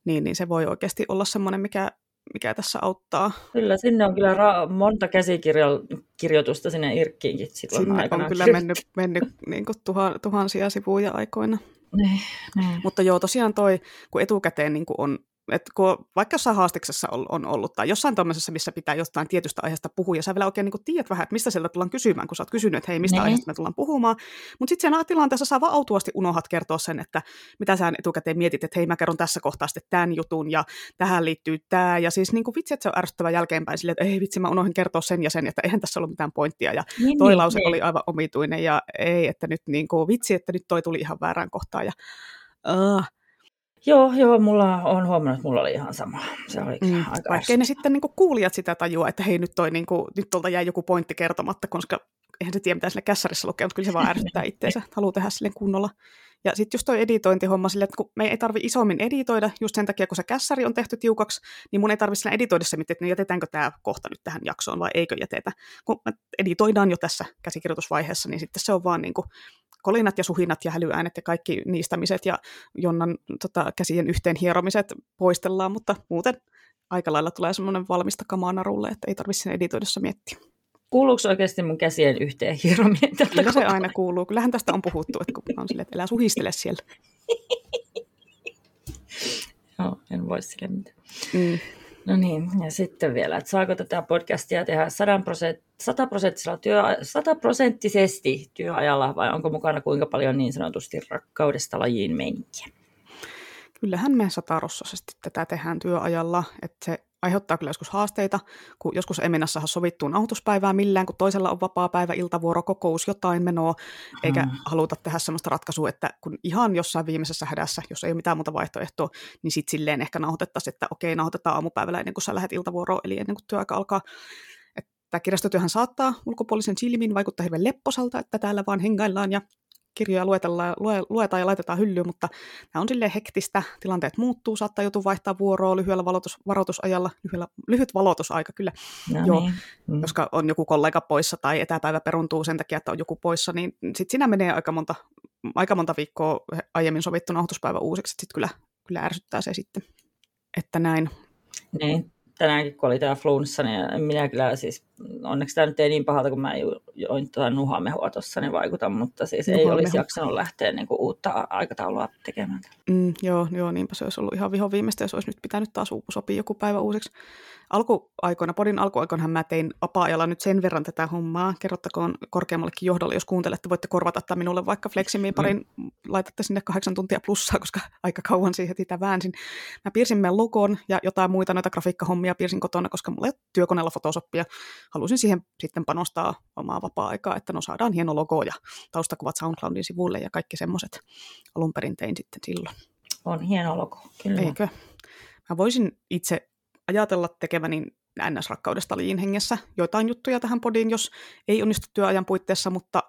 Niin, niin se voi oikeasti olla semmoinen, mikä mikä tässä auttaa. Kyllä, sinne on kyllä ra- monta käsikirjoitusta sinne Irkkiinkin silloin sinne aikana. on kyllä mennyt, mennyt niin kuin tuha, tuhansia sivuja aikoina. Niin, niin. Mutta joo, tosiaan toi, kun etukäteen niin kuin on että kun vaikka jossain haastiksessa on, on ollut tai jossain tämmöisessä, missä pitää jostain tietystä aiheesta puhua, ja sä vielä oikein niin tiedät vähän, että mistä sieltä tullaan kysymään, kun sä oot kysynyt, että hei, mistä niin. aiheesta me tullaan puhumaan. Mutta sitten siinä tilanteessa sä vaan autuasti unohat kertoa sen, että mitä sä etukäteen mietit, että hei, mä kerron tässä kohtaa sitten tämän jutun, ja tähän liittyy tämä. Ja siis niin kuin vitsi, että se on ärsyttävä jälkeenpäin silleen, että ei vitsi, mä unohdin kertoa sen ja sen, että eihän tässä ollut mitään pointtia. Ja niin, toi niin, lause niin. oli aivan omituinen, ja ei, että nyt niin kuin, vitsi, että nyt toi tuli ihan väärään kohtaan. Ja, uh, Joo, joo, mulla on huomannut, että mulla oli ihan sama. Se oli mm, aika Vaikkei ne sitten niinku kuulijat sitä tajua, että hei nyt, toi, niinku, nyt tuolta jäi joku pointti kertomatta, koska eihän se tiedä, mitä sille kässärissä lukee, mutta kyllä se vaan ärsyttää itseensä, haluaa tehdä sille kunnolla. Ja sitten just toi editointihomma sille, että kun me ei tarvi isommin editoida, just sen takia, kun se kässäri on tehty tiukaksi, niin mun ei tarvitse sillä editoidessa miettiä, että no jätetäänkö tämä kohta nyt tähän jaksoon vai eikö jätetä. Kun editoidaan jo tässä käsikirjoitusvaiheessa, niin sitten se on vaan niin kuin kolinat ja suhinat ja hälyäänet ja kaikki niistämiset ja Jonnan tota, käsien yhteen hieromiset poistellaan, mutta muuten aika lailla tulee semmoinen valmista kamaa narulle, että ei tarvitse sen editoidessa miettiä. Kuuluuko oikeasti mun käsien yhteen hierominen? Kyllä se aina kuuluu. Kyllähän tästä on puhuttu, että kun on sille, että älä suhistele siellä. Joo, en voi sille mitään. Mm. No niin, ja sitten vielä, että saako tätä podcastia tehdä 100 prosenttisesti työajalla vai onko mukana kuinka paljon niin sanotusti rakkaudesta lajiin meininkiä? Kyllähän me satarossaisesti tätä tehdään työajalla, että se aiheuttaa kyllä joskus haasteita, kun joskus ei mennä saada sovittuun nauhoituspäivää millään, kun toisella on vapaa päivä, iltavuoro, kokous, jotain menoa, eikä hmm. haluta tehdä sellaista ratkaisua, että kun ihan jossain viimeisessä hädässä, jos ei ole mitään muuta vaihtoehtoa, niin sitten silleen ehkä nauhoitettaisiin, että okei, nauhoitetaan aamupäivällä ennen kuin sä lähdet iltavuoroon, eli ennen kuin työaika alkaa. Tämä kirjastotyöhän saattaa ulkopuolisen silmin vaikuttaa hirveän lepposalta, että täällä vaan hengaillaan ja kirjoja luetellaan, lue, luetaan ja laitetaan hyllyyn, mutta nämä on silleen hektistä, tilanteet muuttuu, saattaa joutua vaihtaa vuoroa lyhyellä valotus, varoitusajalla, lyhyellä, lyhyt valotusaika kyllä, No Joo. niin. Mm. koska on joku kollega poissa tai etäpäivä peruntuu sen takia, että on joku poissa, niin sitten siinä menee aika monta, aika monta viikkoa aiemmin sovittu nauhoituspäivä uusiksi, sitten kyllä, kyllä ärsyttää se sitten, että näin. Niin, tänäänkin kun oli tämä flunssa, niin minä kyllä siis, onneksi tämä nyt ei niin pahalta, kun mä jo- join tuota nuhamehua tuossa, niin vaikuta, mutta siis ei olisi jaksanut lähteä niin kuin uutta aikataulua tekemään. Mm, joo, joo, niinpä se olisi ollut ihan viho viimeistä, jos olisi nyt pitänyt taas sopia joku päivä uusiksi. Alkuaikoina, podin alkuaikoinahan mä tein vapaa-ajalla nyt sen verran tätä hommaa. Kerrottakoon korkeammallekin johdolle, jos kuuntelette, voitte korvata tämän minulle vaikka Fleximiin parin, laitatte sinne kahdeksan tuntia plussaa, koska aika kauan siihen sitä väänsin. Mä piirsin meidän logon ja jotain muita noita grafiikkahommia piirsin kotona, koska mulla ei ole työkoneella Photoshopia. Halusin siihen sitten panostaa omaa vapaa-aikaa, että no saadaan hieno logo ja taustakuvat SoundCloudin sivuille ja kaikki semmoiset alun perin tein sitten silloin. On hieno logo, kyllä. Eikö? Mä voisin itse ajatella tekeväni NS-rakkaudesta liin hengessä joitain juttuja tähän podiin, jos ei onnistu työajan puitteissa, mutta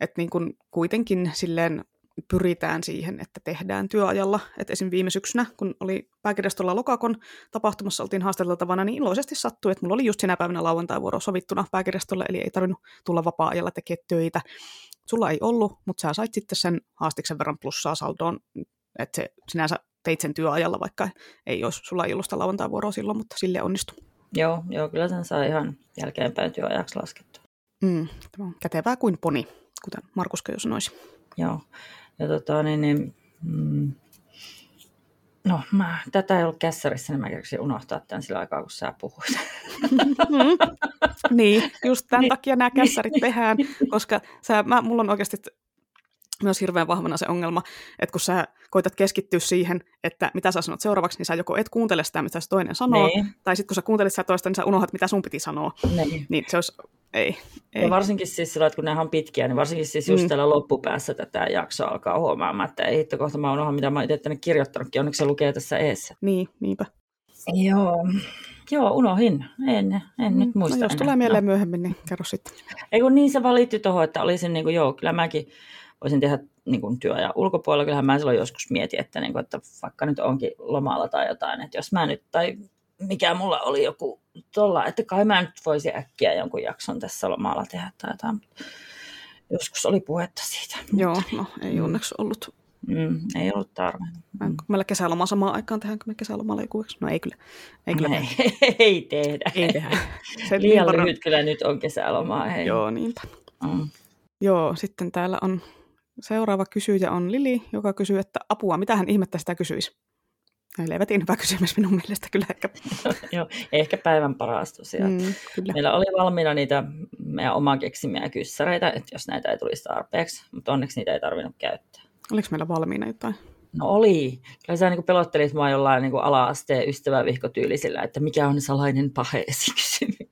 et niin kun kuitenkin silleen pyritään siihen, että tehdään työajalla. Et esim. viime syksynä, kun oli pääkirjastolla Lokakon tapahtumassa, oltiin haastateltavana, niin iloisesti sattui, että mulla oli just sinä päivänä lauantai-vuoro sovittuna pääkirjastolle, eli ei tarvinnut tulla vapaa-ajalla tekemään töitä. Sulla ei ollut, mutta sä sait sitten sen haastiksen verran plussaa saldoon, että se sinänsä teit sen työajalla, vaikka ei olisi, sulla ei ollut sitä lauantai-vuoroa silloin, mutta sille onnistui. Joo, joo, kyllä sen saa ihan jälkeenpäin työajaksi laskettua. Mm, tämä on kätevää kuin poni, kuten Markuska jo sanoisi. Joo. Ja tota, niin, niin, mm, no, mä, tätä ei ollut kässärissä, niin mä keksin unohtaa tämän sillä aikaa, kun sä puhuit. Mm. niin, just tämän Niin. takia nämä kässärit tehdään, koska sä, mä, mulla on oikeasti myös hirveän vahvana se ongelma, että kun sä koitat keskittyä siihen, että mitä sä sanot seuraavaksi, niin sä joko et kuuntele sitä, mitä se toinen sanoo, Niin, tai sitten kun sä kuuntelet sitä toista, niin sä unohdat, mitä sun piti sanoa. niin. Niin se olisi, ei, ei. Ja varsinkin siis sillä, että kun nämä on pitkiä, niin varsinkin siis just Mm. täällä loppupäässä tätä jaksoa alkaa huomaamaan, että ei hitto kohta mä unohan, mitä mä itse tänne kirjoittanutkin, onneksi se lukee tässä eessä. Niin, niinpä. Joo, Joo unohin. En, en nyt muista no, jos enää. tulee mieleen myöhemmin, niin kerro sitten. Ei kun niin se valitti tuohon, että olisin niin kuin, joo, kyllä mäkin voisin tehdä niin kuin työajan ulkopuolella. Kyllähän mä silloin joskus mietin, että, niin kuin, että vaikka nyt onkin lomalla tai jotain, että jos mä nyt, tai mikä mulla oli joku tuolla, että kai mä nyt voisin äkkiä jonkun jakson tässä lomalla tehdä tai jotain. Joskus oli puhetta siitä. Joo, no ei Mm. onneksi ollut. Mm, ei ollut tarve. Mm. Meillä kesäloma samaan aikaan tehdäänkö me kesälomalla joku? No ei kyllä. Ei kyllä. ei, ei tehdä. Ei tehdä. Se Liian niin lyhyt kyllä nyt on kesälomaa. Hei. Joo, niinpä. Mm. Joo, sitten täällä on seuraava kysyjä on Lili, joka kysyy, että apua, mitä hän ihmettä sitä kysyisi? Helvetin hyvä kysymys minun mielestä kyllä ehkä. Joo, ehkä päivän paras tosiaan. Mm, kyllä. Meillä oli valmiina niitä meidän omaa keksimiä kyssäreitä, että jos näitä ei tulisi tarpeeksi, mutta onneksi niitä ei tarvinnut käyttää. Oliko meillä valmiina jotain? No oli. Kyllä sä niin pelottelit mua jollain niin ala-asteen ystävävihkotyylisillä, että mikä on salainen paheesi kysymys.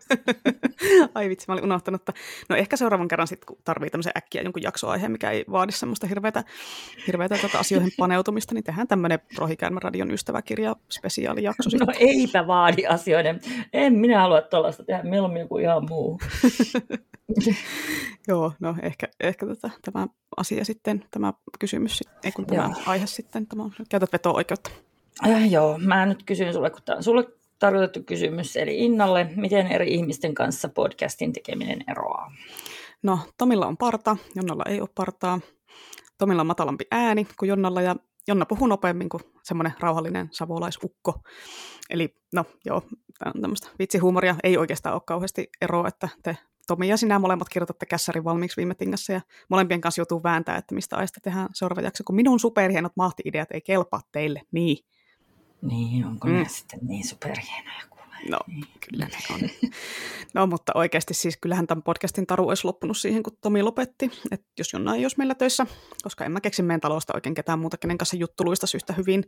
Ai vitsi, mä olin unohtanut, että no ehkä seuraavan kerran sitten, kun tarvii tämmöisen äkkiä jonkun jaksoaiheen, mikä ei vaadi semmoista hirveätä, hirveätä tota asioihin paneutumista, niin tehdään tämmöinen Rohikäärmän radion ystäväkirja spesiaalijakso. No eipä vaadi asioiden. En minä halua tuollaista tehdä, mieluummin joku ihan muu. Joo, no ehkä, ehkä tätä, tämä asia sitten, tämä kysymys, ei kun tämä Joo. aihe sitten, tämä on, käytät veto-oikeutta. Äh, joo, mä nyt kysyn sulle, kun tämä on sulle tarkoitettu kysymys, eli Innalle, miten eri ihmisten kanssa podcastin tekeminen eroaa? No, Tomilla on parta, Jonnalla ei ole partaa. Tomilla on matalampi ääni kuin Jonnalla ja Jonna puhuu nopeammin kuin semmoinen rauhallinen savolaisukko. Eli no joo, tämä on tämmöistä vitsihuumoria. Ei oikeastaan ole kauheasti eroa, että te Tomi ja sinä molemmat kirjoitatte kässärin valmiiksi viime tingassa ja molempien kanssa joutuu vääntää, että mistä aista tehdään seuraava jakso, kun minun superhienot mahti-ideat ei kelpaa teille. Niin, Niin, onko Mm. ne sitten niin superhienoja kuule? no kyllä ne on. No mutta oikeasti siis kyllähän tämän podcastin taru olisi loppunut siihen, kun Tomi lopetti. Että jos Jonna ei olisi meillä töissä, koska en mä keksi meidän talosta oikein ketään muuta, kenen kanssa juttuluista yhtä hyvin,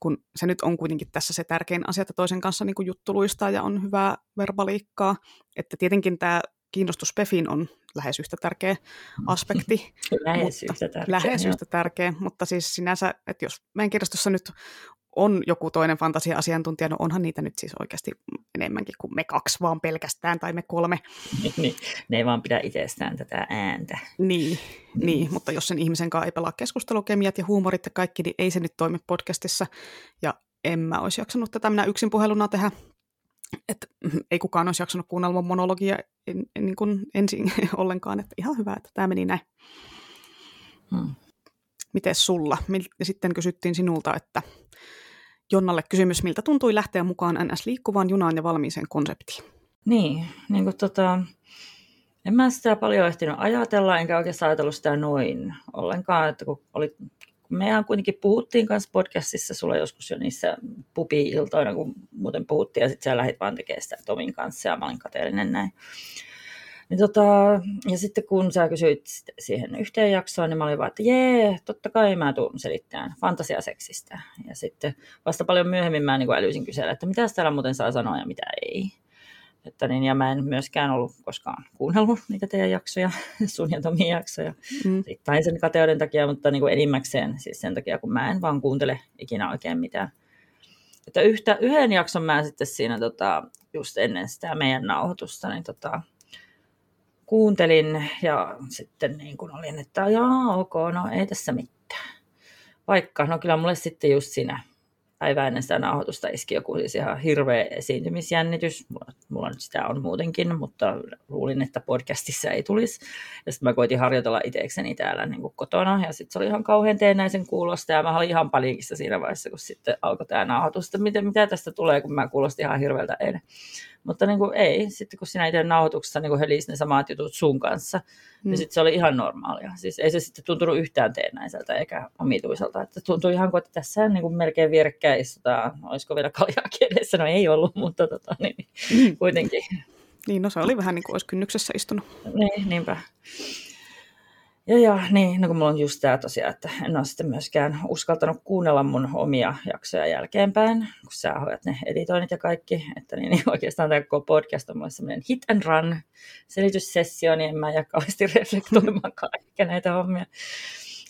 kun se nyt on kuitenkin tässä se tärkein asia, että toisen kanssa niin juttuluista ja on hyvää verbaliikkaa. Että tietenkin tämä kiinnostus Pefin on lähes yhtä tärkeä aspekti, Lähes Mutta yhtä tärkeä. lähes yhtä tärkeä, mutta siis sinänsä, että jos meidän kirjastossa nyt on joku toinen fantasia-asiantuntija, no onhan niitä nyt siis oikeasti enemmänkin kuin me kaksi vaan pelkästään, tai me kolme. niin, ne ei vaan pidä itsestään tätä ääntä. Niin, mm. niin, mutta jos sen ihmisen kanssa ei pelaa keskustelukemiat ja huumorit ja kaikki, niin ei se nyt toimi podcastissa. Ja en mä olisi jaksanut tätä minä yksin puheluna tehdä. Että ei kukaan olisi jaksanut kuunnella mun monologia en, en, niin kuin ensin ollenkaan, että ihan hyvä, että tämä meni näin. Hmm. Miten sulla? Sitten kysyttiin sinulta, että Jonnalle kysymys, miltä tuntui lähteä mukaan NS liikkuvaan junaan ja valmiiseen konseptiin? Niin, niin kuin tota, en mä sitä paljon ehtinyt ajatella, enkä oikeastaan ajatellut sitä noin ollenkaan, että kun oli mehän kuitenkin puhuttiin kanssa podcastissa sulla joskus jo niissä pupi-iltoina, kun muuten puhuttiin, ja sitten sä lähdit vaan tekemään sitä Tomin kanssa, ja mä olin kateellinen näin. Niin tota, ja sitten kun sä kysyit siihen yhteen jaksoon, niin mä olin vaan, että jee, totta kai mä tuun selittämään fantasiaseksistä. Ja sitten vasta paljon myöhemmin mä niin älyisin kysellä, että mitä täällä muuten saa sanoa ja mitä ei. Että niin, ja mä en myöskään ollut koskaan kuunnellut niitä teidän jaksoja, sun ja Tomin jaksoja. Mm. Tai sen kateuden takia, mutta niin kuin enimmäkseen siis sen takia, kun mä en vaan kuuntele ikinä oikein mitään. Että yhtä, yhden jakson mä sitten siinä tota, just ennen sitä meidän nauhoitusta, niin tota, kuuntelin ja sitten niin kuin olin, että jaa, ok, no ei tässä mitään. Vaikka, no kyllä mulle sitten just siinä päivää ennen sitä nauhoitusta iski joku siis ihan hirveä esiintymisjännitys. Mulla, mulla nyt sitä on muutenkin, mutta luulin, että podcastissa ei tulisi. Ja sitten mä koitin harjoitella itsekseni täällä niin kuin kotona, ja sitten se oli ihan kauhean teennäisen kuulosta, ja mä olin ihan paniikissa siinä vaiheessa, kun sitten alkoi tämä nauhoitus, että mitä, mitä tästä tulee, kun mä kuulostin ihan hirveältä eilen. Mutta niin kuin ei, sitten kun sinä itse nauhoituksessa niin helisi ne samat jutut sun kanssa, niin mm. niin sitten se oli ihan normaalia. Siis ei se sitten tuntunut yhtään teennäiseltä eikä omituiselta. Että tuntui ihan kuin, että tässä niin kuin melkein vierekkäin istutaan. Olisiko vielä kaljaa edessä? No ei ollut, mutta tota, niin, mm. kuitenkin. Niin, no se oli vähän niin kuin olisi kynnyksessä istunut. Niin, niinpä. Ja, ja niin, no kun mulla on just tämä tosiaan, että en ole sitten myöskään uskaltanut kuunnella mun omia jaksoja jälkeenpäin, kun sä hoidat ne editoinnit ja kaikki, että niin, niin oikeastaan tämä koko podcast on mulle semmoinen hit and run selityssessio, niin en mä jää kauheasti reflektoimaan kaikkea näitä hommia.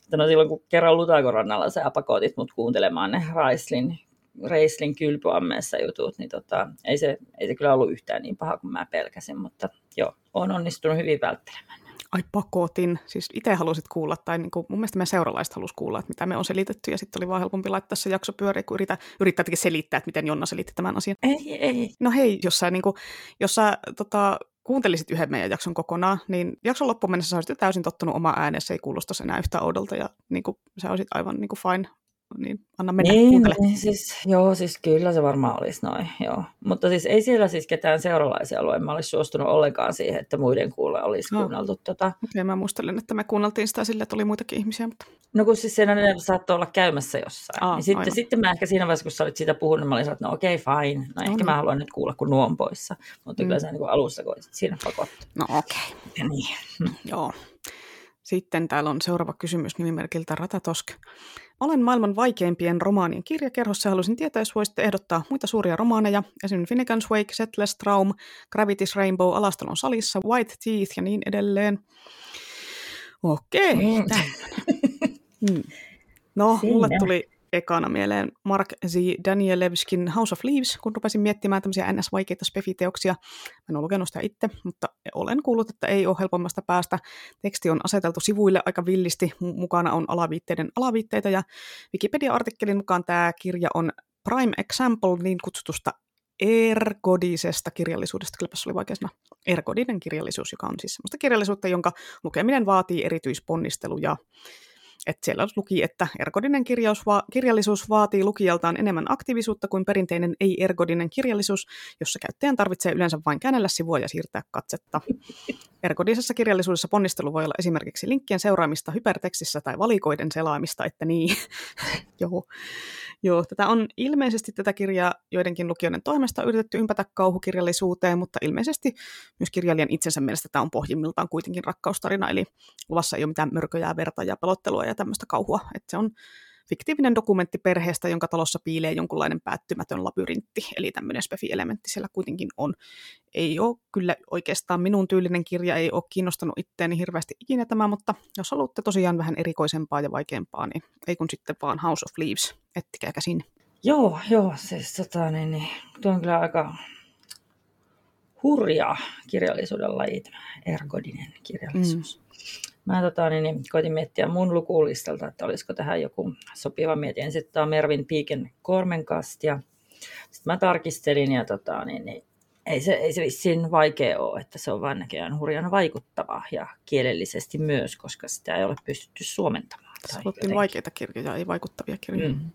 Että no silloin kun kerran Lutakorannalla sä pakotit mut kuuntelemaan ne Raislin Reislin kylpyammeessa jutut, niin tota, ei, se, ei se kyllä ollut yhtään niin paha kuin mä pelkäsin, mutta joo, on onnistunut hyvin välttelemään ai pakotin. Siis itse halusit kuulla, tai niin kuin, mun mielestä meidän seuralaiset halusi kuulla, että mitä me on selitetty, ja sitten oli vaan helpompi laittaa se jakso pyöriä, kun yrittää, yrittää selittää, että miten Jonna selitti tämän asian. Ei, ei. No hei, jos sä, niin kuin, jos sä tota, kuuntelisit yhden meidän jakson kokonaan, niin jakson loppuun mennessä sä olisit jo täysin tottunut oma äänessä, ei kuulostaisi enää yhtä oudolta, ja niin kuin, sä olisit aivan niin kuin fine niin anna mennä niin, niin, siis, joo, siis kyllä se varmaan olisi noin, joo. Mutta siis ei siellä siis ketään seuralaisia ollut, en mä olisi suostunut ollenkaan siihen, että muiden kuulla olisi no. kuunneltu tota. Okei, okay, mä muistelen, että me kuunneltiin sitä sille, että oli muitakin ihmisiä, mutta... No kun siis siinä ne saattoi olla käymässä jossain. Aa, niin sitten, sitten mä ehkä siinä vaiheessa, kun sä olit siitä puhunut, mä olin että no okei, okay, fine. No, no ehkä niin. mä haluan nyt kuulla, kun nuo on poissa. Mutta mm. kyllä sä niin alussa koitit siinä pakottaa. No okei. Okay. niin. Joo. Sitten täällä on seuraava kysymys nimimerkiltä Ratatosk. Olen maailman vaikeimpien romaanien kirjakerhossa ja haluaisin tietää, jos voisitte ehdottaa muita suuria romaaneja, esimerkiksi Finnegan's Wake, Settlers Traum, Gravity's Rainbow, Alastalon salissa, White Teeth ja niin edelleen. Okei, mm. mm. No, Siinä. mulle tuli ekana mieleen Mark Z. Danielewskin House of Leaves, kun rupesin miettimään tämmöisiä ns-vaikeita spefiteoksia. En ole lukenut sitä itse, mutta olen kuullut, että ei ole helpommasta päästä. Teksti on aseteltu sivuille aika villisti, mukana on alaviitteiden alaviitteitä, ja Wikipedia-artikkelin mukaan tämä kirja on prime example niin kutsutusta ergodisesta kirjallisuudesta. Kylläpäs oli vaikea. Ergodinen kirjallisuus, joka on siis sellaista kirjallisuutta, jonka lukeminen vaatii erityisponnisteluja. Et siellä luki, että ergodinen va- kirjallisuus vaatii lukijaltaan enemmän aktiivisuutta kuin perinteinen ei-ergodinen kirjallisuus, jossa käyttäjän tarvitsee yleensä vain käännellä sivua ja siirtää katsetta. Ergodisessa kirjallisuudessa ponnistelu voi olla esimerkiksi linkkien seuraamista hypertekstissä tai valikoiden selaamista, että niin. Joo. Joo, tätä on ilmeisesti tätä kirjaa joidenkin lukijoiden toimesta yritetty ympätä kauhukirjallisuuteen, mutta ilmeisesti myös kirjailijan itsensä mielestä tämä on pohjimmiltaan kuitenkin rakkaustarina, eli luvassa ei ole mitään mörköjää, verta ja pelottelua ja tämmöistä kauhua. Että se on fiktiivinen dokumentti perheestä, jonka talossa piilee jonkunlainen päättymätön labyrintti, eli tämmöinen spefi-elementti siellä kuitenkin on. Ei ole kyllä oikeastaan minun tyylinen kirja, ei ole kiinnostanut itteeni hirveästi ikinä tämä, mutta jos haluatte tosiaan vähän erikoisempaa ja vaikeampaa, niin ei kun sitten vaan House of Leaves, ettikää käsin. Joo, joo, siis tota, niin, niin, tuo on kyllä aika hurja kirjallisuuden laji, tämä ergodinen kirjallisuus. Mm. Mä tota, niin, niin, koitin miettiä mun lukulistalta, että olisiko tähän joku sopiva. Mietin sitten Mervin Piiken Kormenkast ja sitten mä tarkistelin ja tota, niin, niin, ei se, ei se vissiin vaikea ole, että se on vain näköjään hurjan vaikuttava ja kielellisesti myös, koska sitä ei ole pystytty suomentamaan. Se vaikeita kirjoja, ei vaikuttavia kirjoja. Mm.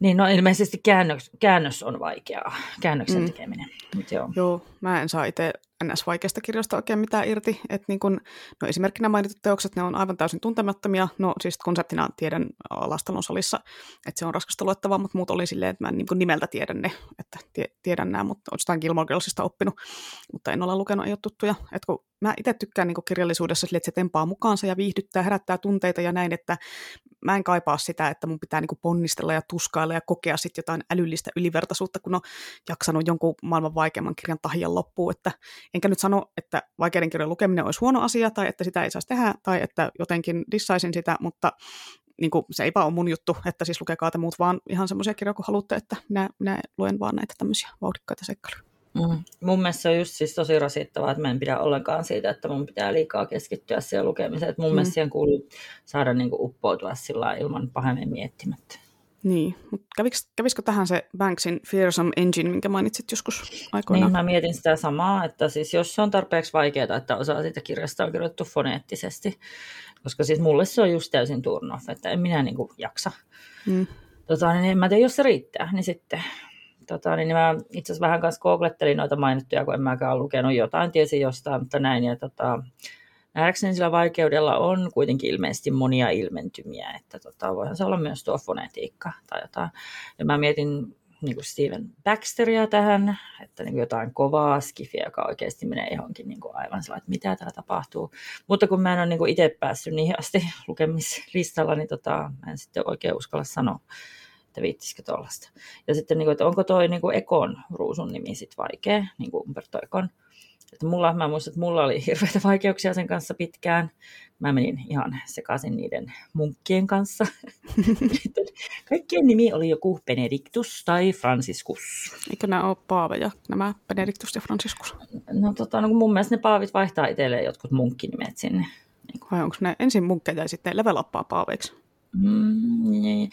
Niin, no ilmeisesti käännös, käännös on vaikeaa, käännöksen mm. tekeminen. Mut joo. joo, mä en saa itse NS-vaikeasta kirjasta oikein mitään irti. Et niin kun, no esimerkkinä mainitut teokset, ne on aivan täysin tuntemattomia. No siis konseptina tiedän Lastalon salissa, että se on raskasta luettavaa, mutta muut oli silleen, että mä en niin nimeltä tiedän ne, että tie, tiedän nämä, mutta olen jostain Gilmore Girlsista oppinut, mutta en ole lukenut, ei ole tuttuja. Et kun mä itse tykkään niin kirjallisuudessa sille, että se tempaa mukaansa ja viihdyttää, herättää tunteita ja näin, että mä en kaipaa sitä, että mun pitää niin ponnistella ja tuskailla ja kokea sitten jotain älyllistä ylivertaisuutta, kun on jaksanut jonkun maailman vaikeamman kirjan tahian loppuun, että enkä nyt sano, että vaikeiden kirjojen lukeminen olisi huono asia tai että sitä ei saisi tehdä tai että jotenkin dissaisin sitä, mutta niin kuin, se eipä ole mun juttu, että siis lukekaa te muut vaan ihan semmoisia kirjoja, kun haluatte, että minä, minä luen vaan näitä tämmöisiä vauhdikkaita seikkailuja. Mm. Mun mielestä se on just siis tosi rasittavaa, että mä en pidä ollenkaan siitä, että mun pitää liikaa keskittyä siihen lukemiseen. Että mun mm. mielestä siihen kuuluu saada niin kuin uppoutua sillä ilman pahemmin miettimättä. Niin, mutta kävisikö, kävisikö tähän se Banksin Fearsome Engine, minkä mainitsit joskus aikoinaan? Niin, mä mietin sitä samaa, että siis jos se on tarpeeksi vaikeaa, että osa siitä kirjasta on kirjoitettu foneettisesti, koska siis mulle se on just täysin turn off, että en minä niin kuin jaksa. Mm. Tota, niin en mä tiedä, jos se riittää, niin sitten tota, niin mä itse asiassa vähän kanssa googlettelin noita mainittuja, kun en mäkään lukenut jotain, tiesin jostain, mutta näin. Ja tota, nähdäkseni sillä vaikeudella on kuitenkin ilmeisesti monia ilmentymiä, että tota, voihan se olla myös tuo fonetiikka tai jotain. Ja mä mietin niin kuin Steven Baxteria tähän, että niin kuin jotain kovaa skifiä, joka oikeasti menee johonkin niin kuin aivan sellainen, että mitä täällä tapahtuu. Mutta kun mä en ole niin kuin itse päässyt niihin asti lukemislistalla, niin tota, mä en sitten oikein uskalla sanoa että viittisikö tuollaista. Ja sitten, niin kuin, että onko toi niin kuin Ekon ruusun nimi sitten vaikea, niin kuin Umberto Ekon. Että mulla, mä muistan, että mulla oli hirveitä vaikeuksia sen kanssa pitkään. Mä menin ihan sekaisin niiden munkkien kanssa. Kaikkien nimi oli joku Benedictus tai Franciscus. Eikö nämä ole paaveja, nämä Benedictus ja Franciscus? No, tota, no mun mielestä ne paavit vaihtaa itselleen jotkut munkkinimet sinne. Vai onko ne ensin munkkeja ja sitten level paaveiksi? Mm, niin.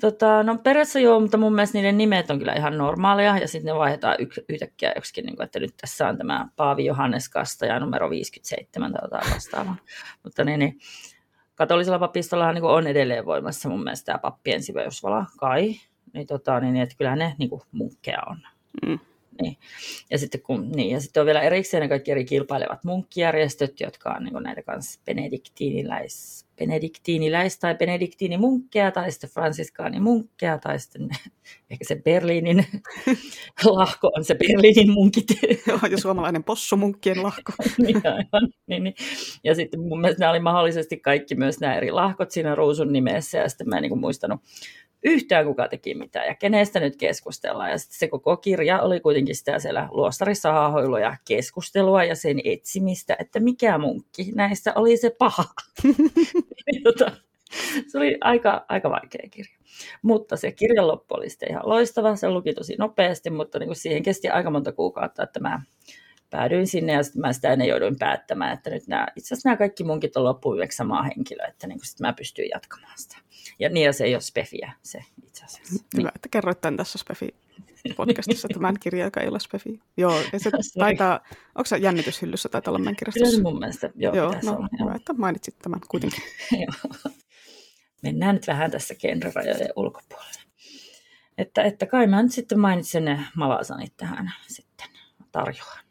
tota, no periaatteessa joo, mutta mun mielestä niiden nimet on kyllä ihan normaaleja ja sitten ne vaihdetaan y- yhtäkkiä joksikin, niin kuin, että nyt tässä on tämä Paavi Johannes Kastaja numero 57 tai jotain vastaavaa. mutta niin, niin, katolisella papistollahan niin on edelleen voimassa mun mielestä tämä pappien siveysvala kai, niin, tota, niin, että kyllä ne niin kuin, munkkeja on. Mm. Niin. Ja, sitten kun, niin, ja sitten on vielä erikseen ne kaikki eri kilpailevat munkkijärjestöt, jotka on niin näitä kanssa benediktiiniläis, benediktiiniläis- tai benediktiinimunkkeja, tai sitten fransiskaanimunkkeja, tai sitten ehkä se Berliinin lahko on se Berliinin munkit. Joo, ja suomalainen possumunkkien lahko. niin, aivan, niin, niin. Ja sitten mun mielestä nämä oli mahdollisesti kaikki myös nämä eri lahkot siinä ruusun nimessä, ja sitten mä en niin muistanut yhtään kuka teki mitään ja kenestä nyt keskustellaan. Ja sitten se koko kirja oli kuitenkin sitä siellä luostarissa haahoilua ja keskustelua ja sen etsimistä, että mikä munkki näistä oli se paha. se oli aika, aika vaikea kirja. Mutta se kirjan loppu oli sitten ihan loistava, se luki tosi nopeasti, mutta niin kuin siihen kesti aika monta kuukautta, että mä päädyin sinne ja sitten mä sitä ennen jouduin päättämään, että nyt nämä, itse asiassa nämä kaikki munkit on loppuvieksi samaa henkilöä, että niin sitten mä pystyin jatkamaan sitä. Ja niin ja se ei ole Spefiä se itse asiassa. Hyvä, niin. että kerroit tämän tässä Spefi podcastissa tämän kirjan, joka ei ole Spefi. Joo, ja se taitaa, onko se jännityshyllyssä taitaa olla meidän kirjastossa? Kyllä mun mielestä, joo. joo no, olla, hyvä, että mainitsit tämän kuitenkin. Mennään nyt vähän tässä genrerajojen ulkopuolelle. Että, että kai mä nyt sitten mainitsen ne malasanit tähän sitten tarjoan.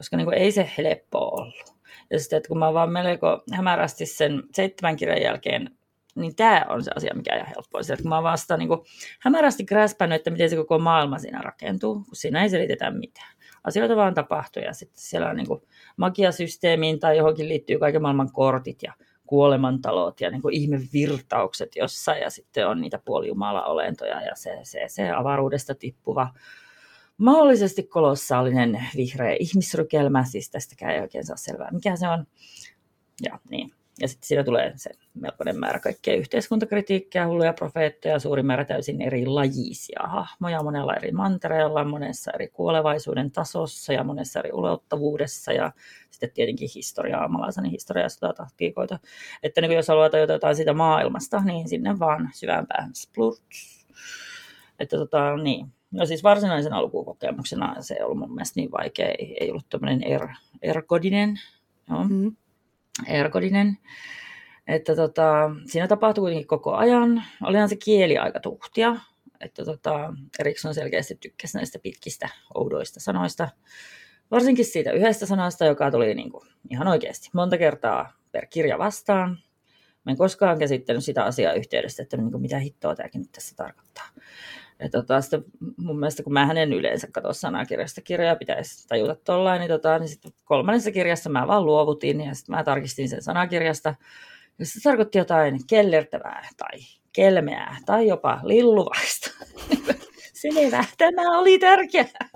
Koska niin kuin ei se helppoa ollut. Ja sitten, että kun mä vaan melko hämärästi sen seitsemän kirjan jälkeen niin tämä on se asia, mikä ei ole helppoa. Sieltä, kun mä vasta niin kuin, hämärästi gräspännyt, että miten se koko maailma siinä rakentuu, kun siinä ei selitetä mitään. Asioita vaan tapahtuu ja sitten siellä on niin kuin, magiasysteemiin tai johonkin liittyy kaiken maailman kortit ja kuolemantalot ja niin kuin ihmevirtaukset jossain ja sitten on niitä puolijumala-olentoja ja se, se, se avaruudesta tippuva mahdollisesti kolossaalinen vihreä ihmisrykelmä, siis tästäkään ei oikein saa selvää, mikä se on. Ja niin, Ja sitten siinä tulee se melkoinen määrä kaikkea yhteiskuntakritiikkiä, hulluja profeettoja, suuri määrä täysin eri lajisia hahmoja monella eri mantereella, monessa eri kuolevaisuuden tasossa ja monessa eri ulottavuudessa ja sitten tietenkin historiaa, malaisani historiaa ja tahtiikoita. Että niin jos haluaa tajuta jotain siitä maailmasta, niin sinne vaan syvämpään splurts. Että tota, niin. No siis varsinaisen alkukokemuksena se ei ollut mun mielestä niin vaikea, ei, ei ollut tämmöinen er, erkodinen, joo. Mm erkodinen. Että tota, siinä tapahtui kuitenkin koko ajan. Olihan se kieli aika tuhtia. Että tota, Eriksson selkeästi tykkäsi näistä pitkistä, oudoista sanoista. Varsinkin siitä yhdestä sanasta, joka tuli niin kuin ihan oikeasti monta kertaa per kirja vastaan. Mä en koskaan käsittänyt sitä asiaa yhteydessä, että niin kuin mitä hittoa tämäkin nyt tässä tarkoittaa. Ja tota, sitten mun mielestä, kun mä en yleensä katso sanakirjasta kirjaa, pitäisi tajuta tollain, niin, tota, niin sitten kolmannessa kirjassa mä vaan luovutin ja sitten mä tarkistin sen sanakirjasta. Ja se tarkoitti jotain kellertävää tai kelmeää tai jopa lilluvaista. Selvä, tämä oli tärkeää.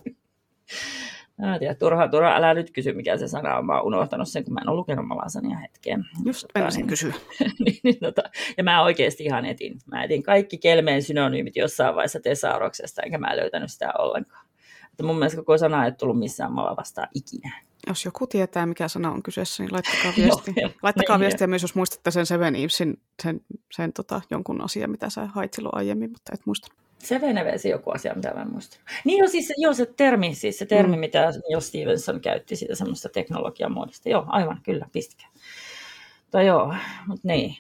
Mä tiedä, turha, turha, älä nyt kysy, mikä se sana on. Mä oon unohtanut sen, kun mä en ole lukenut malasania hetkeen. Just tota, niin, kysyä. niin, niin, tota, ja mä oikeasti ihan etin. Mä etin kaikki kelmeen synonyymit jossain vaiheessa tesauroksesta, enkä mä löytänyt sitä ollenkaan. Että mun mielestä koko sana ei tullut missään maalla vastaan ikinä. Jos joku tietää, mikä sana on kyseessä, niin laittakaa viestiä. no, laittakaa niin, viestiä myös, jos muistatte sen Seven Evesin, sen, sen tota, jonkun asian, mitä sä hait silloin aiemmin, mutta et muista. Se venevesi joku asia, mitä mä en muista. Niin jo siis joo, se termi, siis se termi, mm. mitä jo Stevenson käytti siitä semmoista teknologian muodosta. Joo, aivan, kyllä, pistikää. Tai joo, mutta niin.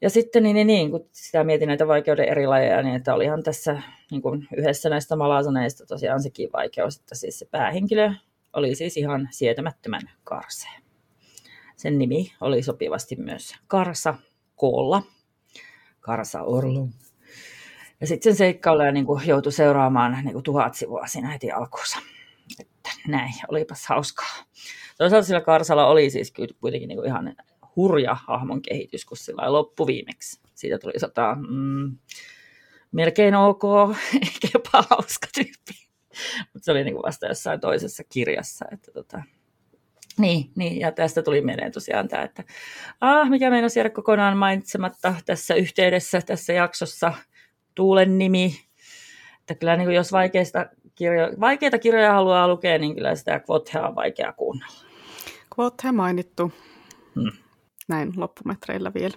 Ja sitten niin, niin, niin, kun sitä mietin näitä vaikeuden eri lajeja, niin että olihan tässä niin kuin yhdessä näistä malasaneista tosiaan sekin vaikeus, että siis se päähenkilö oli siis ihan sietämättömän karsea. Sen nimi oli sopivasti myös Karsa Koolla. Karsa Orlu. Ja sitten sen seikkailuja niin joutui seuraamaan niin kuin tuhat sivua siinä heti alkuunsa. Että näin, olipas hauskaa. Toisaalta sillä Karsalla oli siis kuitenkin niin kuin ihan hurja hahmon kehitys, kun sillä loppu viimeksi. Siitä tuli sata, mm, melkein ok, eikä jopa hauska tyyppi. Mutta se oli niin kuin vasta jossain toisessa kirjassa. Että tota, niin, niin, ja tästä tuli mieleen tosiaan tämä, että ah, mikä meidän jäädä kokonaan mainitsematta tässä yhteydessä, tässä jaksossa, Tuulen nimi. Että kyllä niin kuin jos vaikeista kirjo- vaikeita kirjoja haluaa lukea, niin kyllä sitä Quothea on vaikea kuunnella. Quothe mainittu. Hmm. Näin loppumetreillä vielä.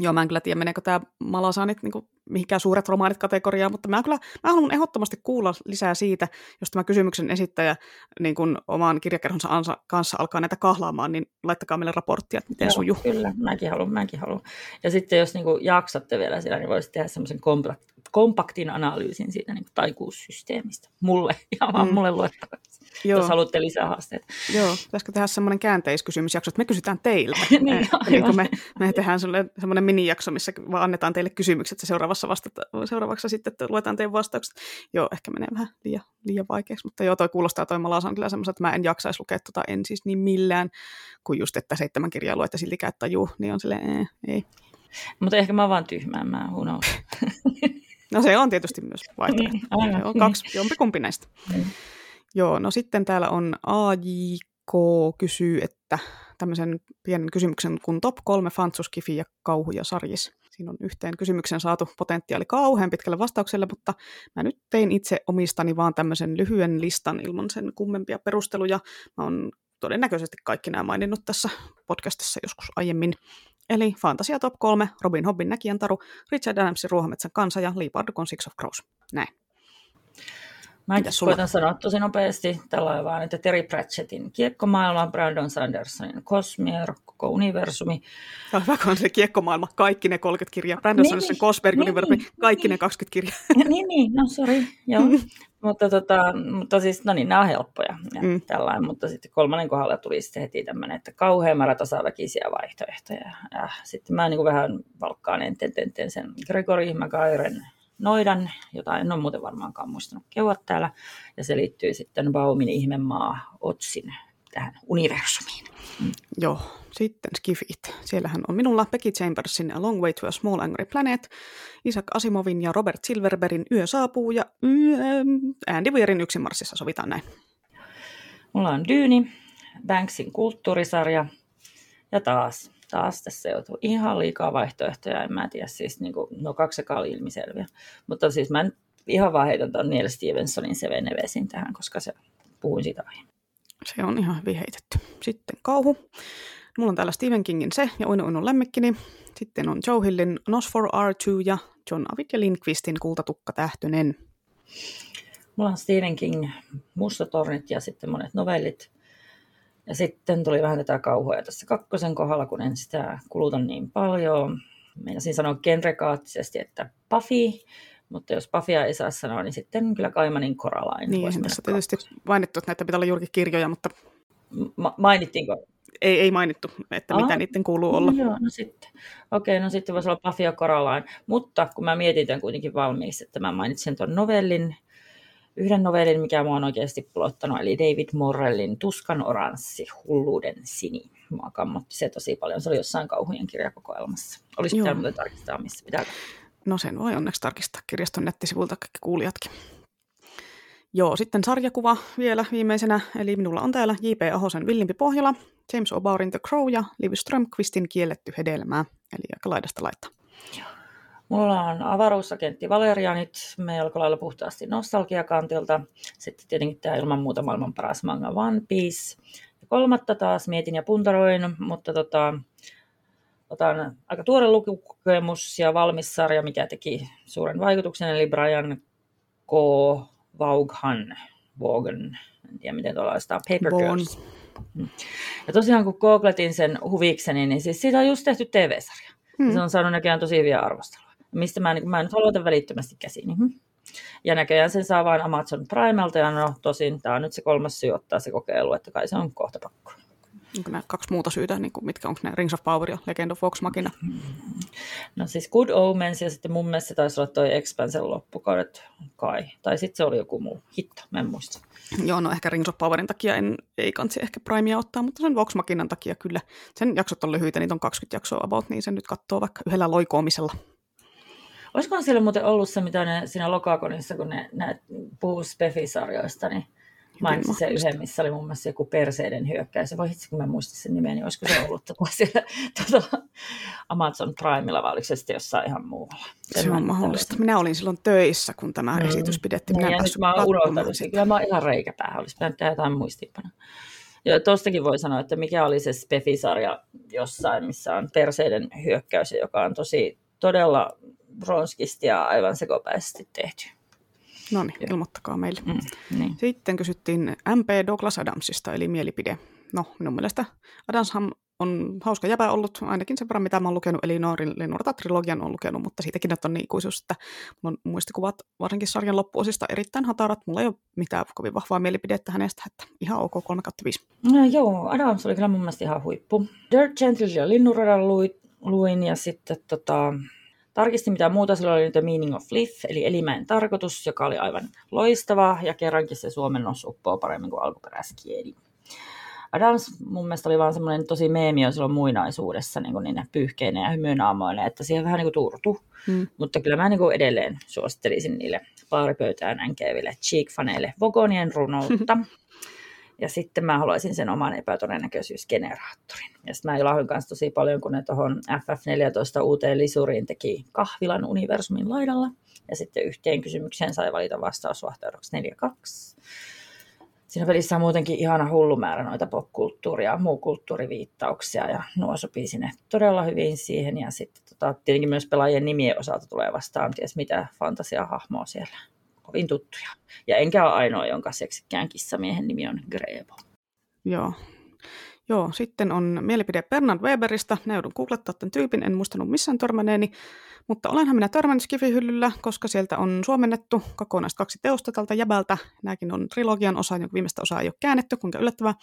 Joo, mä en kyllä tiedä, meneekö tämä Malasanit niin kuin mihinkään suuret romaanit kategoriaan, mutta mä, kyllä, mä haluan ehdottomasti kuulla lisää siitä, jos tämä kysymyksen esittäjä niin kun oman kirjakerhonsa ansa, kanssa alkaa näitä kahlaamaan, niin laittakaa meille raporttia, että miten Joo, sujuu. Kyllä, mäkin haluan, mäkin haluan. Ja sitten jos niin jaksatte vielä siellä, niin voisi tehdä semmoisen kompaktin analyysin siitä niin taikuussysteemistä. Mulle, ihan vaan mm. mulle luettavaksi. Joo. jos haluatte lisää haasteita. Joo, pitäisikö tehdä semmoinen käänteiskysymysjakso, että me kysytään teiltä. niin, niin kun me, me tehdään semmoinen minijakso, missä vaan annetaan teille kysymykset ja seuraavassa vastata, seuraavaksi sitten että luetaan teidän vastaukset. Joo, ehkä menee vähän liian, liian vaikeaksi, mutta joo, toi kuulostaa toi Malasan kyllä semmoisen, että mä en jaksaisi lukea tota en siis niin millään, kuin just, että seitsemän kirjaa luette siltikään, että juu, niin on silleen, ee, ei. Mutta ehkä mä oon vaan tyhmää, mä no se on tietysti myös vaihtoehto. Niin, on kaksi, niin. jompikumpi näistä. Niin. Joo, no sitten täällä on AJK kysyy, että tämmöisen pienen kysymyksen kun top kolme fantsuskifi ja kauhuja sarjis. Siinä on yhteen kysymyksen saatu potentiaali kauhean pitkälle vastaukselle, mutta mä nyt tein itse omistani vaan tämmöisen lyhyen listan ilman sen kummempia perusteluja. Mä oon todennäköisesti kaikki nämä maininnut tässä podcastissa joskus aiemmin. Eli Fantasia Top 3, Robin Hobbin Näkijän taru, Richard Adamsin Ruohometsän kansa ja Lee Bardukon Six of Crows. Näin. Mä koitan sanoa tosi nopeasti tällä vaan, että Terry Pratchettin kiekkomaailma, Brandon Sandersonin Cosmere, koko universumi. Tämä hyvä, kun on se kiekkomaailma, kaikki ne 30 kirjaa. Brandon niin, Sanderson Cosmere niin, universumi, kaikki niin, ne 20 kirjaa. niin, niin, no sori, joo. mutta, tota, mutta siis, no niin, nämä on helppoja ja mm. tällainen, mutta sitten kolmannen kohdalla tuli sitten heti tämmöinen, että kauhean määrä tasaväkisiä vaihtoehtoja. Ja sitten mä niin kuin vähän valkkaan enten, enten sen Gregory Magairen noidan, jota en ole muuten varmaankaan muistanut keua täällä. Ja se liittyy sitten Baumin ihmemaa Otsin tähän universumiin. Mm. Joo, sitten Skifit. Siellähän on minulla Becky Chambersin A Long Way to a Small Angry Planet, Isaac Asimovin ja Robert Silverbergin Yö saapuu ja Andy Weirin Yksin Marsissa, sovitaan näin. Mulla on Dyyni, Banksin kulttuurisarja Ja taas, taas tässä joutuu ihan liikaa vaihtoehtoja, en mä tiedä, siis niin kuin, no kaksi oli ilmiselviä. Mutta siis mä ihan vaan heitän tuon Neil Stevensonin Seven Nevesin tähän, koska se puhuin siitä aiemmin. Se on ihan hyvin heitetty. Sitten kauhu. Mulla on täällä Stephen Kingin Se ja Uino Uino lemmikkini. Sitten on Joe Hillin Nosfor R2 ja John Avid ja Lindqvistin Kultatukka tähtönen. Mulla on Stephen King Mustatornit ja sitten monet novellit. Ja sitten tuli vähän tätä kauhua tässä kakkosen kohdalla, kun en sitä kuluta niin paljon. Meinasin sanoa genrekaattisesti, että Buffy, mutta jos Buffya ei saa sanoa, niin sitten kyllä Kaimanin Koralain. Niin, tässä tietysti mainittu, että näitä pitää olla juurikin kirjoja, mutta... Ma- mainittiinko? Ei, ei mainittu, että Aa, mitä niiden kuuluu olla. No, joo, no sitten. Okei, no sitten voisi olla ja Coraline. Mutta kun mä mietin tämän kuitenkin valmiiksi, että mä mainitsen tuon novellin, yhden novellin, mikä mua on oikeasti pulottanut, eli David Morrellin Tuskan oranssi, hulluuden sini. Mua kammotti se tosi paljon. Se oli jossain kauhujen kirjakokoelmassa. Olisi pitänyt muuten tarkistaa, missä pitää. No sen voi onneksi tarkistaa kirjaston nettisivulta kaikki kuulijatkin. Joo, sitten sarjakuva vielä viimeisenä, eli minulla on täällä J.P. Ahosen Villimpi Pohjola, James O'Baurin The Crow ja Liv Strömqvistin Kielletty hedelmää, eli aika laidasta laittaa. Mulla on avaruusagentti Valerianit melko lailla puhtaasti nostalgiakantilta. Sitten tietenkin tämä ilman muuta maailman paras manga One Piece. Ja kolmatta taas mietin ja puntaroin, mutta tota, otan aika tuore lukukokemus ja valmis sarja, mikä teki suuren vaikutuksen, eli Brian K. Vaughan, Vaughan, en tiedä miten tuolla sitä Paper Girls. Mm. Ja tosiaan kun googletin sen huvikseni, niin siis siitä on just tehty TV-sarja. Hmm. Se on saanut näköjään tosi hyviä arvostelua. Mistä mä, niin mä nyt halua välittömästi käsiin. Niin. Ja näköjään sen saa vain Amazon Primelta, ja no tosin tämä on nyt se kolmas syy ottaa se kokeilu, että kai se on kohta pakko. Onko nämä kaksi muuta syytä, niin kuin, mitkä onko ne Rings of Power ja Legend of Vox Machina? No siis Good Omens ja sitten mun mielestä se taisi olla toi Expansen loppukaudet kai. Tai sitten se oli joku muu. Hitto, mä en muista. Joo, no ehkä Rings of Powerin takia en, ei kansi ehkä Primea ottaa, mutta sen Vox Machinan takia kyllä. Sen jaksot on lyhyitä, niitä on 20 jaksoa about, niin sen nyt katsoo vaikka yhdellä loikoomisella. Olisikohan siellä muuten ollut se, mitä ne siinä Lokakonissa, kun ne, ne puhuu Spefi-sarjoista, niin mainitsin se yhden, missä oli muun muassa joku perseiden hyökkäys. Voi itse, kun mä muistin sen nimen, niin olisiko se ollut tuota siellä tuota Amazon Primella, vai oliko se sitten jossain ihan muualla? Sen se on mahdollista. Minä olin silloin töissä, kun tämä mm. esitys pidettiin. Minä niin, ja nyt mä oon unohtanut sen. Kyllä mä oon ihan reikäpäähän. Olisi pitänyt tehdä jotain muistiinpana. Ja tuostakin voi sanoa, että mikä oli se Spefi-sarja jossain, missä on perseiden hyökkäys, joka on tosi todella bronskisti ja aivan sekopäisesti tehty. No niin, ilmoittakaa meille. Mm, niin. Sitten kysyttiin MP Douglas Adamsista, eli mielipide. No, minun mielestä Adamsham on hauska jäpä ollut, ainakin sen verran mitä mä oon lukenut, eli Lennuorta-trilogian on lukenut, mutta siitäkin että on ikuisuus, että mulla on muistikuvat varsinkin sarjan loppuosista erittäin hatarat. Mulla ei ole mitään kovin vahvaa mielipidettä hänestä, että ihan ok 3 5. No joo, Adams oli kyllä mun mielestä ihan huippu. Dirt Gentle ja Linnunradan luin ja sitten tota, Tarkistin mitä muuta, sillä oli The Meaning of Life, eli Elimäen tarkoitus, joka oli aivan loistava, ja kerrankin se suomennos uppoo paremmin kuin alkuperäiskieli. Adams mun mielestä oli vaan semmoinen tosi meemi silloin muinaisuudessa niin kuin niinä pyyhkeinä ja hymynaamoina, että siihen vähän niin kuin turtu. Hmm. Mutta kyllä mä niin kuin edelleen suosittelisin niille baaripöytään änkeiville cheek-faneille Vogonien runoutta. Ja sitten mä haluaisin sen oman epätodennäköisyysgeneraattorin. Ja sitten mä ilahduin kanssa tosi paljon, kun ne tuohon FF14 uuteen lisuriin teki kahvilan universumin laidalla. Ja sitten yhteen kysymykseen sai valita vastausvahteudeksi 4-2. Siinä pelissä on muutenkin ihana hullu määrä noita popkulttuuria ja muu kulttuuriviittauksia ja nuo sopii sinne todella hyvin siihen. Ja sitten tota, tietenkin myös pelaajien nimien osalta tulee vastaan ties mitä fantasiahahmoa siellä kovin tuttuja. Ja enkä ole ainoa, jonka seksikkään kissamiehen nimi on Grebo. Joo. Joo, sitten on mielipide Bernard Weberistä. Ne joudun googlettaa tämän tyypin, en muistanut missään törmänneeni. Mutta olenhan minä törmännyt Skifi-hyllyllä, koska sieltä on suomennettu kokonaista kaksi teosta tältä jäbältä. Nämäkin on trilogian osa, jonka viimeistä osaa ei ole käännetty, kuinka yllättävää.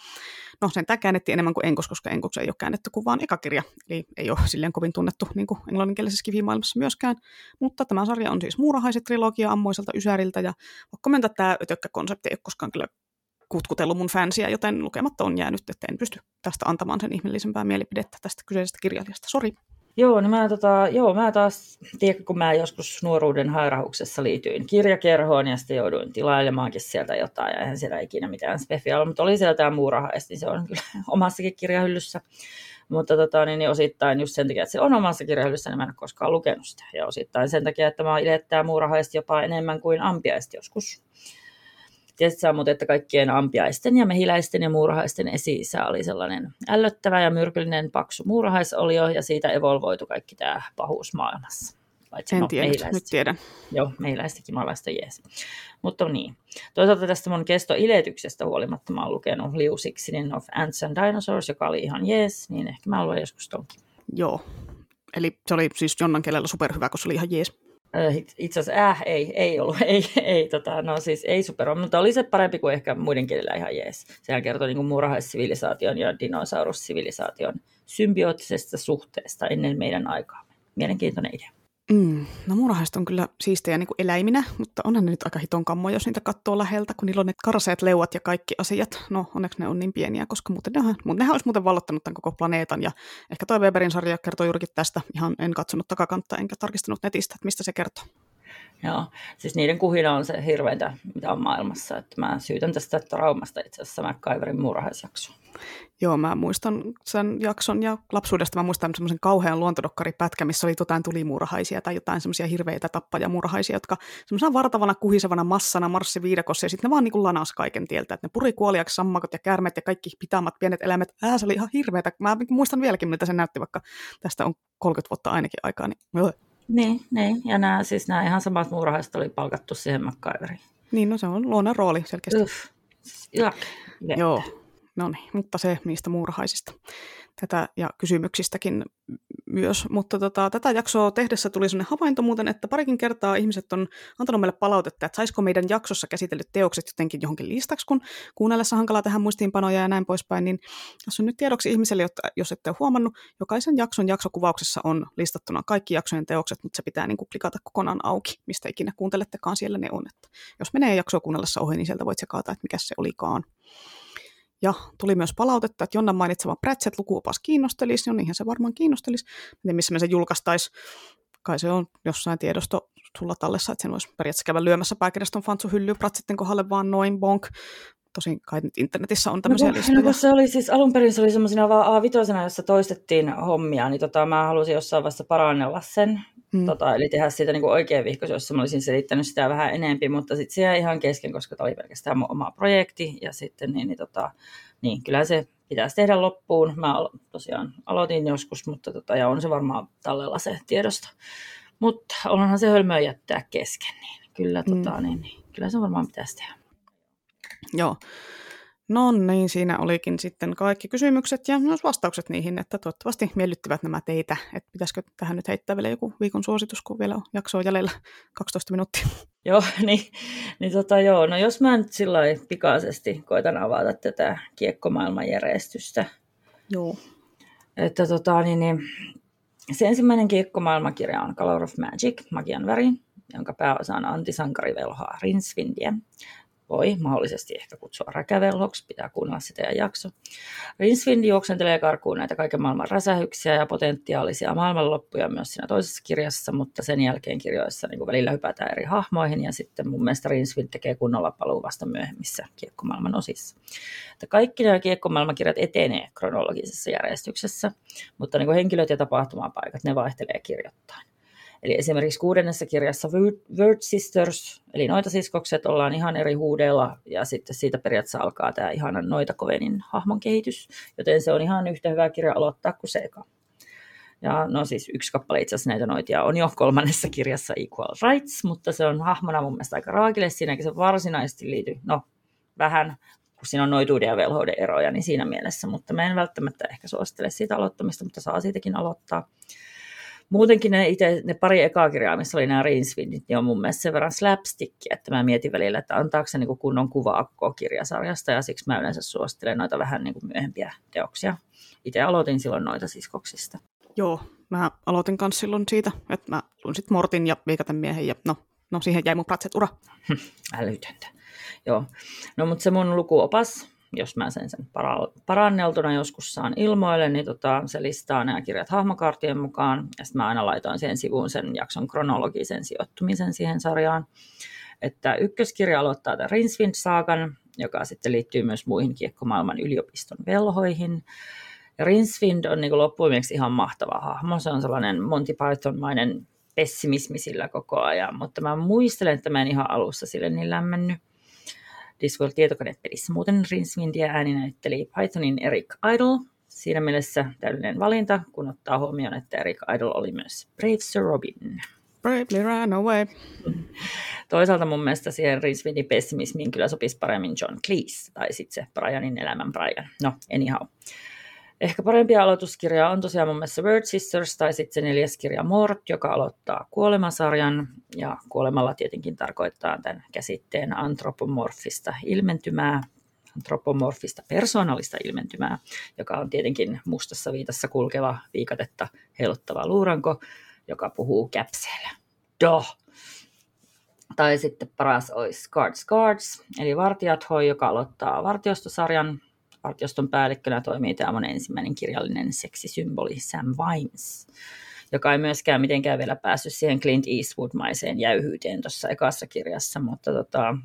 No sen tämä käännettiin enemmän kuin Enkos, koska Enkos ei ole käännetty kuin vaan ekakirja. Eli ei ole silleen kovin tunnettu niin kuin englanninkielisessä Skifi-maailmassa myöskään. Mutta tämä sarja on siis muurahaiset trilogia ammoiselta Ysäriltä. Ja vaikka tämä ötökkäkonsepti ei ole koskaan kyllä kutkutellut mun fansia, joten lukematta on jäänyt, että en pysty tästä antamaan sen ihmeellisempää mielipidettä tästä kyseisestä kirjailijasta. Sori. Joo, niin mä, tota, joo, mä taas, tiedä, kun mä joskus nuoruuden hairahuksessa liityin kirjakerhoon ja sitten jouduin tilailemaankin sieltä jotain ja eihän siellä ikinä mitään spesiaalia, mutta oli siellä tämä muurahais, niin se on kyllä omassakin kirjahyllyssä. Mutta tota, niin, niin osittain just sen takia, että se on omassa kirjahyllyssä, niin mä en ole koskaan lukenut sitä. Ja osittain sen takia, että mä ilettää muurahaista jopa enemmän kuin ampiaista joskus. Tiedätkö mutta että kaikkien ampiaisten ja mehiläisten ja muurahaisten esi oli sellainen ällöttävä ja myrkyllinen paksu muurahaisolio, ja siitä evolvoitu kaikki tämä pahuus maailmassa. Paitsi, en no, tiedä, nyt tiedän. Joo, mehiläistäkin maalaista jees. Mutta niin. Toisaalta tästä mun kestoiletyksestä huolimatta mä oon lukenut Liu Sixinin of Ants and Dinosaurs, joka oli ihan jees, niin ehkä mä luen joskus tonkin. Joo. Eli se oli siis Jonnan kielellä superhyvä, koska se oli ihan jees. Itse asiassa äh, ei, ei ollut, ei, ei, tota, no siis ei super, mutta oli se parempi kuin ehkä muiden kielillä ihan jees. Sehän kertoi niin muurahaissiviilisaation ja dinosaurussivilisaation symbioottisesta suhteesta ennen meidän aikaa. Mielenkiintoinen idea. Mm, no muurahaiset on kyllä siistejä niin kuin eläiminä, mutta onhan ne nyt aika hiton kammo, jos niitä katsoo läheltä, kun niillä on ne karseet leuat ja kaikki asiat. No onneksi ne on niin pieniä, koska muuten nehän, nehän olisi muuten vallottanut tämän koko planeetan. Ja ehkä toi Weberin sarja kertoo juurikin tästä. Ihan en katsonut takakantta enkä tarkistanut netistä, että mistä se kertoo. Joo, siis niiden kuhina on se hirveintä, mitä on maailmassa. Että mä syytän tästä traumasta itse asiassa MacGyverin muurahaisjaksoa. Joo, mä muistan sen jakson ja lapsuudesta mä muistan semmoisen kauhean luontodokaripätkä, missä oli jotain tulimuurahaisia tai jotain semmoisia hirveitä tappajamuurahaisia, jotka semmoisena vartavana kuhisevana massana marssi viidakossa ja sitten ne vaan niin lanas kaiken tieltä. Että ne puri kuoliaksi sammakot ja kärmet ja kaikki pitaamat pienet eläimet. Ää, se oli ihan hirveätä. Mä muistan vieläkin, miltä se näytti, vaikka tästä on 30 vuotta ainakin aikaa. Niin, niin, niin. ja nämä, siis nämä ihan samat muurahaiset oli palkattu siihen MacGyveriin. Niin, no se on luonnon rooli selkeästi. Uff. Joo, no niin, mutta se niistä muurahaisista tätä ja kysymyksistäkin myös. Mutta tota, tätä jaksoa tehdessä tuli sellainen havainto muuten, että parikin kertaa ihmiset on antanut meille palautetta, että saisiko meidän jaksossa käsitellyt teokset jotenkin johonkin listaksi, kun kuunnellessa hankalaa tehdä muistiinpanoja ja näin poispäin, niin tässä on nyt tiedoksi ihmiselle, jos ette ole huomannut, jokaisen jakson jaksokuvauksessa on listattuna kaikki jaksojen teokset, mutta se pitää niin kuin klikata kokonaan auki, mistä ikinä kuuntelettekaan siellä ne on. Että jos menee jaksoa kuunnellessa ohi, niin sieltä voit sekata, että mikä se olikaan. Ja tuli myös palautetta, että Jonnan mainitsema Pratchett-lukuopas kiinnostelisi, no niinhän se varmaan kiinnostelisi. Miten missä me se julkaistaisi, kai se on jossain tiedosto sulla tallessa, että sen voisi periaatteessa käydä lyömässä pääkirjaston fantsu hyllyä Pratchettin kohdalle vaan noin bonk. Tosin kai nyt internetissä on tämmöisiä no, listoja. No, se oli siis, alun perin se oli semmoisena vaan A5, jossa toistettiin hommia, niin tota, mä halusin jossain vaiheessa parannella sen. Hmm. Tota, eli tehdä siitä niin oikein vihkos, jossa mä olisin selittänyt sitä vähän enempi, mutta sitten se jäi ihan kesken, koska tämä oli pelkästään mun oma projekti. Ja sitten niin, niin, tota, niin kyllä se pitäisi tehdä loppuun. Mä tosiaan aloitin joskus, mutta tota, ja on se varmaan tallella se tiedosto. Mutta onhan se hölmöä jättää kesken, niin kyllä, tota, hmm. niin, niin, kyllä se varmaan pitäisi tehdä. Joo. No niin, siinä olikin sitten kaikki kysymykset ja myös vastaukset niihin, että toivottavasti miellyttivät nämä teitä. Että pitäisikö tähän nyt heittää vielä joku viikon suositus, kun vielä on jaksoa jäljellä 12 minuuttia. Joo, niin, niin tota, joo. no jos mä nyt sillä pikaisesti koitan avata tätä kiekkomaailman järjestystä. Joo. Että tota, niin, niin, se ensimmäinen kiekkomaailmakirja on Color of Magic, Magian väri, jonka pääosa on antisankarivelhoa Rinsvindiä voi mahdollisesti ehkä kutsua räkävelhoksi, pitää kuunnella sitä ja jakso. Rinsfind juoksentelee karkuun näitä kaiken maailman räsähyksiä ja potentiaalisia maailmanloppuja myös siinä toisessa kirjassa, mutta sen jälkeen kirjoissa niin välillä hypätään eri hahmoihin ja sitten mun mielestä Rinsfind tekee kunnolla paluu vasta myöhemmissä kiekkomaailman osissa. Että kaikki nämä kiekkomaailmakirjat etenee kronologisessa järjestyksessä, mutta niin henkilöt ja tapahtumapaikat, ne vaihtelee kirjoittain. Eli esimerkiksi kuudennessa kirjassa Word Sisters, eli noita siskokset, ollaan ihan eri huudella, ja sitten siitä periaatteessa alkaa tämä ihana noita kovenin hahmon kehitys, joten se on ihan yhtä hyvä kirja aloittaa kuin Seika. Ja no siis yksi kappale itse asiassa näitä noitia on jo kolmannessa kirjassa Equal Rights, mutta se on hahmona mun mielestä aika raakille, siinäkin se varsinaisesti liity, no vähän, kun siinä on noituuden ja velhoiden eroja, niin siinä mielessä, mutta mä en välttämättä ehkä suosittele siitä aloittamista, mutta saa siitäkin aloittaa muutenkin ne, ite, ne pari ekaa kirjaa, missä oli nämä Rinswindit, niin on mun mielestä sen verran slapstickia, että mä mietin välillä, että antaako se niin kunnon kuva kirjasarjasta, ja siksi mä yleensä suosittelen noita vähän niin kuin myöhempiä teoksia. Itse aloitin silloin noita siskoksista. Joo, mä aloitin myös silloin siitä, että mä luin sitten Mortin ja Viikaten miehen, ja no, no siihen jäi mun Pratset-ura. Älytöntä. Joo, no mutta se mun lukuopas, jos mä sen, sen paranneltuna joskus saan ilmoille, niin tota, se listaa nämä kirjat hahmokartien mukaan, ja sitten mä aina laitoin siihen sivuun sen jakson kronologisen sijoittumisen siihen sarjaan. Että ykköskirja aloittaa tämän Rinswind-saakan, joka sitten liittyy myös muihin kiekkomaailman yliopiston velhoihin. Ja Rinswind on niin loppujen ihan mahtava hahmo. Se on sellainen Monty Python-mainen pessimismi sillä koko ajan, mutta mä muistelen, että mä en ihan alussa sille niin lämmennyt. Discworld tietokonepelissä muuten Rinswindia ääninäytteli Pythonin Eric Idle. Siinä mielessä täydellinen valinta, kun ottaa huomioon, että Eric Idle oli myös Brave Sir Robin. Bravely ran away. Toisaalta mun mielestä siihen Rinswindin pessimismiin kyllä sopisi paremmin John Cleese, tai sitten se Brianin elämän Brian. No, anyhow. Ehkä parempia aloituskirjaa on tosiaan mun mielestä Word Sisters tai sitten se neljäs kirja Mort, joka aloittaa kuolemasarjan. Ja kuolemalla tietenkin tarkoittaa tämän käsitteen antropomorfista ilmentymää, antropomorfista persoonallista ilmentymää, joka on tietenkin mustassa viitassa kulkeva viikatetta heiluttava luuranko, joka puhuu käpseellä. Doh! Tai sitten paras olisi Guards Guards, eli Vartijat Hoi, joka aloittaa vartiostosarjan vartioston päällikkönä toimii tämä mun ensimmäinen kirjallinen seksisymboli Sam Vimes, joka ei myöskään mitenkään vielä päässyt siihen Clint Eastwood-maiseen jäyhyyteen tuossa ekassa kirjassa, mutta tota,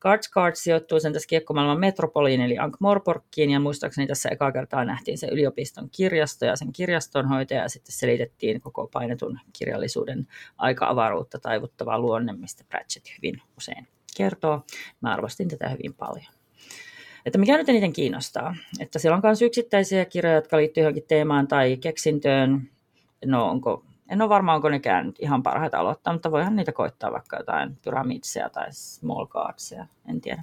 Guards Guards sijoittuu sen tässä kiekkomaailman metropoliin eli Ankh-Morporkkiin ja muistaakseni tässä eka kertaa nähtiin se yliopiston kirjasto ja sen kirjastonhoitaja ja sitten selitettiin koko painetun kirjallisuuden aika-avaruutta taivuttavaa luonne, mistä Pratchett hyvin usein kertoo. Mä arvostin tätä hyvin paljon. Että mikä nyt eniten kiinnostaa, että siellä on myös yksittäisiä kirjoja, jotka liittyy johonkin teemaan tai keksintöön. No onko, en ole varma, onko nekään ihan parhaita aloittaa, mutta voihan niitä koittaa vaikka jotain pyramidseja tai small cardsia, en tiedä.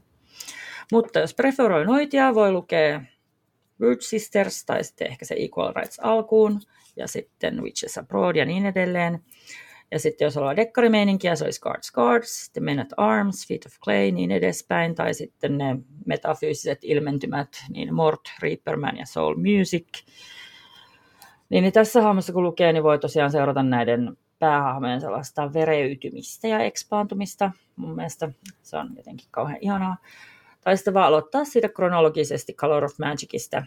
Mutta jos preferoi noitia, voi lukea Root Sisters tai sitten ehkä se Equal Rights alkuun ja sitten Witches Abroad ja niin edelleen. Ja sitten jos ollaan dekkarimeininkiä, se olisi Guards Guards, sitten Men at Arms, Feet of Clay, niin edespäin, tai sitten ne metafyysiset ilmentymät, niin Mort, Reaperman ja Soul Music. Niin, niin tässä hahmossa kun lukee, niin voi tosiaan seurata näiden päähahmojen sellaista vereytymistä ja ekspaantumista. Mun mielestä se on jotenkin kauhean ihanaa. Tai sitten vaan aloittaa siitä kronologisesti Color of Magicista,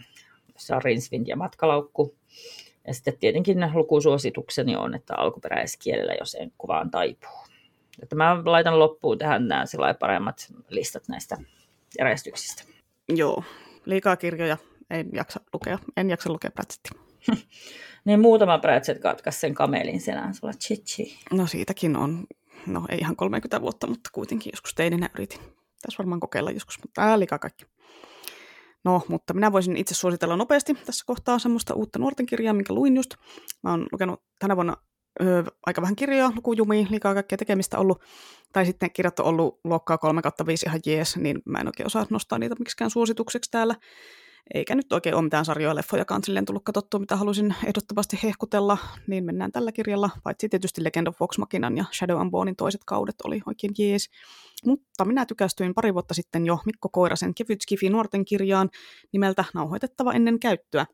jossa on Rinswind ja matkalaukku. Ja sitten tietenkin lukusuositukseni on, että alkuperäiskielellä, jos en kuvaan taipuu. Että mä laitan loppuun tähän nämä paremmat listat näistä järjestyksistä. Joo, liikaa kirjoja en jaksa lukea, en jaksa lukea Pratsettia. niin muutama Pratchett katkaisi sen kamelin selän sulla chichi. No siitäkin on, no ei ihan 30 vuotta, mutta kuitenkin joskus teininä yritin. Tässä varmaan kokeilla joskus, mutta ää, liikaa kaikki. No, mutta minä voisin itse suositella nopeasti tässä kohtaa semmoista uutta nuorten kirjaa, minkä luin just. Mä oon lukenut tänä vuonna öö, aika vähän kirjoja, lukujumia, liikaa kaikkea tekemistä ollut. Tai sitten kirjat on ollut luokkaa 3 5 ihan jees, niin mä en oikein osaa nostaa niitä miksikään suositukseksi täällä eikä nyt oikein ole mitään sarjoja leffojakaan silleen tullut katsottua, mitä halusin ehdottomasti hehkutella, niin mennään tällä kirjalla, paitsi tietysti Legend of Vox Machinan ja Shadow and Bonein toiset kaudet oli oikein jees. Mutta minä tykästyin pari vuotta sitten jo Mikko Koirasen kevyt skifi nuorten kirjaan nimeltä Nauhoitettava ennen käyttöä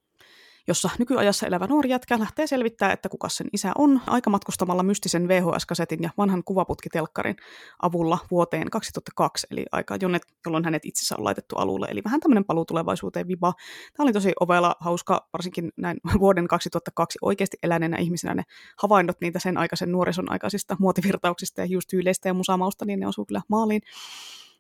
jossa nykyajassa elävä nuori jätkä lähtee selvittää, että kuka sen isä on, aikamatkustamalla mystisen VHS-kasetin ja vanhan kuvaputkitelkkarin avulla vuoteen 2002, eli aika jolloin hänet itsensä on laitettu alulle, eli vähän tämmöinen paluu tulevaisuuteen viba. Tämä oli tosi ovela, hauska, varsinkin näin vuoden 2002 oikeasti eläneenä ihmisenä ne havainnot niitä sen aikaisen nuorison aikaisista muotivirtauksista ja hiustyyleistä ja musamausta, niin ne osuu kyllä maaliin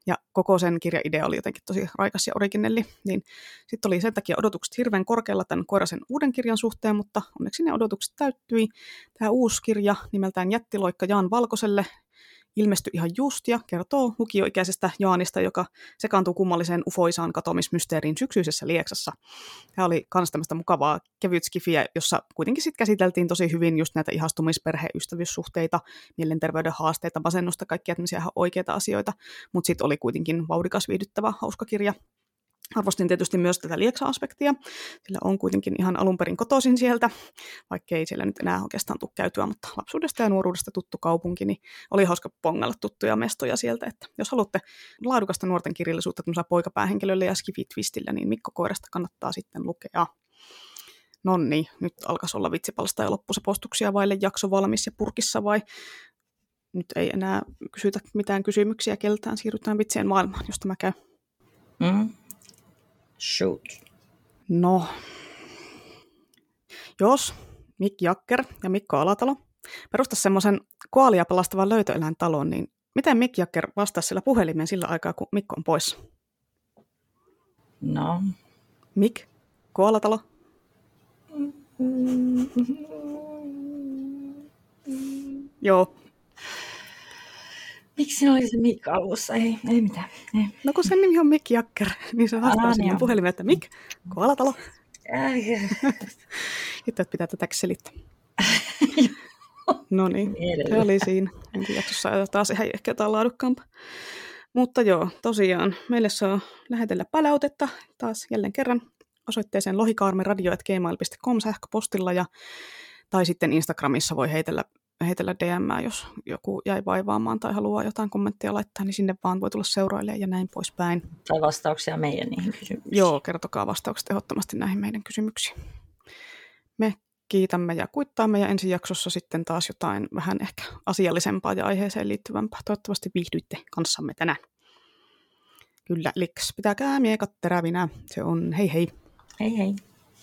ja koko sen kirjaidea oli jotenkin tosi raikas ja originelli, niin sitten oli sen takia odotukset hirveän korkealla tämän Koirasen uuden kirjan suhteen, mutta onneksi ne odotukset täyttyi. Tämä uusi kirja nimeltään Jättiloikka Jaan Valkoselle ilmestyi ihan just ja kertoo lukioikäisestä Jaanista, joka sekaantuu kummalliseen ufoisaan katoamismysteeriin syksyisessä Lieksassa. Tämä oli myös tämmöistä mukavaa kevyt skifiä, jossa kuitenkin sitten käsiteltiin tosi hyvin just näitä ihastumisperheystävyyssuhteita, mielenterveyden haasteita, masennusta, kaikkia tämmöisiä ihan oikeita asioita, mutta sitten oli kuitenkin vauhdikas, viihdyttävä, hauska kirja. Arvostin tietysti myös tätä Lieksa-aspektia, sillä on kuitenkin ihan alun perin kotoisin sieltä, vaikka ei siellä nyt enää oikeastaan tule käytyä, mutta lapsuudesta ja nuoruudesta tuttu kaupunki, niin oli hauska pongalla tuttuja mestoja sieltä, että jos haluatte laadukasta nuorten kirjallisuutta poikapäähenkilölle ja skivitwistillä, niin Mikko Koirasta kannattaa sitten lukea. No niin, nyt alkaisi olla vitsipalsta ja loppu se postuksia vaille jakso valmis ja purkissa vai nyt ei enää kysytä mitään kysymyksiä keltään, siirrytään vitsien maailmaan, jos tämä käy. Mm, Shoot. No, jos Mikki Jakker ja Mikko Alatalo perustas semmoisen koalia pelastavan löytöeläintalon, niin miten Mikki Jakker vastasi sillä puhelimeen sillä aikaa, kun Mikko on pois? No. Mik? Koalatalo? Joo. Miksi oli se Mik alussa? Ei, ei mitään. Ei. No kun sen nimi on Mikki Jakker, niin se vastaa Aa, sinne niin on. puhelimeen, että Mik? Koalatalo? Sitten pitää tätä selittää. No niin, se oli siinä. Ensi jaksossa taas ihan ehkä jotain laadukkaampaa. Mutta joo, tosiaan, meille saa lähetellä palautetta taas jälleen kerran osoitteeseen lohikaarmiradio.gmail.com sähköpostilla ja, tai sitten Instagramissa voi heitellä, heitellä DM, jos joku jäi vaivaamaan tai haluaa jotain kommenttia laittaa, niin sinne vaan voi tulla seurailemaan ja näin poispäin. Tai vastauksia meidän niihin kysymyksiin. Joo, kertokaa vastaukset ehdottomasti näihin meidän kysymyksiin. Me kiitämme ja kuittaamme ja ensi jaksossa sitten taas jotain vähän ehkä asiallisempaa ja aiheeseen liittyvämpää. Toivottavasti viihdyitte kanssamme tänään. Kyllä, liks. Pitäkää miekat terävinä. Se on hei hei. Hei hei.